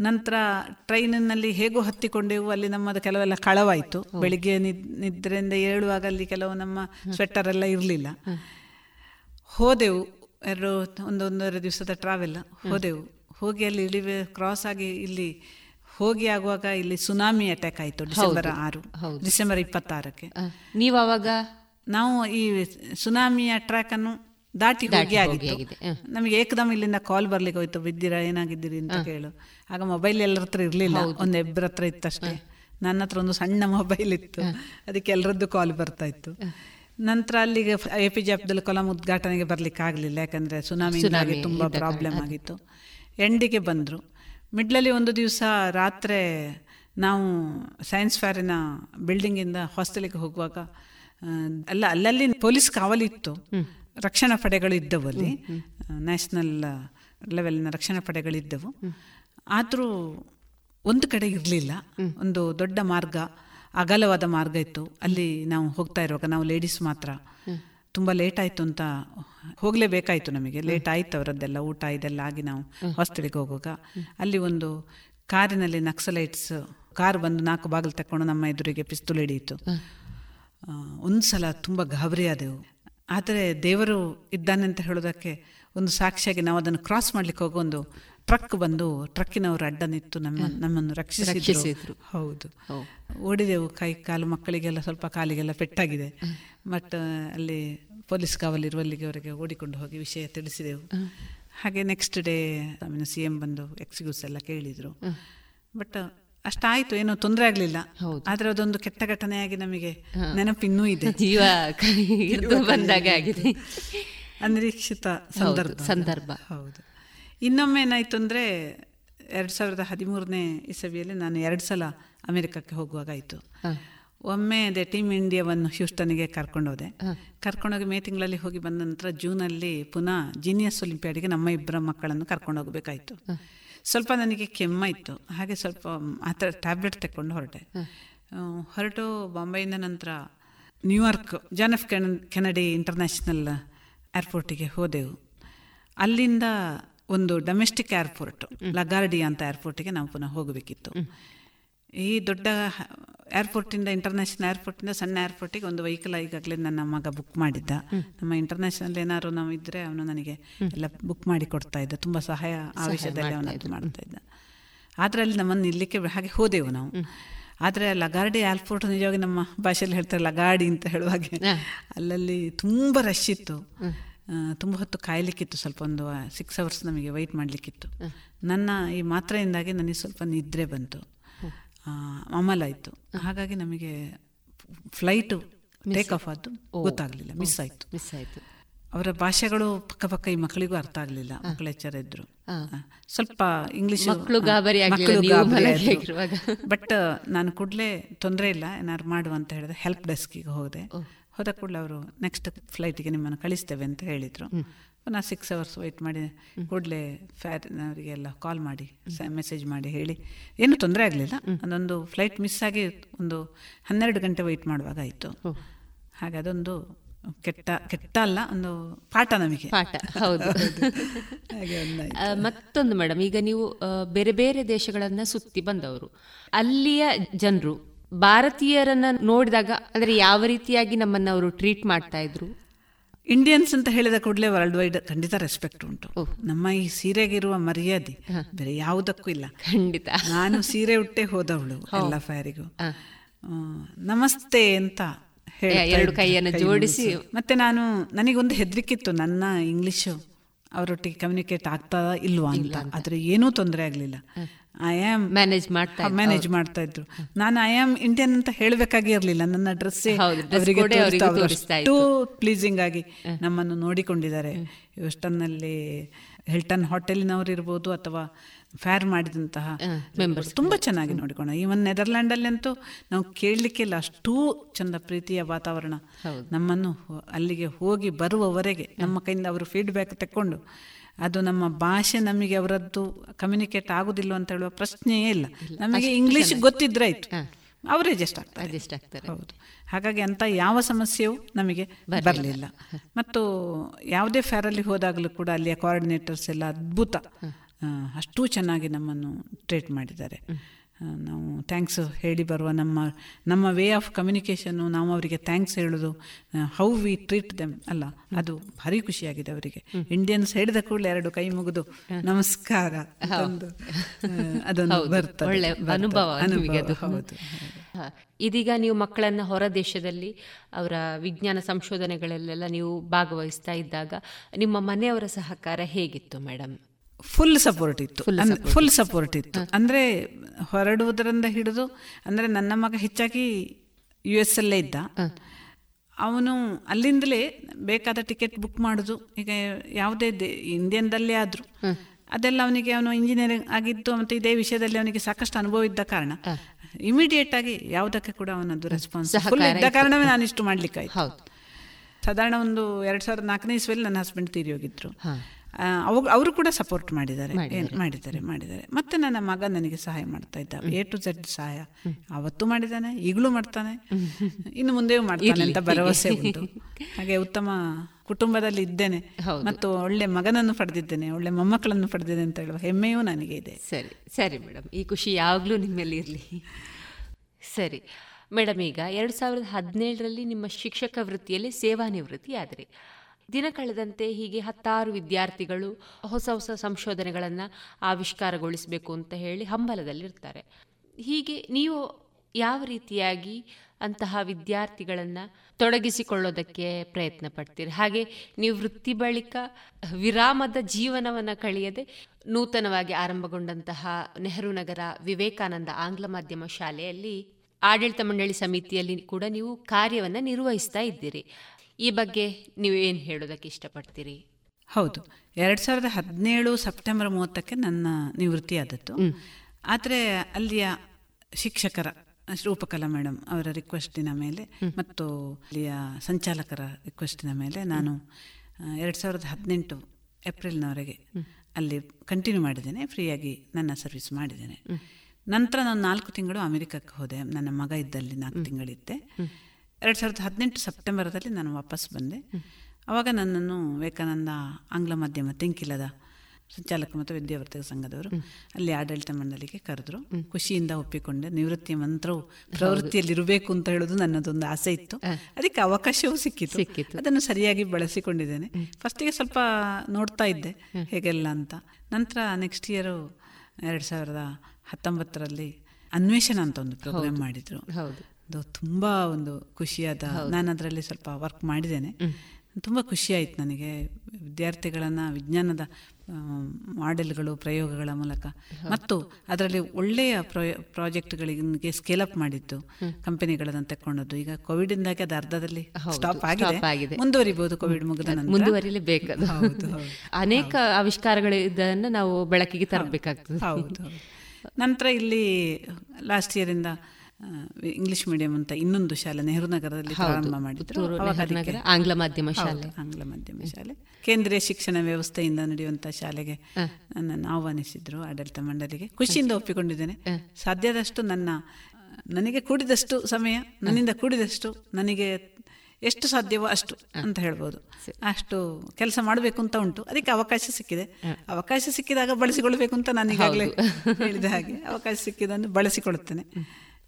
ನಂತರ ಟ್ರೈನಿನಲ್ಲಿ ಹೇಗೂ ಹತ್ತಿಕೊಂಡೆವು ಅಲ್ಲಿ ನಮ್ಮದು ಕೆಲವೆಲ್ಲ ಕಳವಾಯಿತು. ಬೆಳಿಗ್ಗೆ ನಿದ್ರೆಯಿಂದ ಏಳುವಾಗ ಅಲ್ಲಿ ಕೆಲವು ನಮ್ಮ ಸ್ವೆಟರ್ ಎಲ್ಲ ಇರಲಿಲ್ಲ. ಹೋದೆವು. ಎರಡು ಒಂದೊಂದೂವರೆ ದಿವಸದ ಟ್ರಾವೆಲ್ ಹೋದೆವು. ಹೋಗಿ ಅಲ್ಲಿ ಇಳಿವೆ ಕ್ರಾಸ್ ಆಗಿ ಇಲ್ಲಿ ಹೋಗಿ ಆಗುವಾಗ ಇಲ್ಲಿ ಸುನಾಮಿ ಅಟ್ಯಾಕ್ ಆಯಿತು ಡಿಸೆಂಬರ್ ಆರು ಡಿಸೆಂಬರ್ ಇಪ್ಪತ್ತಾರಕ್ಕೆ. ನೀವು ಅವಾಗ ನಾವು ಈ ಸುನಾಮಿಯ ಟ್ರ್ಯಾಕ್ ಅನ್ನು ದಾಟಿ ಹೋಗಿ ಆಗಿದೆ ನಮಗೆ ಏಕದಮ್ ಇಲ್ಲಿಂದ ಕಾಲ್ ಬರ್ಲಿಕ್ಕೆ ಹೋಯ್ತು. ಬಿದ್ದಿರಾ ಏನಾಗಿದ್ದೀರಿ ಅಂತ ಕೇಳು. ಆಗ ಮೊಬೈಲ್ ಎಲ್ಲರ ಹತ್ರ ಇರಲಿಲ್ಲ. ಒಂದು ಇಬ್ಬರ ಹತ್ರ ಇತ್ತಷ್ಟೇ. ನನ್ನ ಹತ್ರ ಒಂದು ಸಣ್ಣ ಮೊಬೈಲ್ ಇತ್ತು. ಅದಕ್ಕೆ ಎಲ್ಲರದ್ದು ಕಾಲ್ ಬರ್ತಾ ಇತ್ತು. ನಂತರ ಅಲ್ಲಿಗೆ A P J Abdul Kalam ಉದ್ಘಾಟನೆಗೆ ಬರ್ಲಿಕ್ಕೆ ಆಗಲಿಲ್ಲ. ಯಾಕಂದ್ರೆ ಸುನಾಮಿ ತುಂಬ ಪ್ರಾಬ್ಲಮ್ ಆಗಿತ್ತು. ಎಂಡಿಗೆ ಬಂದರು. ಮಿಡ್ಲಲ್ಲಿ ಒಂದು ದಿವಸ ರಾತ್ರಿ ನಾವು ಸೈನ್ಸ್ ಫೇರಿನ ಬಿಲ್ಡಿಂಗಿಂದ ಹಾಸ್ಟೆಲಿಗೆ ಹೋಗುವಾಗ ಅಲ್ಲ ಅಲ್ಲಲ್ಲಿ ಪೊಲೀಸ್ ಕಾವಲಿತ್ತು ರಕ್ಷಣಾ ಪಡೆಗಳು ಇದ್ದವು ಅಲ್ಲಿ ನ್ಯಾಷನಲ್ ಲೆವೆಲ್ನ ರಕ್ಷಣಾ ಪಡೆಗಳಿದ್ದವು. ಆದರೂ ಒಂದು ಕಡೆ ಇರಲಿಲ್ಲ. ಒಂದು ದೊಡ್ಡ ಮಾರ್ಗ ಅಗಲವಾದ ಮಾರ್ಗ ಇತ್ತು. ಅಲ್ಲಿ ನಾವು ಹೋಗ್ತಾ ಇರುವಾಗ ನಾವು ಲೇಡೀಸ್ ಮಾತ್ರ. ತುಂಬ ಲೇಟ್ ಆಯಿತು ಅಂತ ಹೋಗಲೇಬೇಕಾಯಿತು ನಮಗೆ. ಲೇಟ್ ಆಯಿತು ಅವರದ್ದೆಲ್ಲ ಊಟ ಇದೆಲ್ಲ ಆಗಿ ನಾವು ಹಾಸ್ಟೆಲಿಗೆ ಹೋಗುವಾಗ. ಅಲ್ಲಿ ಒಂದು ಕಾರಿನಲ್ಲಿ ನಕ್ಸಲೈಟ್ಸ್ ಕಾರ್ ಬಂದು ನಾಲ್ಕು ಬಾಗಿಲು ತಕ್ಕೊಂಡು ನಮ್ಮ ಎದುರಿಗೆ ಪಿಸ್ತೂಲ್ ಹಿಡಿಯಿತು. ಒಂದು ಸಲ ತುಂಬ ಗಾಬರಿ ಆದೆವು. ಆದರೆ ದೇವರು ಇದ್ದಾನೆ ಅಂತ ಹೇಳೋದಕ್ಕೆ ಒಂದು ಸಾಕ್ಷಿಯಾಗಿ ನಾವು ಅದನ್ನು ಕ್ರಾಸ್ ಮಾಡ್ಲಿಕ್ಕೆ ಹೋಗೋ ಒಂದು ಟ್ರಕ್ ಬಂದು ಟ್ರಕ್ಕಿನವರು ಅಡ್ಡ ನಿಂತು ನಮ್ಮ ನಮ್ಮನ್ನು ರಕ್ಷಿಸಿದ್ರು. ಹೌದು. ಓಡಿದೆವು ಕೈ ಕಾಲು ಮಕ್ಕಳಿಗೆಲ್ಲ ಸ್ವಲ್ಪ ಕಾಲಿಗೆಲ್ಲ ಪೆಟ್ಟಾಗಿದೆ. ಬಟ್ ಅಲ್ಲಿ ಪೊಲೀಸ್ ಕಾವಲಿರುವಲ್ಲಿಗೆ ಅವರಿಗೆ ಓಡಿಕೊಂಡು ಹೋಗಿ ವಿಷಯ ತಿಳಿಸಿದೆವು. ಹಾಗೆ ನೆಕ್ಸ್ಟ್ ಡೇ ಸಿ ಎಂ ಬಂದು ಎಕ್ಸ್ಕ್ಯೂಸ್ ಎಲ್ಲ ಕೇಳಿದರು. ಬಟ್ ಅಷ್ಟಾಯಿತು ಏನೋ ತೊಂದರೆ ಆಗಲಿಲ್ಲ. ಆದ್ರೆ ಅದೊಂದು ಕೆಟ್ಟ ಘಟನೆಯಾಗಿ ನಮಗೆ ನೆನಪಿನ್ನೂ ಇದೆ. ಜೀವ ಬಂದಾಗ ಆಗಿದೆ. ಅನಿರೀಕ್ಷಿತ ಸಂದರ್ಭ ಸಂದರ್ಭ. ಹೌದು. ಇನ್ನೊಮ್ಮೆ ಏನಾಯ್ತು ಅಂದ್ರೆ ಎರಡು ಸಾವಿರದ ಹದಿಮೂರನೇ ಇಸವಿಯಲ್ಲಿ ನಾನು ಎರಡು ಸಲ ಅಮೆರಿಕಕ್ಕೆ ಹೋಗುವಾಗಾಯ್ತು. ಒಮ್ಮೆ ಅದೇ ಟೀಮ್ ಇಂಡಿಯಾವನ್ನು ಹ್ಯೂಸ್ಟನ್ಗೆ ಕರ್ಕೊಂಡೋದೆ. ಕರ್ಕೊಂಡೋಗಿ ಮೇ ತಿಂಗಳಲ್ಲಿ ಹೋಗಿ ಬಂದ ನಂತರ ಜೂನಲ್ಲಿ ಪುನಃ ಜೀನಿಯಸ್ ಒಲಿಂಪಿಯಾಡಿಗೆ ನಮ್ಮ ಇಬ್ಬರ ಮಕ್ಕಳನ್ನು ಕರ್ಕೊಂಡು ಹೋಗಬೇಕಾಯಿತು ಸ್ವಲ್ಪ ನನಗೆ ಕೆಮ್ಮಾಯಿತು ಹಾಗೆ ಸ್ವಲ್ಪ ಆ ಥರ ಟ್ಯಾಬ್ಲೆಟ್ ತಗೊಂಡು ಹೊರಟೆ. ಹೊರಟು ಬಾಂಬೆಯಿಂದ ನಂತರ New York John F ken Kennedy international ಏರ್ಪೋರ್ಟಿಗೆ ಹೋದೆವು. ಅಲ್ಲಿಂದ ಒಂದು ಡೊಮೆಸ್ಟಿಕ್ ಏರ್ಪೋರ್ಟ್ ಲಗಾರ್ಡಿಯಾ ಅಂತ ಏರ್ಪೋರ್ಟಿಗೆ ನಾವು ಪುನಃ ಹೋಗಬೇಕಿತ್ತು. ಈ ದೊಡ್ಡ ಏರ್ಪೋರ್ಟಿಂದ ಇಂಟರ್ನ್ಯಾಷನಲ್ ಏರ್ಪೋರ್ಟಿಂದ ಸಣ್ಣ ಏರ್ಪೋರ್ಟಿಗೆ ಒಂದು ವೆಹಿಕಲ್ ಈಗಾಗಲೇ ನನ್ನ ಮಗ ಬುಕ್ ಮಾಡಿದ್ದ. ನಮ್ಮ ಇಂಟರ್ನ್ಯಾಷನಲ್ ಏನಾದ್ರು ನಾವು ಇದ್ದರೆ ಅವನು ನನಗೆ ಎಲ್ಲ ಬುಕ್ ಮಾಡಿ ಕೊಡ್ತಾ ಇದ್ದ. ತುಂಬ ಸಹಾಯ ಆ ವಿಷಯದಲ್ಲಿ ಅವನು ಮಾಡ್ತಾ ಮಾಡ್ತಾ ಇದ್ದ. ಆದರೆ ಅಲ್ಲಿ ನಮ್ಮನ್ನು ನಿಲ್ಲಿಕ್ಕೆ ಹಾಗೆ ಹೋದೆವು ನಾವು. ಆದರೆ ಲಗಾರ್ಡಿ ಏರ್ಪೋರ್ಟ್ ನಿಜವಾಗಿ ನಮ್ಮ ಭಾಷೆಯಲ್ಲಿ ಹೇಳ್ತಾರೆ ಲಗಾಡಿ ಅಂತ ಹೇಳುವಾಗೆ ಅಲ್ಲಲ್ಲಿ ತುಂಬ ರಶ್ ಇತ್ತು. ತುಂಬ ಹೊತ್ತು ಕಾಯಲಿಕ್ಕಿತ್ತು ಸ್ವಲ್ಪ ಒಂದು ಸಿಕ್ಸ್ ಅವರ್ಸ್ ನಮಗೆ ವೆಯ್ಟ್ ಮಾಡಲಿಕ್ಕಿತ್ತು. ನನ್ನ ಈ ಮಾತ್ರೆಯಿಂದಾಗಿ ನನಗೆ ಸ್ವಲ್ಪ ನಿದ್ರೆ ಬಂತು. ಆ, ಅಮಲಾಯಿತು ಹಾಗಾಗಿ ನಮಗೆ ಫ್ಲೈಟ್ ಟೇಕ್ ಆಫ್ ಆದ್ದು ಗೊತ್ತಾಗಲಿಲ್ಲ ಮಿಸ್ ಆಯಿತು. ಮಿಸ್ ಆಯಿತು. ಅವರ ಭಾಷೆಗಳು ಪಕ್ಕ ಪಕ್ಕ ಈ ಮಕ್ಕಳಿಗೂ ಅರ್ಥ ಆಗಲಿಲ್ಲ ಮಕ್ಕಳ ಎಚ್ಚರ ಇದ್ರು. ಸ್ವಲ್ಪ ಇಂಗ್ಲಿಷ್ ಮಕ್ಕಳು ಗಾಬರಿ. ಬಟ್ ನಾನು ಕೂಡಲೇ ತೊಂದರೆ ಇಲ್ಲ ಏನಾದ್ರು ಮಾಡುವ ಅಂತ ಹೇಳಿದೆ ಹೆಲ್ಪ್ ಡೆಸ್ಕಿಗೆ ಹೋದೆ. ಹೋದ ಕೂಡಲೇ ಅವರು ನೆಕ್ಸ್ಟ್ ಫ್ಲೈಟಿಗೆ ನಿಮ್ಮನ್ನು ಕಳಿಸ್ತೇವೆ ಅಂತ ಹೇಳಿದರು. ಪುನಃ ಸಿಕ್ಸ್ ಅವರ್ಸ್ ವೆಯ್ಟ್ ಮಾಡಿ ಕೂಡಲೇ ಫ್ಯಾರಿನವರಿಗೆಲ್ಲ ಕಾಲ್ ಮಾಡಿ ಮೆಸೇಜ್ ಮಾಡಿ ಹೇಳಿ. ಏನೂ ತೊಂದರೆ ಆಗಲಿಲ್ಲ. ಅದೊಂದು ಫ್ಲೈಟ್ ಮಿಸ್ ಆಗಿ ಒಂದು ಹನ್ನೆರಡು ಗಂಟೆ ವೆಯ್ಟ್ ಮಾಡುವಾಗ ಆಯಿತು. ಹಾಗೆ ಅದೊಂದು ಕೆಟ್ಟ ಕೆಟ್ಟ ಅಲ್ಲ ಒಂದು ಪಾಠ ನಮಗೆ. ಪಾಠ ಹೌದು. ಹಾಗೆ ಮತ್ತೊಂದು ಮೇಡಮ್ ಈಗ ನೀವು ಬೇರೆ ಬೇರೆ ದೇಶಗಳನ್ನ ಸುತ್ತಿ ಬಂದವರು. ಅಲ್ಲಿಯ ಜನರು ಭಾರತೀಯರನ್ನ ನೋಡಿದಾಗ ಅಂದ್ರೆ ಯಾವ ರೀತಿಯಾಗಿ ನಮ್ಮನ್ನ ಅವರು ಟ್ರೀಟ್ ಮಾಡ್ತಾ ಇದ್ರು? ಇಂಡಿಯನ್ಸ್ ಅಂತ ಹೇಳಿದ ಕೂಡಲೇ ವರ್ಲ್ಡ್ ವೈಡ್ ಖಂಡಿತ ರೆಸ್ಪೆಕ್ಟ್ ಉಂಟು. ನಮ್ಮ ಈ ಸೀರೆಗಿರುವ ಮರ್ಯಾದೆ ಬೇರೆ ಯಾವುದಕ್ಕೂ ಇಲ್ಲ. ಖಂಡಿತ. ನಾನು ಸೀರೆ ಉಟ್ಟೆ ಹೋದವಳು ಎಲ್ಲ ಫೈರಿಗೂ ನಮಸ್ತೆ ಅಂತ ಎರಡು ಕೈಯನ್ನು ಜೋಡಿಸಿ. ಮತ್ತೆ ನಾನು ನನಗೊಂದು ಹೆದರಿಕಿತ್ತು ನನ್ನ ಇಂಗ್ಲಿಷು ಅವರೊಟ್ಟಿಗೆ ಕಮ್ಯುನಿಕೇಟ್ ಆಗ್ತಾ ಇಲ್ವಾ ಅಂತ. ಆದ್ರೆ ಏನೂ ತೊಂದರೆ ಆಗಲಿಲ್ಲ. ಐ ಆಮ್ ಮ್ಯಾನೇಜ್ ಮಾಡ್ತಾ ಮ್ಯಾನೇಜ್ ಮಾಡ್ತಾ ಇದ್ರು. ನಾನು ಐ ಆಮ್ ಇಂಡಿಯನ್ ಅಂತ ಹೇಳಬೇಕಾಗಿ ಇರಲಿಲ್ಲ. ನನ್ನ ಡ್ರೆಸ್ ಅಷ್ಟು ಪ್ಲೀಸಿಂಗ್ ಆಗಿ ನಮ್ಮನ್ನು ನೋಡಿಕೊಂಡಿದ್ದಾರೆ. ಹ್ಯೂಸ್ಟನ್ನಲ್ಲಿ ಹಿಲ್ಟನ್ ಹೋಟೆಲಿನವರು ಇರ್ಬೋದು ಅಥವಾ ಫೇರ್ ಮಾಡಿದಂತಹ ಮೆಂಬರ್ಸ್ ತುಂಬ ಚೆನ್ನಾಗಿ ನೋಡಿಕೊಂಡ ಈವನ್ ನೆದರ್ಲ್ಯಾಂಡಲ್ಲಿ ಅಂತೂ ನಾವು ಕೇಳಲಿಕ್ಕಿಲ್ಲ ಅಷ್ಟೂ ಚಂದ ಪ್ರೀತಿಯ ವಾತಾವರಣ ನಮ್ಮನ್ನು ಅಲ್ಲಿಗೆ ಹೋಗಿ ಬರುವವರೆಗೆ ನಮ್ಮ ಕೈಯಿಂದ ಅವರು ಫೀಡ್ಬ್ಯಾಕ್ ತಕ್ಕೊಂಡು ಅದು ನಮ್ಮ ಭಾಷೆ ನಮಗೆ ಅವರದ್ದು ಕಮ್ಯುನಿಕೇಟ್ ಆಗುದಿಲ್ಲ ಅಂತ ಹೇಳುವ ಪ್ರಶ್ನೆಯೇ ಇಲ್ಲ. ನಮಗೆ ಇಂಗ್ಲಿಷ್ ಗೊತ್ತಿದ್ರೆ ಆಯ್ತು. ಅವರೇ ಜಸ್ಟ್ ಆಗ್ತಾರೆ. ಅಡ್ಜಸ್ಟ್ ಆಗ್ತಾರೆ. ಹೌದು. ಹಾಗಾಗಿ ಅಂತ ಯಾವ ಸಮಸ್ಯೆಯೂ ನಮಗೆ ಬರಲಿಲ್ಲ. ಮತ್ತು ಯಾವುದೇ ಫ್ಯಾರಲ್ಲಿ ಹೋದಾಗಲೂ ಕೂಡ ಅಲ್ಲಿಯ ಕೋಆರ್ಡಿನೇಟರ್ಸ್ ಎಲ್ಲ ಅದ್ಭುತ. ಅಷ್ಟು ಚೆನ್ನಾಗಿ ನಮ್ಮನ್ನು ಟ್ರೀಟ್ ಮಾಡಿದ್ದಾರೆ. ನಾವು ಥ್ಯಾಂಕ್ಸ್ ಹೇಳಿ ಬರುವ ನಮ್ಮ ನಮ್ಮ ವೇ ಆಫ್ ಕಮ್ಯುನಿಕೇಷನ್ನು ನಾವು ಅವರಿಗೆ ಥ್ಯಾಂಕ್ಸ್ ಹೇಳೋದು ಹೌ ವಿ ಟ್ರೀಟ್ ದೆಮ್ ಅಲ್ಲ ಅದು ಭಾರಿ ಖುಷಿಯಾಗಿದೆ ಅವರಿಗೆ. ಇಂಡಿಯನ್ಸ್ ಹೇಳಿದ ಕೂಡಲೇ ಎರಡು ಕೈ ಮುಗಿದು ನಮಸ್ಕಾರ ಅದೊಂದು, ಬರ್ತದೆ ಒಳ್ಳೆ ಅನುಭವ. ಹೌದು. ಇದೀಗ ನೀವು ಮಕ್ಕಳನ್ನ ಹೊರ ದೇಶದಲ್ಲಿ ಅವರ ವಿಜ್ಞಾನ ಸಂಶೋಧನೆಗಳಲ್ಲೆಲ್ಲ ನೀವು ಭಾಗವಹಿಸ್ತಾ ಇದ್ದಾಗ ನಿಮ್ಮ ಮನೆಯವರ ಸಹಕಾರ ಹೇಗಿತ್ತು ಮೇಡಮ್ ಫುಲ್ ಸಪೋರ್ಟ್ ಇತ್ತು. ಫುಲ್ ಸಪೋರ್ಟ್ ಇತ್ತು. ಅಂದ್ರೆ ಹೊರಡುವುದರಿಂದ ಹಿಡಿದು ಅಂದ್ರೆ ನನ್ನ ಮಗ ಹೆಚ್ಚಾಗಿ ಯು ಎಸ್ ಅಲ್ಲೇ ಇದ್ದ. ಅವನು ಅಲ್ಲಿಂದಲೇ ಬೇಕಾದ ಟಿಕೆಟ್ ಬುಕ್ ಮಾಡೋದು. ಈಗ ಯಾವುದೇ ಇಂಡಿಯನ್ದಲ್ಲೇ ಆದರೂ. ಅದೆಲ್ಲ ಅವನಿಗೆ ಅವನು ಇಂಜಿನಿಯರಿಂಗ್ ಆಗಿದ್ದು ಮತ್ತು ಇದೇ ವಿಷಯದಲ್ಲಿ ಅವನಿಗೆ ಸಾಕಷ್ಟು ಅನುಭವ ಇದ್ದ ಕಾರಣ. ಇಮಿಡಿಯೇಟ್ ಆಗಿ ಯಾವುದಕ್ಕೆ ಕೂಡ ಅವನದ್ದು ರೆಸ್ಪಾನ್ಸ್ ಫುಲ್ ಇದ್ದ ಕಾರಣವೇ ನಾನು ಇಷ್ಟು ಮಾಡ್ಲಿಕ್ಕೆ ಹೌದು. ಸಾಧಾರಣ ಒಂದು ಎರಡ್ ಸಾವಿರದ ನಾಲ್ಕನೇ ಇಸ್ವಿಯಲ್ಲಿ ನನ್ನ ಹಸ್ಬೆಂಡ್ ತೀರಿ ಹೋಗಿದ್ರು. ಅವಾಗ ಅವರು ಕೂಡ ಸಪೋರ್ಟ್ ಮಾಡಿದ್ದಾರೆ. ಮಾಡಿದ್ದಾರೆ. ಮಾಡಿದ್ದಾರೆ ಮತ್ತೆ ನನ್ನ ಮಗ ನನಗೆ ಸಹಾಯ ಮಾಡ್ತಾ ಇದ್ದ ಎ ಟು ಝೆಡ್ ಸಹಾಯ. ಅವತ್ತು ಮಾಡಿದ್ದಾನೆ ಈಗಲೂ ಮಾಡ್ತಾನೆ. ಇನ್ನು ಮುಂದೆ ಮಾಡ್ತಾನೆ ಅಂತ ಭರವಸೆ ಉಂಟು. ಹಾಗೆ ಉತ್ತಮ ಕುಟುಂಬದಲ್ಲಿ ಇದ್ದೇನೆ. ಮತ್ತು ಒಳ್ಳೆ ಮಗನನ್ನು ಪಡೆದಿದ್ದೇನೆ ಒಳ್ಳೆ ಮೊಮ್ಮಕ್ಕಳನ್ನು ಪಡೆದಿದ್ದೇನೆ ಅಂತ ಹೇಳುವ ಹೆಮ್ಮೆಯೂ ನನಗೆ ಇದೆ. ಸರಿ ಸರಿ ಮೇಡಮ್. ಈ ಖುಷಿ ಯಾವಾಗಲೂ ನಿಮ್ಮಲ್ಲಿ ಇರಲಿ. ಸರಿ. ಮೇಡಮ್ ಈಗ ಎರಡು ಸಾವಿರದ ಹದಿನೇಳರಲ್ಲಿ ನಿಮ್ಮ ಶಿಕ್ಷಕ ವೃತ್ತಿಯಲ್ಲಿ ಸೇವಾ ನಿವೃತ್ತಿ ಆದರೆ ದಿನ ಕಳೆದಂತೆ ಹೀಗೆ ಹತ್ತಾರು ವಿದ್ಯಾರ್ಥಿಗಳು ಹೊಸ ಹೊಸ ಸಂಶೋಧನೆಗಳನ್ನು ಆವಿಷ್ಕಾರಗೊಳಿಸಬೇಕು ಅಂತ ಹೇಳಿ ಹಂಬಲದಲ್ಲಿರ್ತಾರೆ. ಹೀಗೆ ನೀವು ಯಾವ ರೀತಿಯಾಗಿ ಅಂತಹ ವಿದ್ಯಾರ್ಥಿಗಳನ್ನು ತೊಡಗಿಸಿಕೊಳ್ಳೋದಕ್ಕೆ ಪ್ರಯತ್ನ ಪಡ್ತೀರಿ? ಹಾಗೆ ನೀವು ವೃತ್ತಿ ಬಳಿಕ ವಿರಾಮದ ಜೀವನವನ್ನು ಕಳೆಯದೆ ನೂತನವಾಗಿ ಆರಂಭಗೊಂಡಂತಹ ನೆಹರು ನಗರ ವಿವೇಕಾನಂದ ಆಂಗ್ಲ ಮಾಧ್ಯಮ ಶಾಲೆಯಲ್ಲಿ ಆಡಳಿತ ಮಂಡಳಿ ಸಮಿತಿಯಲ್ಲಿ ಕೂಡ ನೀವು ಕಾರ್ಯವನ್ನು ನಿರ್ವಹಿಸ್ತಾ ಇದ್ದೀರಿ. ಈ ಬಗ್ಗೆ ನೀವು ಏನು ಹೇಳೋದಕ್ಕೆ ಇಷ್ಟಪಡ್ತೀರಿ? ಹೌದು. ಎರಡು ಸಾವಿರದ ಹದಿನೇಳು ಸೆಪ್ಟೆಂಬರ್ ಮೂವತ್ತಕ್ಕೆ ನನ್ನ ನಿವೃತ್ತಿಯಾದದ್ದು. ಆದರೆ ಅಲ್ಲಿಯ ಶಿಕ್ಷಕರ ರೂಪಕಲಾ ಮೇಡಮ್ ಅವರ ರಿಕ್ವೆಸ್ಟಿನ ಮೇಲೆ ಮತ್ತು ಅಲ್ಲಿಯ ಸಂಚಾಲಕರ ರಿಕ್ವೆಸ್ಟಿನ ಮೇಲೆ ನಾನು ಎರಡು ಸಾವಿರದ ಹದಿನೆಂಟು ಏಪ್ರಿಲ್ನವರೆಗೆ ಅಲ್ಲಿ ಕಂಟಿನ್ಯೂ ಮಾಡಿದ್ದೇನೆ ಫ್ರೀಯಾಗಿ ನನ್ನ ಸರ್ವಿಸ್ ಮಾಡಿದ್ದೇನೆ. ನಂತರ ನಾನು ನಾಲ್ಕು ತಿಂಗಳು ಅಮೆರಿಕಕ್ಕೆ ಹೋದೆ. ನನ್ನ ಮಗ ಇದ್ದಲ್ಲಿ ನಾಲ್ಕು ತಿಂಗಳಿದ್ದೆ. ಎರಡು ಸಾವಿರದ ಹದಿನೆಂಟು ಸೆಪ್ಟೆಂಬರದಲ್ಲಿ ನಾನು ವಾಪಸ್ ಬಂದೆ. ಆವಾಗ ನನ್ನನ್ನು ವಿವೇಕಾನಂದ ಆಂಗ್ಲ ಮಾಧ್ಯಮ ತೆಂಕಿಲದ ಸಂಚಾಲಕ ಮತ್ತು ವಿದ್ಯಾವರ್ತಕ ಸಂಘದವರು ಅಲ್ಲಿ ಆಡಳಿತ ಮಂಡಳಿಗೆ ಕರೆದ್ರು. ಖುಷಿಯಿಂದ ಒಪ್ಪಿಕೊಂಡೆ. ನಿವೃತ್ತಿಯ ಮಂತ್ರವು ಪ್ರವೃತ್ತಿಯಲ್ಲಿರಬೇಕು ಅಂತ ಹೇಳೋದು ನನ್ನದೊಂದು ಆಸೆ ಇತ್ತು. ಅದಕ್ಕೆ ಅವಕಾಶವೂ ಸಿಕ್ಕಿತ್ತು. ಅದನ್ನು ಸರಿಯಾಗಿ ಬಳಸಿಕೊಂಡಿದ್ದೇನೆ. ಫಸ್ಟಿಗೆ ಸ್ವಲ್ಪ ನೋಡ್ತಾ ಇದ್ದೆ ಹೇಗೆಲ್ಲ ಅಂತ. ನಂತರ ನೆಕ್ಸ್ಟ್ ಇಯರು ಎರಡು ಸಾವಿರದ ಹತ್ತೊಂಬತ್ತರಲ್ಲಿ ಅನ್ವೇಷಣ ಅಂತ ಒಂದು ಪ್ರೋಗ್ರಾಮ್ ಮಾಡಿದ್ರು. ಅದು ತುಂಬ ಒಂದು ಖುಷಿಯಾದ ನಾನು ಅದರಲ್ಲಿ ಸ್ವಲ್ಪ ವರ್ಕ್ ಮಾಡಿದ್ದೇನೆ. ತುಂಬ ಖುಷಿಯಾಯಿತು ನನಗೆ. ವಿದ್ಯಾರ್ಥಿಗಳನ್ನು ವಿಜ್ಞಾನದ ಮಾಡೆಲ್ಗಳು ಪ್ರಯೋಗಗಳ ಮೂಲಕ. ಮತ್ತು ಅದರಲ್ಲಿ ಒಳ್ಳೆಯ ಪ್ರಾಜೆಕ್ಟ್ಗಳಿಗೆ ಸ್ಕೇಲ್ ಅಪ್ ಮಾಡಿದ್ದು ಕಂಪನಿಗಳನ್ನು ತಕ್ಕೊಂಡದ್ದು. ಈಗ ಕೋವಿಡ್ ಇಂದಾಗಿ ಅದು ಅರ್ಧದಲ್ಲಿ ಸ್ಟಾಪ್ ಆಗಿದೆ. ಮುಂದುವರಿಬಹುದು ಕೋವಿಡ್ ಮುಗಿದ ಮುಂದುವರಿಲೇಬೇಕು ಅನೇಕ ಆವಿಷ್ಕಾರಗಳಿದ್ದನ್ನು ನಾವು ಬೆಳಕಿಗೆ ತರಬೇಕಾಗ್ತದೆ. ಹೌದು ನಂತರ ಇಲ್ಲಿ ಲಾಸ್ಟ್ ಇಯರಿಂದ ಇಂಗ್ಲಿಷ್ ಮೀಡಿಯಂ ಅಂತ ಇನ್ನೊಂದು ಶಾಲೆ ನೆಹರು ನಗರದಲ್ಲಿ ಪ್ರಾರಂಭ ಮಾಡಿದ್ರು. ಆಂಗ್ಲ ಮಾಧ್ಯಮ ಶಾಲೆ. ಆಂಗ್ಲ ಮಾಧ್ಯಮ ಶಾಲೆ. ಕೇಂದ್ರೀಯ ಶಿಕ್ಷಣ ವ್ಯವಸ್ಥೆಯಿಂದ ನಡೆಯುವಂತಹ ಶಾಲೆಗೆ ನನ್ನನ್ನು ಆಹ್ವಾನಿಸಿದ್ರು ಆಡಳಿತ ಮಂಡಳಿಗೆ. ಖುಷಿಯಿಂದ ಒಪ್ಪಿಕೊಂಡಿದ್ದೇನೆ. ಸಾಧ್ಯದಷ್ಟು ನನ್ನ ನನಗೆ ಕೂಡಿದಷ್ಟು ಸಮಯ ನನ್ನಿಂದ ಕೂಡಿದಷ್ಟು ನನಗೆ ಎಷ್ಟು ಸಾಧ್ಯವೋ ಅಷ್ಟು ಅಂತ ಹೇಳ್ಬೋದು. ಅಷ್ಟು ಕೆಲಸ ಮಾಡಬೇಕು ಅಂತ ಉಂಟು. ಅದಕ್ಕೆ ಅವಕಾಶ ಸಿಕ್ಕಿದೆ. ಅವಕಾಶ ಸಿಕ್ಕಿದಾಗ ಬಳಸಿಕೊಳ್ಬೇಕು ಅಂತ ನಾನು ಈಗಾಗಲೇ ಹೇಳಿದ ಹಾಗೆ. ಅವಕಾಶ ಸಿಕ್ಕಿದನ್ನು ಬಳಸಿಕೊಳ್ಳುತ್ತೇನೆ.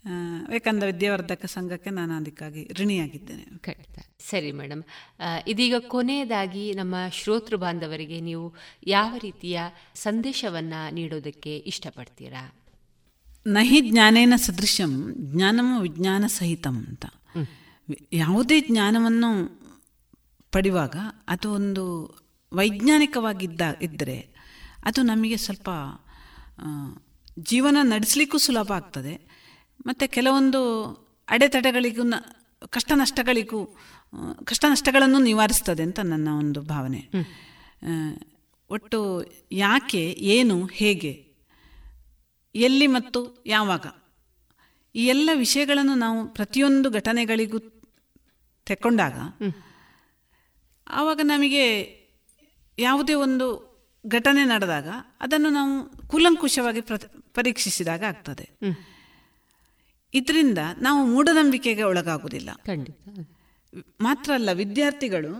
ವಿವೇಕಾನಂದ ವಿದ್ಯಾವರ್ಧಕ ಸಂಘಕ್ಕೆ ನಾನು ಅದಕ್ಕಾಗಿ ಋಣಿಯಾಗಿದ್ದೇನೆ. ಖಂಡಿತ ಸರಿ ಮೇಡಮ್. ಇದೀಗ ಕೊನೆಯದಾಗಿ ನಮ್ಮ ಶ್ರೋತೃ ಬಾಂಧವರಿಗೆ ನೀವು ಯಾವ ರೀತಿಯ ಸಂದೇಶವನ್ನು ನೀಡೋದಕ್ಕೆ ಇಷ್ಟಪಡ್ತೀರಾ? ನಹಿ ಜ್ಞಾನೇನ ಸದೃಶಂ ಜ್ಞಾನಮ ವಿಜ್ಞಾನ ಸಹಿತಂ ಅಂತ. ಯಾವುದೇ ಜ್ಞಾನವನ್ನು ಪಡೆಯುವಾಗ ಅದು ಒಂದು ವೈಜ್ಞಾನಿಕವಾಗಿದ್ದ ಇದ್ದರೆ ಅದು ನಮಗೆ ಸ್ವಲ್ಪ ಜೀವನ ನಡೆಸಲಿಕ್ಕೂ ಸುಲಭ ಆಗ್ತದೆ. ಮತ್ತು ಕೆಲವೊಂದು ಅಡೆತಡೆಗಳಿಗೂ ಕಷ್ಟ ನಷ್ಟಗಳಿಗೂ ಕಷ್ಟ ನಷ್ಟಗಳನ್ನು ನಿವಾರಿಸ್ತದೆ ಅಂತ ನನ್ನ ಒಂದು ಭಾವನೆ. ಒಟ್ಟು ಯಾಕೆ ಏನು ಹೇಗೆ ಎಲ್ಲಿ ಮತ್ತು ಯಾವಾಗ ಈ ಎಲ್ಲ ವಿಷಯಗಳನ್ನು ನಾವು ಪ್ರತಿಯೊಂದು ಘಟನೆಗಳಿಗೂ ತೆಕ್ಕೊಂಡಾಗ ಆವಾಗ ನಮಗೆ ಯಾವುದೇ ಒಂದು ಘಟನೆ ನಡೆದಾಗ ಅದನ್ನು ನಾವು ಕೂಲಂಕುಷವಾಗಿ ಪ್ರ ಪರೀಕ್ಷಿಸಿದಾಗ ಆಗ್ತದೆ. ಇದರಿಂದ ನಾವು ಮೂಢನಂಬಿಕೆಗೆ ಒಳಗಾಗುವುದಿಲ್ಲ. ಮಾತ್ರ ಅಲ್ಲ ವಿದ್ಯಾರ್ಥಿಗಳು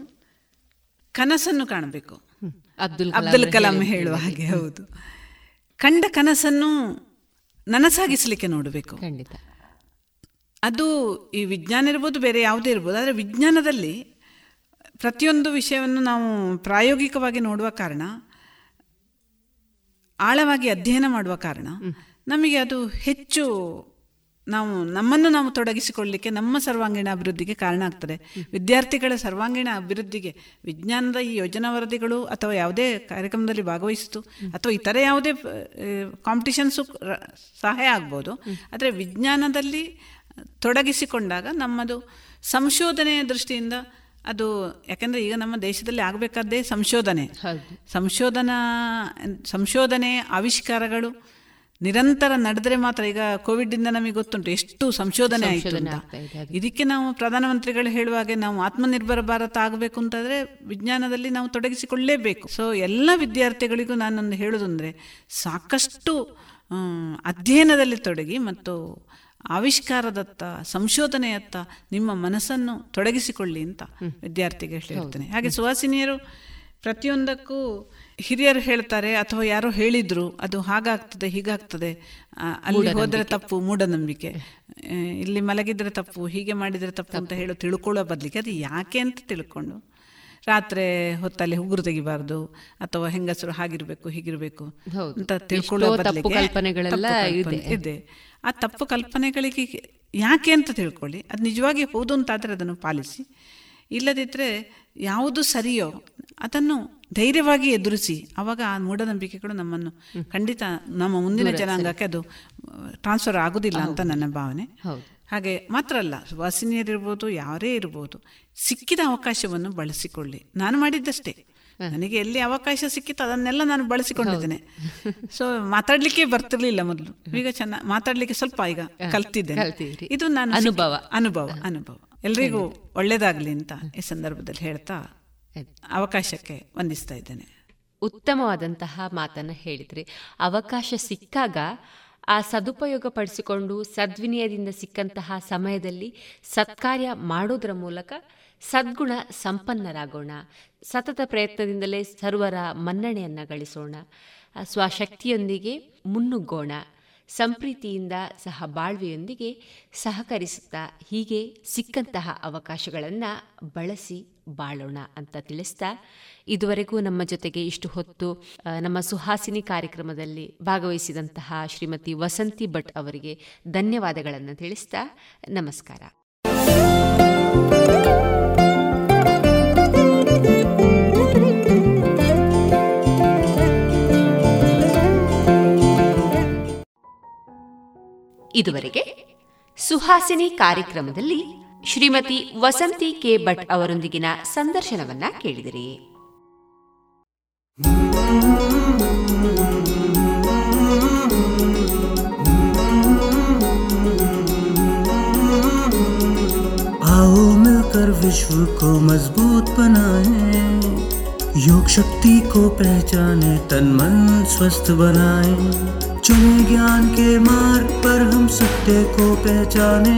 ಕನಸನ್ನು ಕಾಣಬೇಕು. ಅಬ್ದುಲ್ ಅಬ್ದುಲ್ ಕಲಾಂ ಹೇಳುವ ಹಾಗೆ ಹೌದು. ಕಂಡ ಕನಸನ್ನು ನನಸಾಗಿಸಲಿಕ್ಕೆ ನೋಡಬೇಕು. ಖಂಡಿತ. ಅದು ಈ ವಿಜ್ಞಾನ ಇರ್ಬೋದು ಬೇರೆ ಯಾವುದೇ ಇರ್ಬೋದು ಆದರೆ ವಿಜ್ಞಾನದಲ್ಲಿ ಪ್ರತಿಯೊಂದು ವಿಷಯವನ್ನು ನಾವು ಪ್ರಾಯೋಗಿಕವಾಗಿ ನೋಡುವ ಕಾರಣ ಆಳವಾಗಿ ಅಧ್ಯಯನ ಮಾಡುವ ಕಾರಣ ನಮಗೆ ಅದು ಹೆಚ್ಚು ನಾವು ನಮ್ಮನ್ನು ನಾವು ತೊಡಗಿಸಿಕೊಳ್ಳಲಿಕ್ಕೆ ನಮ್ಮ ಸರ್ವಾಂಗೀಣ ಅಭಿವೃದ್ಧಿಗೆ ಕಾರಣ ಆಗ್ತದೆ. ವಿದ್ಯಾರ್ಥಿಗಳ ಸರ್ವಾಂಗೀಣ ಅಭಿವೃದ್ಧಿಗೆ ವಿಜ್ಞಾನದ ಈ ಯೋಜನಾ ವರದಿಗಳು ಅಥವಾ ಯಾವುದೇ ಕಾರ್ಯಕ್ರಮದಲ್ಲಿ ಭಾಗವಹಿಸಿತು ಅಥವಾ ಇತರೆ ಯಾವುದೇ ಕಾಂಪಿಟಿಷನ್ಸು ಸಹಾಯ ಆಗ್ಬೋದು. ಆದರೆ ವಿಜ್ಞಾನದಲ್ಲಿ ತೊಡಗಿಸಿಕೊಂಡಾಗ ನಮ್ಮದು ಸಂಶೋಧನೆಯ ದೃಷ್ಟಿಯಿಂದ ಅದು ಯಾಕೆಂದರೆ ಈಗ ನಮ್ಮ ದೇಶದಲ್ಲಿ ಆಗಬೇಕಾದ್ದೇ ಸಂಶೋಧನೆ. ಸಂಶೋಧನಾ ಸಂಶೋಧನೆ ಆವಿಷ್ಕಾರಗಳು ನಿರಂತರ ನಡೆದ್ರೆ ಮಾತ್ರ ಈಗ ಕೋವಿಡ್ ಇಂದ ನಮಗೆ ಗೊತ್ತುಂಟು ಎಷ್ಟು ಸಂಶೋಧನೆ ಆಯಿತು ಇದಕ್ಕೆ ನಾವು ಪ್ರಧಾನಮಂತ್ರಿಗಳು ಹೇಳುವಾಗೆ ನಾವು ಆತ್ಮನಿರ್ಭರ ಭಾರತ ಆಗಬೇಕು ಅಂತಂದ್ರೆ ವಿಜ್ಞಾನದಲ್ಲಿ ನಾವು ತೊಡಗಿಸಿಕೊಳ್ಳಲೇಬೇಕು ಸೊ ಎಲ್ಲ ವಿದ್ಯಾರ್ಥಿಗಳಿಗೂ ನಾನೊಂದು ಹೇಳುದಂದ್ರೆ ಸಾಕಷ್ಟು ಅಧ್ಯಯನದಲ್ಲಿ ತೊಡಗಿ ಮತ್ತು ಆವಿಷ್ಕಾರದತ್ತ ಸಂಶೋಧನೆಯತ್ತ ನಿಮ್ಮ ಮನಸ್ಸನ್ನು ತೊಡಗಿಸಿಕೊಳ್ಳಿ ಅಂತ ವಿದ್ಯಾರ್ಥಿಗೆ ಹೇಳ್ತೇನೆ. ಹಾಗೆ ಸುವಾಸಿನಿಯರು ಪ್ರತಿಯೊಂದಕ್ಕೂ ಹಿರಿಯರು ಹೇಳ್ತಾರೆ ಅಥವಾ ಯಾರೋ ಹೇಳಿದ್ರು ಅದು ಹಾಗಾಗ್ತದೆ ಹೀಗಾಗ್ತದೆ. ಅಲ್ಲಿ ಹೋದ್ರೆ ತಪ್ಪು ಮೂಢನಂಬಿಕೆ. ಇಲ್ಲಿ ಮಲಗಿದ್ರೆ ತಪ್ಪು ಹೀಗೆ ಮಾಡಿದ್ರೆ ತಪ್ಪು ಅಂತ ಹೇಳೋ ತಿಳ್ಕೊಳ್ಳೋ ಬದಲಿಗೆ ಅದು ಯಾಕೆ ಅಂತ ತಿಳ್ಕೊಂಡು. ರಾತ್ರಿ ಹೊತ್ತಲ್ಲಿ ಉಗುರು ತೆಗಿಬಾರ್ದು ಅಥವಾ ಹೆಂಗಸರು ಹಾಗಿರ್ಬೇಕು ಹೀಗಿರ್ಬೇಕು ಅಂತ ತಿಳ್ಕೊಳ್ಳೋ ಕಲ್ಪನೆಗಳೆಲ್ಲ ಇದೆ. ಆ ತಪ್ಪು ಕಲ್ಪನೆಗಳಿಗೆ ಯಾಕೆ ಅಂತ ತಿಳ್ಕೊಳ್ಳಿ. ಅದು ನಿಜವಾಗಿ ಹೌದು ಅಂತಾದರೆ ಅದನ್ನು ಪಾಲಿಸಿ. ಇಲ್ಲದಿದ್ದರೆ ಯಾವುದು ಸರಿಯೋ ಅದನ್ನು ಧೈರ್ಯವಾಗಿ ಎದುರಿಸಿ ಆವಾಗ ಆ ಮೂಢನಂಬಿಕೆಗಳು ನಮ್ಮನ್ನು ಖಂಡಿತ ನಮ್ಮ ಮುಂದಿನ ಜನಾಂಗಕ್ಕೆ ಅದು ಟ್ರಾನ್ಸ್ಫರ್ ಆಗೋದಿಲ್ಲ ಅಂತ ನನ್ನ ಭಾವನೆ. ಹಾಗೆ ಮಾತ್ರ ಅಲ್ಲ ವಾಸಿನಿಯರಿರ್ಬೋದು ಯಾರೇ ಇರ್ಬೋದು ಸಿಕ್ಕಿದ ಅವಕಾಶವನ್ನು ಬಳಸಿಕೊಳ್ಳಿ. ನಾನು ಮಾಡಿದ್ದಷ್ಟೇ. ನನಗೆ ಎಲ್ಲಿ ಅವಕಾಶ ಸಿಕ್ಕಿತ್ತು ಅದನ್ನೆಲ್ಲ ನಾನು ಬಳಸಿಕೊಂಡಿದ್ದೇನೆ. ಸೊ ಮಾತಾಡ್ಲಿಕ್ಕೆ ಬರ್ತಿರ್ಲಿಲ್ಲ ಮೊದಲು. ಈಗ ಚೆನ್ನ ಮಾತಾಡ್ಲಿಕ್ಕೆ ಸ್ವಲ್ಪ ಈಗ ಕಲ್ತಿದ್ದೇನೆ. ಇದು ನಾನು ಅನುಭವ. ಅನುಭವ ಅನುಭವ. ಎಲ್ರಿಗೂ ಒಳ್ಳೇದಾಗ್ಲಿ ಅಂತ ಈ ಸಂದರ್ಭದಲ್ಲಿ ಹೇಳ್ತಾ ಅವಕಾಶಕ್ಕೆ ವಂದಿಸ್ತಾ ಇದ್ದೇನೆ. ಉತ್ತಮವಾದಂತಹ ಮಾತನ್ನು ಹೇಳಿದ್ರಿ. ಅವಕಾಶ ಸಿಕ್ಕಾಗ ಆ ಸದುಪಯೋಗ ಪಡಿಸಿಕೊಂಡು ಸದ್ವಿನಯದಿಂದ ಸಿಕ್ಕಂತಹ ಸಮಯದಲ್ಲಿ ಸತ್ಕಾರ್ಯ ಮಾಡೋದರ ಮೂಲಕ ಸದ್ಗುಣ ಸಂಪನ್ನರಾಗೋಣ. ಸತತ ಪ್ರಯತ್ನದಿಂದಲೇ ಸರ್ವರ ಮನ್ನಣೆಯನ್ನು ಗಳಿಸೋಣ. ಸ್ವಶಕ್ತಿಯೊಂದಿಗೆ ಮುನ್ನುಗ್ಗೋಣ. ಸಂಪ್ರೀತಿಯಿಂದ ಸಹ ಬಾಳ್ವೆಯೊಂದಿಗೆ ಸಹಕರಿಸುತ್ತಾ ಹೀಗೆ ಸಿಕ್ಕಂತಹ ಅವಕಾಶಗಳನ್ನು ಬಳಸಿ ಬಾಳೋಣ ಅಂತ ತಿಳಿಸ್ತಾ ಇದುವರೆಗೂ ನಮ್ಮ ಜೊತೆಗೆ ಇಷ್ಟು ಹೊತ್ತು ನಮ್ಮ ಸುಹಾಸಿನಿ ಕಾರ್ಯಕ್ರಮದಲ್ಲಿ ಭಾಗವಹಿಸಿದಂತಹ ಶ್ರೀಮತಿ ವಸಂತಿ ಭಟ್ ಅವರಿಗೆ ಧನ್ಯವಾದಗಳನ್ನು ತಿಳಿಸ್ತಾ ನಮಸ್ಕಾರ. ಇದುವರೆಗೆ ಸುಹಾಸಿನಿ ಕಾರ್ಯಕ್ರಮದಲ್ಲಿ ಶ್ರೀಮತಿ ವಸಂತಿ ಕೆ ಭಟ್ ಅವರೊಂದಿಗಿನ ಸಂದರ್ಶನವನ್ನ ಕೇಳಿದಿರಿ आओ मिलकर विश्व को मजबूत बनाए योग शक्ति को पहचाने तन मन स्वस्थ बनाए चले ज्ञान के मार्ग पर हम सत्य को पहचाने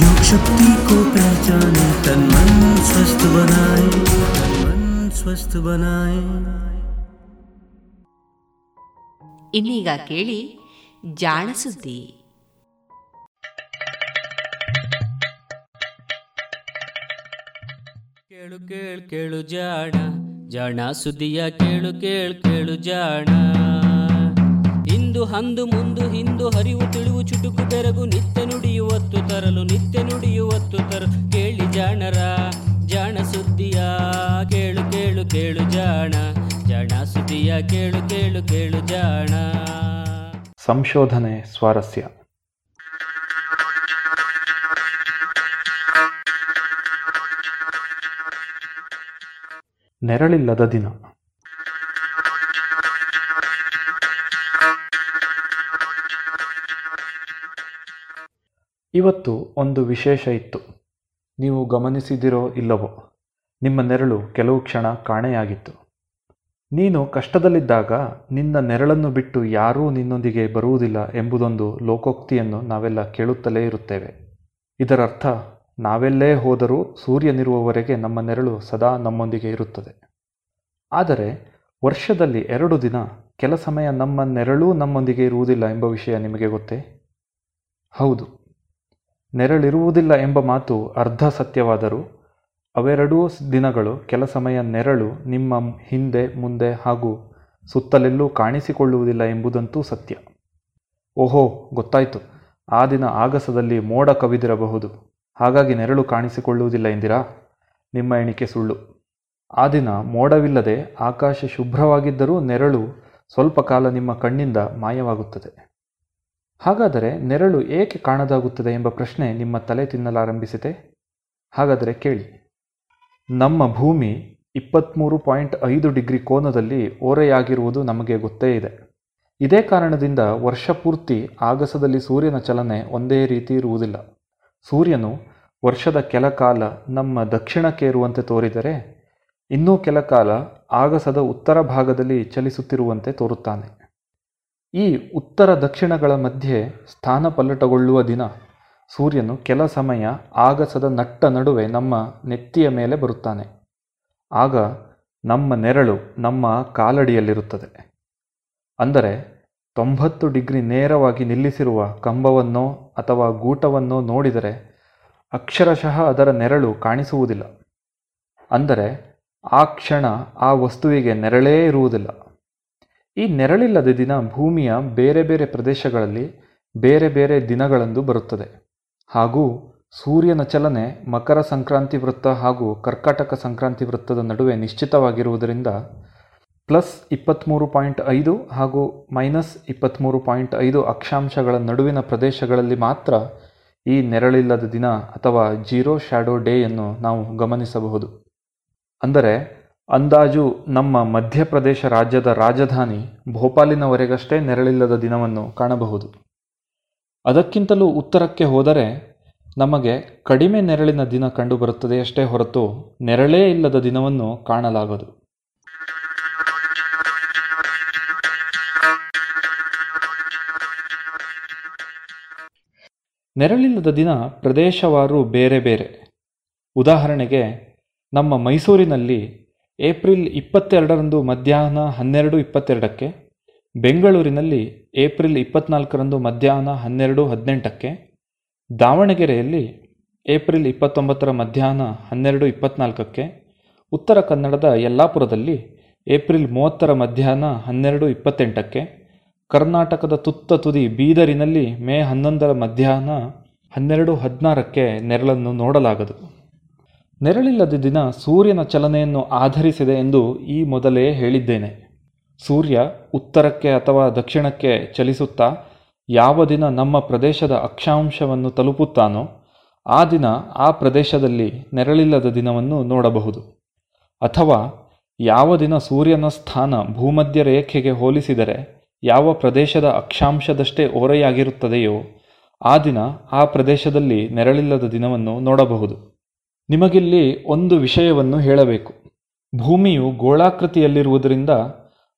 योग शक्ति को पहचाने तन मन स्वस्थ बनाए मन स्वस्थ बनाए ಇನ್ನೀಗ ಕೇಳಿ ಜಾಣ ಸುದ್ದಿ ಕೇಳು ಕೇಳು ಕೇಳು ಜಾಣ ಜಾಣ ಸುದ್ದಿಯ ಕೇಳು ಕೇಳು ಕೇಳು ಜಾಣ ಇಂದು ಹಂದು ಮುಂದು ಹಿಂದು ಹರಿವು ತಿಳಿವು ಚುಟುಕು ಬೆರಗು ನಿತ್ಯ ನುಡಿಯುವತ್ತು ತರಲು ನಿತ್ಯ ನುಡಿಯುವತ್ತು ತರಲು. ಕೇಳಿ ಜಾಣರ, ಜಾಣ ಸುದ್ದಿಯ, ಕೇಳು ಕೇಳು ಕೇಳು ಜಾಣ. ಜಾಣ ಸುದ್ದಿಯ, ಕೇಳು ಕೇಳು ಕೇಳು ಜಾಣ. ಸಂಶೋಧನೆ ಸ್ವಾರಸ್ಯ. ನೆರಳಿಲ್ಲದ ದಿನ. ಇವತ್ತು ಒಂದು ವಿಶೇಷ ಇತ್ತು. ನೀವು ಗಮನಿಸಿದಿರೋ ಇಲ್ಲವೋ? ನಿಮ್ಮ ನೆರಳು ಕೆಲವು ಕ್ಷಣ ಕಾಣೆಯಾಗಿತ್ತು. ನೀನು ಕಷ್ಟದಲ್ಲಿದ್ದಾಗ ನಿನ್ನ ನೆರಳನ್ನು ಬಿಟ್ಟು ಯಾರೂ ನಿನ್ನೊಂದಿಗೆ ಬರುವುದಿಲ್ಲ ಎಂಬುದೊಂದು ಲೋಕೋಕ್ತಿಯನ್ನು ನಾವೆಲ್ಲ ಕೇಳುತ್ತಲೇ ಇರುತ್ತೇವೆ. ಇದರರ್ಥ, ನಾವೆಲ್ಲೇ ಹೋದರೂ ಸೂರ್ಯನಿರುವವರೆಗೆ ನಮ್ಮ ನೆರಳು ಸದಾ ನಮ್ಮೊಂದಿಗೆ ಇರುತ್ತದೆ. ಆದರೆ, ವರ್ಷದಲ್ಲಿ ಎರಡು ದಿನ ಕೆಲ ಸಮಯ ನಮ್ಮ ನೆರಳೂ ನಮ್ಮೊಂದಿಗೆ ಇರುವುದಿಲ್ಲ ಎಂಬ ವಿಷಯ ನಿಮಗೆ ಗೊತ್ತೇ? ಹೌದು. ನೆರಳಿರುವುದಿಲ್ಲ ಎಂಬ ಮಾತು ಅರ್ಧ ಸತ್ಯವಾದರೂ, ಅವೆರಡೂ ದಿನಗಳು, ಕೆಲ ಸಮಯ ನೆರಳು ನಿಮ್ಮ ಹಿಂದೆ, ಮುಂದೆ ಹಾಗೂ ಸುತ್ತಲೆಲ್ಲೂ ಕಾಣಿಸಿಕೊಳ್ಳುವುದಿಲ್ಲ ಎಂಬುದಂತೂ ಸತ್ಯ. ಓಹೋ, ಗೊತ್ತಾಯಿತು. ಆ ದಿನ ಆಗಸದಲ್ಲಿ ಮೋಡ ಕವಿದಿರಬಹುದು. ಹಾಗಾಗಿ ನೆರಳು ಕಾಣಿಸಿಕೊಳ್ಳುವುದಿಲ್ಲ ಎಂದಿರಾ? ನಿಮ್ಮ ಎಣಿಕೆ ಸುಳ್ಳು. ಆ ದಿನ ಮೋಡವಿಲ್ಲದೆ ಆಕಾಶ ಶುಭ್ರವಾಗಿದ್ದರೂ ನೆರಳು ಸ್ವಲ್ಪ ಕಾಲ ನಿಮ್ಮ ಕಣ್ಣಿಂದ ಮಾಯವಾಗುತ್ತದೆ. ಹಾಗಾದರೆ ನೆರಳು ಏಕೆ ಕಾಣದಾಗುತ್ತದೆ ಎಂಬ ಪ್ರಶ್ನೆ ನಿಮ್ಮ ತಲೆ ತಿನ್ನಲಾರಂಭಿಸಿದೆ ಹಾಗಾದರೆ ಕೇಳಿ. ನಮ್ಮ ಭೂಮಿ ಇಪ್ಪತ್ತ್ಮೂರು ಪಾಯಿಂಟ್ ಐದು ಡಿಗ್ರಿ ಕೋನದಲ್ಲಿ ಓರೆಯಾಗಿರುವುದು ನಮಗೆ ಗೊತ್ತೇ ಇದೆ. ಇದೇ ಕಾರಣದಿಂದ ವರ್ಷ ಪೂರ್ತಿ ಆಗಸದಲ್ಲಿ ಸೂರ್ಯನ ಚಲನೆ ಒಂದೇ ರೀತಿ ಇರುವುದಿಲ್ಲ. ಸೂರ್ಯನು ವರ್ಷದ ಕೆಲ ಕಾಲ ನಮ್ಮ ದಕ್ಷಿಣಕ್ಕೆ ಇರುವಂತೆ ತೋರಿದರೆ, ಇನ್ನೂ ಕೆಲ ಕಾಲ ಆಗಸದ ಉತ್ತರ ಭಾಗದಲ್ಲಿ ಚಲಿಸುತ್ತಿರುವಂತೆ ತೋರುತ್ತಾನೆ. ಈ ಉತ್ತರ ದಕ್ಷಿಣಗಳ ಮಧ್ಯೆ ಸ್ಥಾನಪಲ್ಲಟಗೊಳ್ಳುವ ದಿನ. ಸೂರ್ಯನು ಕೆಲ ಸಮಯ ಆಗಸದ ನಟ್ಟ ನಡುವೆ ನಮ್ಮ ನೆತ್ತಿಯ ಮೇಲೆ ಬರುತ್ತಾನೆ. ಆಗ ನಮ್ಮ ನೆರಳು ನಮ್ಮ ಕಾಲಡಿಯಲ್ಲಿರುತ್ತದೆ. ಅಂದರೆ ತೊಂಬತ್ತು ಡಿಗ್ರಿ ನೇರವಾಗಿ ನಿಲ್ಲಿಸಿರುವ ಕಂಬವನ್ನೋ ಅಥವಾ ಗೂಟವನ್ನೋ ನೋಡಿದರೆ ಅಕ್ಷರಶಃ ಅದರ ನೆರಳು ಕಾಣಿಸುವುದಿಲ್ಲ. ಅಂದರೆ ಆ ಕ್ಷಣ ಆ ವಸ್ತುವಿಗೆ ನೆರಳೇ ಇರುವುದಿಲ್ಲ. ಈ ನೆರಳಿಲ್ಲದ ದಿನ ಭೂಮಿಯ ಬೇರೆ ಬೇರೆ ಪ್ರದೇಶಗಳಲ್ಲಿ ಬೇರೆ ಬೇರೆ ದಿನಗಳಂದು ಬರುತ್ತದೆ. ಹಾಗೂ ಸೂರ್ಯನ ಚಲನೆ ಮಕರ ಸಂಕ್ರಾಂತಿ ವೃತ್ತ ಹಾಗೂ ಕರ್ಕಾಟಕ ಸಂಕ್ರಾಂತಿ ವೃತ್ತದ ನಡುವೆ ನಿಶ್ಚಿತವಾಗಿರುವುದರಿಂದ ಪ್ಲಸ್ ಇಪ್ಪತ್ತ್ಮೂರು ಪಾಯಿಂಟ್ ಐದು ಹಾಗೂ ಮೈನಸ್ ಇಪ್ಪತ್ತ್ಮೂರು ಪಾಯಿಂಟ್ ಐದು ಅಕ್ಷಾಂಶಗಳ ನಡುವಿನ ಪ್ರದೇಶಗಳಲ್ಲಿ ಮಾತ್ರ ಈ ನೆರಳಿಲ್ಲದ ದಿನ ಅಥವಾ ಜೀರೋ ಶ್ಯಾಡೋ ಡೇಯನ್ನು ನಾವು ಗಮನಿಸಬಹುದು. ಅಂದರೆ ಅಂದಾಜು ನಮ್ಮ ಮಧ್ಯಪ್ರದೇಶ ರಾಜ್ಯದ ರಾಜಧಾನಿ ಭೋಪಾಲಿನವರೆಗಷ್ಟೇ ನೆರಳಿಲ್ಲದ ದಿನವನ್ನು ಕಾಣಬಹುದು. ಅದಕ್ಕಿಂತಲೂ ಉತ್ತರಕ್ಕೆ ಹೋದರೆ ನಮಗೆ ಕಡಿಮೆ ನೆರಳಿನ ದಿನ ಕಂಡುಬರುತ್ತದೆಯಷ್ಟೇ ಹೊರತು ನೆರಳೇ ಇಲ್ಲದ ದಿನವನ್ನು ಕಾಣಲಾಗದು. ನೆರಳಿಲ್ಲದ ದಿನ ಪ್ರದೇಶವಾರು ಬೇರೆ ಬೇರೆ. ಉದಾಹರಣೆಗೆ ನಮ್ಮ ಮೈಸೂರಿನಲ್ಲಿ ಏಪ್ರಿಲ್ ಇಪ್ಪತ್ತೆರಡರಂದು ಮಧ್ಯಾಹ್ನ ಹನ್ನೆರಡು ಇಪ್ಪತ್ತೆರಡಕ್ಕೆ, ಬೆಂಗಳೂರಿನಲ್ಲಿ ಏಪ್ರಿಲ್ ಇಪ್ಪತ್ತ್ನಾಲ್ಕರಂದು ಮಧ್ಯಾಹ್ನ ಹನ್ನೆರಡು ಹದಿನೆಂಟಕ್ಕೆ, ದಾವಣಗೆರೆಯಲ್ಲಿ ಏಪ್ರಿಲ್ ಇಪ್ಪತ್ತೊಂಬತ್ತರ ಮಧ್ಯಾಹ್ನ ಹನ್ನೆರಡು ಇಪ್ಪತ್ತ್ನಾಲ್ಕಕ್ಕೆ ಉತ್ತರ ಕನ್ನಡದ ಯಲ್ಲಾಪುರದಲ್ಲಿ ಏಪ್ರಿಲ್ ಮೂವತ್ತರ ಮಧ್ಯಾಹ್ನ ಹನ್ನೆರಡು ಇಪ್ಪತ್ತೆಂಟಕ್ಕೆ, ಕರ್ನಾಟಕದ ತುತ್ತ ತುದಿ ಬೀದರಿನಲ್ಲಿ ಮೇ ಹನ್ನೊಂದರ ಮಧ್ಯಾಹ್ನ ಹನ್ನೆರಡು ಹದಿನಾರಕ್ಕೆ ನೆರಳನ್ನು ನೋಡಲಾಗದು. ನೆರಳಿಲ್ಲದ ದಿನ ಸೂರ್ಯನ ಚಲನೆಯನ್ನು ಆಧರಿಸಿದೆ ಎಂದು ಈ ಮೊದಲೇ ಹೇಳಿದ್ದೇನೆ. ಸೂರ್ಯ ಉತ್ತರಕ್ಕೆ ಅಥವಾ ದಕ್ಷಿಣಕ್ಕೆ ಚಲಿಸುತ್ತಾ ಯಾವ ದಿನ ನಮ್ಮ ಪ್ರದೇಶದ ಅಕ್ಷಾಂಶವನ್ನು ತಲುಪುತ್ತಾನೋ ಆ ದಿನ ಆ ಪ್ರದೇಶದಲ್ಲಿ ನೆರಳಿಲ್ಲದ ದಿನವನ್ನು ನೋಡಬಹುದು. ಅಥವಾ ಯಾವ ದಿನ ಸೂರ್ಯನ ಸ್ಥಾನ ಭೂಮಧ್ಯ ರೇಖೆಗೆ ಹೋಲಿಸಿದರೆ ಯಾವ ಪ್ರದೇಶದ ಅಕ್ಷಾಂಶದಷ್ಟೇ ಓರೆಯಾಗಿರುತ್ತದೆಯೋ ಆ ದಿನ ಆ ಪ್ರದೇಶದಲ್ಲಿ ನೆರಳಿಲ್ಲದ ದಿನವನ್ನು ನೋಡಬಹುದು. ನಿಮಗಿಲ್ಲಿ ಒಂದು ವಿಷಯವನ್ನು ಹೇಳಬೇಕು. ಭೂಮಿಯು ಗೋಳಾಕೃತಿಯಲ್ಲಿರುವುದರಿಂದ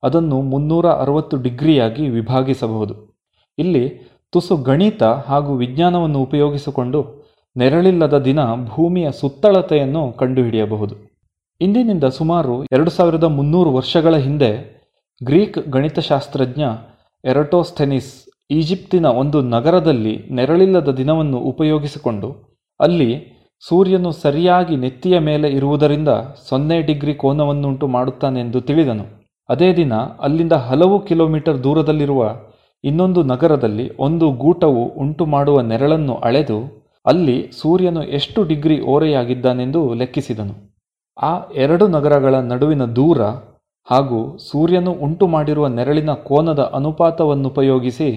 ಅದನ್ನು ಮುನ್ನೂರ ಅರವತ್ತು ಡಿಗ್ರಿಯಾಗಿ ವಿಭಾಗಿಸಬಹುದು. ಇಲ್ಲಿ ತುಸು ಗಣಿತ ಹಾಗೂ ವಿಜ್ಞಾನವನ್ನು ಉಪಯೋಗಿಸಿಕೊಂಡು ನೆರಳಿಲ್ಲದ ದಿನ ಭೂಮಿಯ ಸುತ್ತಳತೆಯನ್ನು ಕಂಡುಹಿಡಿಯಬಹುದು. ಇಂದಿನಿಂದ ಸುಮಾರು ಎರಡು ಸಾವಿರದ ಮುನ್ನೂರು ವರ್ಷಗಳ ಹಿಂದೆ ಗ್ರೀಕ್ ಗಣಿತಶಾಸ್ತ್ರಜ್ಞ ಎರಟೋಸ್ಥೆನಿಸ್ ಈಜಿಪ್ತಿನ ಒಂದು ನಗರದಲ್ಲಿ ನೆರಳಿಲ್ಲದ ದಿನವನ್ನು ಉಪಯೋಗಿಸಿಕೊಂಡು ಅಲ್ಲಿ ಸೂರ್ಯನು ಸರಿಯಾಗಿ ನೆತ್ತಿಯ ಮೇಲೆ ಇರುವುದರಿಂದ ಸೊನ್ನೆ ಡಿಗ್ರಿ ಕೋನವನ್ನುಂಟು ಮಾಡುತ್ತಾನೆಂದು ತಿಳಿದನು. ಅದೇ ದಿನ ಅಲ್ಲಿಂದ ಹಲವು ಕಿಲೋಮೀಟರ್ ದೂರದಲ್ಲಿರುವ ಇನ್ನೊಂದು ನಗರದಲ್ಲಿ ಒಂದು ಗೂಟವು ಉಂಟು ಮಾಡುವ ನೆರಳನ್ನು ಅಳೆದು ಅಲ್ಲಿ ಸೂರ್ಯನು ಎಷ್ಟು ಡಿಗ್ರಿ ಓರೆಯಾಗಿದ್ದಾನೆಂದು ಲೆಕ್ಕಿಸಿದನು. ಆ ಎರಡು ನಗರಗಳ ನಡುವಿನ ದೂರ ಹಾಗೂ ಸೂರ್ಯನು ಉಂಟು ಮಾಡಿರುವ ನೆರಳಿನ ಕೋನದ ಅನುಪಾತವನ್ನುಪಯೋಗಿಸಿ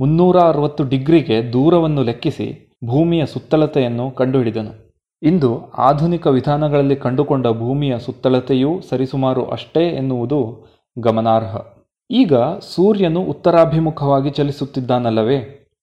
ಮುನ್ನೂರ ಅರವತ್ತು ಡಿಗ್ರಿಗೆ ದೂರವನ್ನು ಲೆಕ್ಕಿಸಿ ಭೂಮಿಯ ಸುತ್ತಲತೆಯನ್ನು ಕಂಡುಹಿಡಿದನು. ಇಂದು ಆಧುನಿಕ ವಿಧಾನಗಳಲ್ಲಿ ಕಂಡುಕೊಂಡ ಭೂಮಿಯ ಸುತ್ತಳತೆಯೂ ಸರಿಸುಮಾರು ಅಷ್ಟೇ ಎನ್ನುವುದು ಗಮನಾರ್ಹ. ಈಗ ಸೂರ್ಯನು ಉತ್ತರಾಭಿಮುಖವಾಗಿ ಚಲಿಸುತ್ತಿದ್ದಾನಲ್ಲವೇ?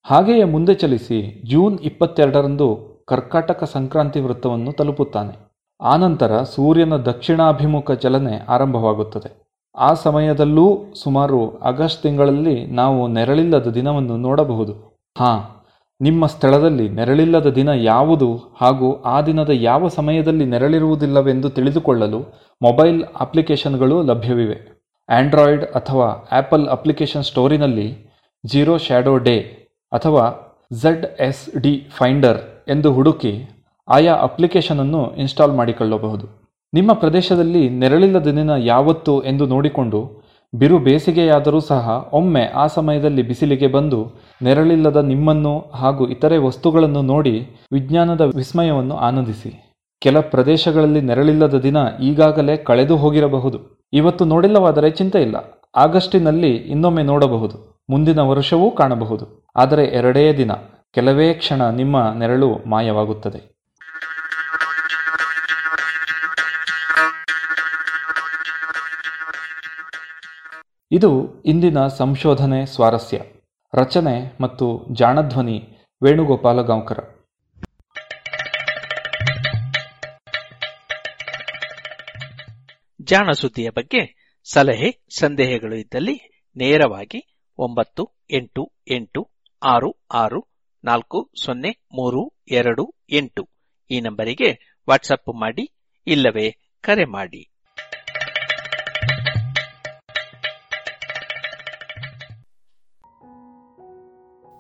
ಹಾಗೆಯೇ ಮುಂದೆ ಚಲಿಸಿ ಜೂನ್ ಇಪ್ಪತ್ತೆರಡರಂದು ಕರ್ಕಾಟಕ ಸಂಕ್ರಾಂತಿ ವೃತ್ತವನ್ನು ತಲುಪುತ್ತಾನೆ. ಆನಂತರ ಸೂರ್ಯನ ದಕ್ಷಿಣಾಭಿಮುಖ ಚಲನೆ ಆರಂಭವಾಗುತ್ತದೆ. ಆ ಸಮಯದಲ್ಲೂ ಸುಮಾರು ಆಗಸ್ಟ್ ತಿಂಗಳಲ್ಲಿ ನಾವು ನೆರಳಿಲ್ಲದ ದಿನವನ್ನು ನೋಡಬಹುದು. ಹಾಂ ನಿಮ್ಮ ಸ್ಥಳದಲ್ಲಿ ನೆರಳಿಲ್ಲದ ದಿನ ಯಾವುದು ಹಾಗೂ ಆ ದಿನದ ಯಾವ ಸಮಯದಲ್ಲಿ ನೆರಳಿರುವುದಿಲ್ಲವೆಂದು ತಿಳಿದುಕೊಳ್ಳಲು ಮೊಬೈಲ್ ಅಪ್ಲಿಕೇಶನ್ಗಳು ಲಭ್ಯವಿವೆ. ಆಂಡ್ರಾಯ್ಡ್ ಅಥವಾ ಆಪಲ್ ಅಪ್ಲಿಕೇಶನ್ ಸ್ಟೋರಿನಲ್ಲಿ ಜೀರೋ ಶ್ಯಾಡೋ ಡೇ ಅಥವಾ ಝಡ್ ಎಸ್ ಡಿ ಫೈಂಡರ್ ಎಂದು ಹುಡುಕಿ ಆಯಾ ಅಪ್ಲಿಕೇಶನನ್ನು ಇನ್ಸ್ಟಾಲ್ ಮಾಡಿಕೊಳ್ಳಬಹುದು. ನಿಮ್ಮ ಪ್ರದೇಶದಲ್ಲಿ ನೆರಳಿಲ್ಲದ ದಿನ ಯಾವತ್ತು ಎಂದು ನೋಡಿಕೊಂಡು ಬಿರು ಬೇಸಿಗೆಯಾದರೂ ಸಹ ಒಮ್ಮೆ ಆ ಸಮಯದಲ್ಲಿ ಬಿಸಿಲಿಗೆ ಬಂದು ನೆರಳಿಲ್ಲದ ನಿಮ್ಮನ್ನು ಹಾಗೂ ಇತರೆ ವಸ್ತುಗಳನ್ನು ನೋಡಿ ವಿಜ್ಞಾನದ ವಿಸ್ಮಯವನ್ನು ಆನಂದಿಸಿ. ಕೆಲ ಪ್ರದೇಶಗಳಲ್ಲಿ ನೆರಳಿಲ್ಲದ ದಿನ ಈಗಾಗಲೇ ಕಳೆದು ಹೋಗಿರಬಹುದು. ಇವತ್ತು ನೋಡಿಲ್ಲವಾದರೆ ಚಿಂತೆ ಇಲ್ಲ. ಆಗಸ್ಟಿನಲ್ಲಿ ಇನ್ನೊಮ್ಮೆ ನೋಡಬಹುದು. ಮುಂದಿನ ವರ್ಷವೂ ಕಾಣಬಹುದು. ಆದರೆ ಎರಡೇ ದಿನ, ಕೆಲವೇ ಕ್ಷಣ ನಿಮ್ಮ ನೆರಳು ಮಾಯವಾಗುತ್ತದೆ. ಇದು ಇಂದಿನ ಸಂಶೋಧನೆ ಸ್ವಾರಸ್ಯ. ರಚನೆ ಮತ್ತು ಜಾಣಧ್ವನಿ ವೇಣುಗೋಪಾಲ ಗಾಂವ್ಕರ. ಜಾಣ ಸುದ್ದಿಯ ಬಗ್ಗೆ ಸಲಹೆ, ಸಂದೇಹಗಳು ಇದ್ದಲ್ಲಿ ನೇರವಾಗಿ ಒಂಬತ್ತು ಎಂಟು ಎಂಟು ಆರು ಆರು ನಾಲ್ಕು ಸೊನ್ನೆ ಮೂರು ಎರಡು ಎಂಟು ಈ ನಂಬರಿಗೆ ವಾಟ್ಸಪ್ ಮಾಡಿ ಇಲ್ಲವೇ ಕರೆ ಮಾಡಿ.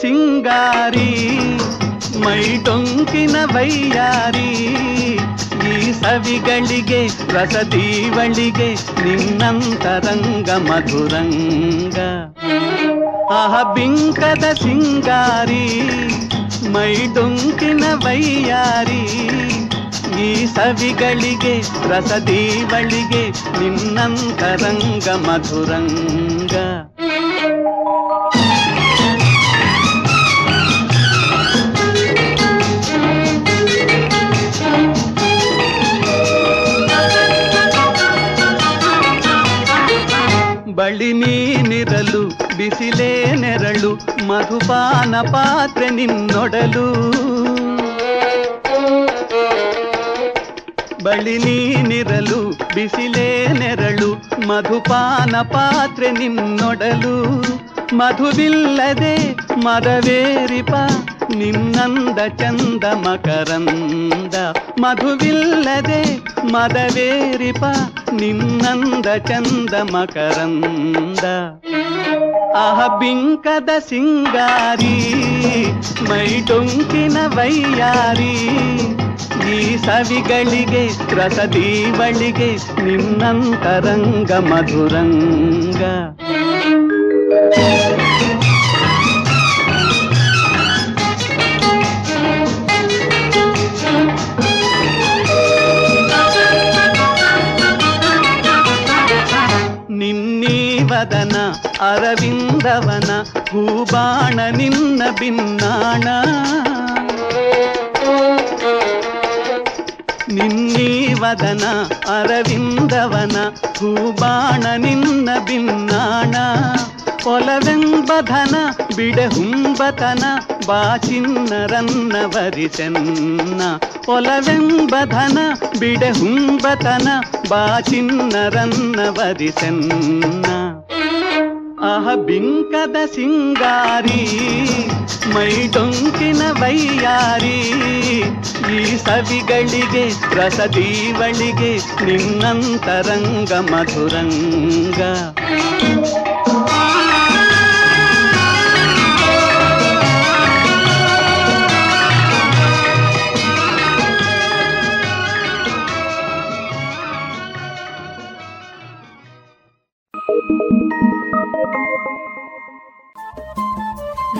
ಸಿಂಗಾರಿ, ಮೈ ಟೊಂಕಿನ ವೈಯಾರಿ, ಈ ಸವಿಗಳಿಗೆ, ರಸದೀವಳಿಗೆ ನಿನ್ನಂತರಂಗ ಮಧುರಂಗ. ಆಹ, ಬಿಂಕದ ಸಿಂಗಾರಿ, ಮೈ ಡೊಂಕಿನ ವೈಯಾರಿ, ಈ ಸವಿಗಳಿಗೆ, ರಸದೀವಳಿಗೆ ನಿನ್ನಂತರಂಗ ಮಧುರಂಗ. ಬಳಿ ನೀನಿರಲು ಬಿಸಿಲೇ ನೆರಳು, ಮಧುಪಾನ ಪಾತ್ರೆ ನಿನ್ನೊಡಲು. ಬಳಿ ನೀನಿರಲು ಬಿಸಿಲೇ ನೆರಳು, ಮಧುಪಾನ ಪಾತ್ರೆ ನಿನ್ನೊಡಲು. ಮಧುವಿಲ್ಲದೆ ಮರವೇರಿಪ ನಿನ್ನಂದ ಚಂದ ಮಕರಂದ ಮಧುವಿಲ್ಲದೆ ಮದವೇರಿಪ ನಿನ್ನಂದ ಚಂದ ಮಕರಂದ ಆಹ ಬಿಂಕದ ಸಿಂಗಾರಿ ಮೈ ಡೊಂಕಿನ ವೈಯಾರಿ ಈ ಸವಿಗಳಿಗೆ ರಸದೀವಳಿಗೆ ನಿನ್ನಂತರಂಗ ಮಧುರಂಗ ನಿನ್ನೀವದನ ಅರವಿಂದವನ ಹೂಬಾಣ ನಿನ್ನ ಬಿನ್ನಾಣ. ನಿನ್ನೀವದನ ಅರವಿಂದವನ ಹೂಬಾಣ ನಿನ್ನ ಬಿನ್ನಾಣ. ಒಲವೆಂಬಧನ ಬಿಡಹುಂಬತನ ಬಾಚಿನ್ನರನ್ನ ವರಿಸೆನ್ನ. ಒಲವೆಂಬಧನ ಬಿಡಹುಂಬತನ ಬಾಚಿನ್ನರನ್ನ ವರಿಸೆನ್ನ. ಆಹ ಬಿಂಕದ ಸಿಂಗಾರಿ ಮೈ ಡೊಂಕಿನ ವೈಯಾರಿ. ಈ ಸವಿಗಳಿಗೆ ರಸದೀವಳಿಗೆ ನಿನ್ನಂತರಂಗ ಮಧುರಂಗ.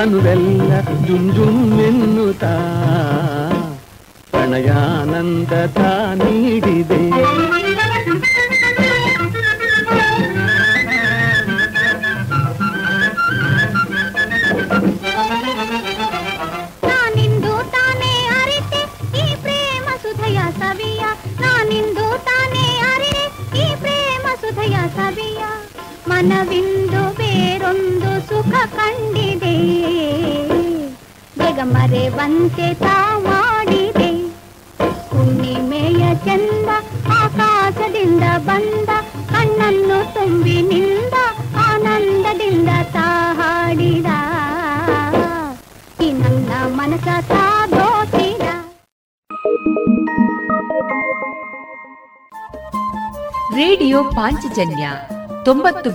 ತನುವೆಲ್ಲ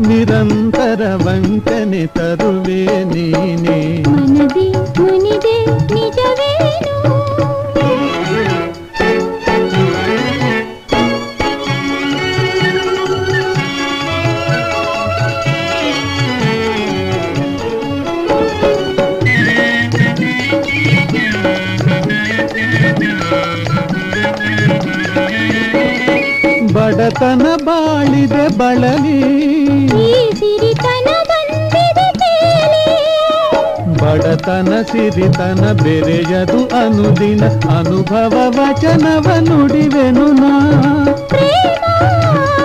ನಿರಂತರ ವಂಚನೆ ತರುವೆ ನೀನೆ ಮನದಿ ಮುನಿದೆ ನಿಜವೇನು ಬಡತನ ಬಾಳಿದೆ ಬಳಲಿ ಬಡತನ ಸಿರಿತನ ಬೆರೆಯದು ಅನುದಿನ ಅನುಭವ ವಚನವ ನುಡಿವೆನು ನಾ ಪ್ರೇಮಾಭಿರಾಮ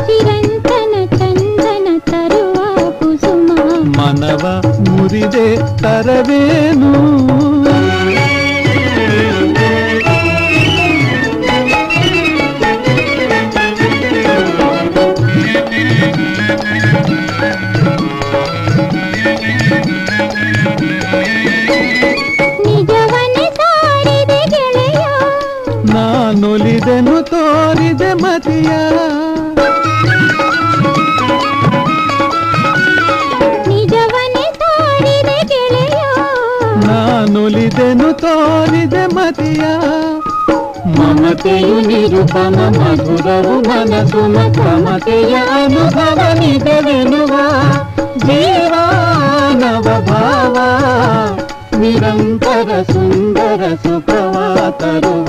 ಚಿರಂತನ ಚಂದನ ತರುವ ಕುಸುಮ ಮನವ ಮುರಿದೆ ತರವೇನು ತೋರಿದೆ ಮತಿಯ ನಿಜವನ್ನೇ ಸಾರಿದೆ ಗೆಳೆಯ ನಾನೊಲಿದೆನು ತೋರಿದೆ ಮತಿಯ ಮಮತೆಯು ನಿರುಪಮ ಮಧುರವು ಮನಸ್ಸು ಮಮತೆಯ ಅನುಭವ ನಿಜವೆನುವ ಜೀವಾನವ ಭಾವ ನಿರಂತರ ಸುಂದರ ಸುಖವ ತರುವ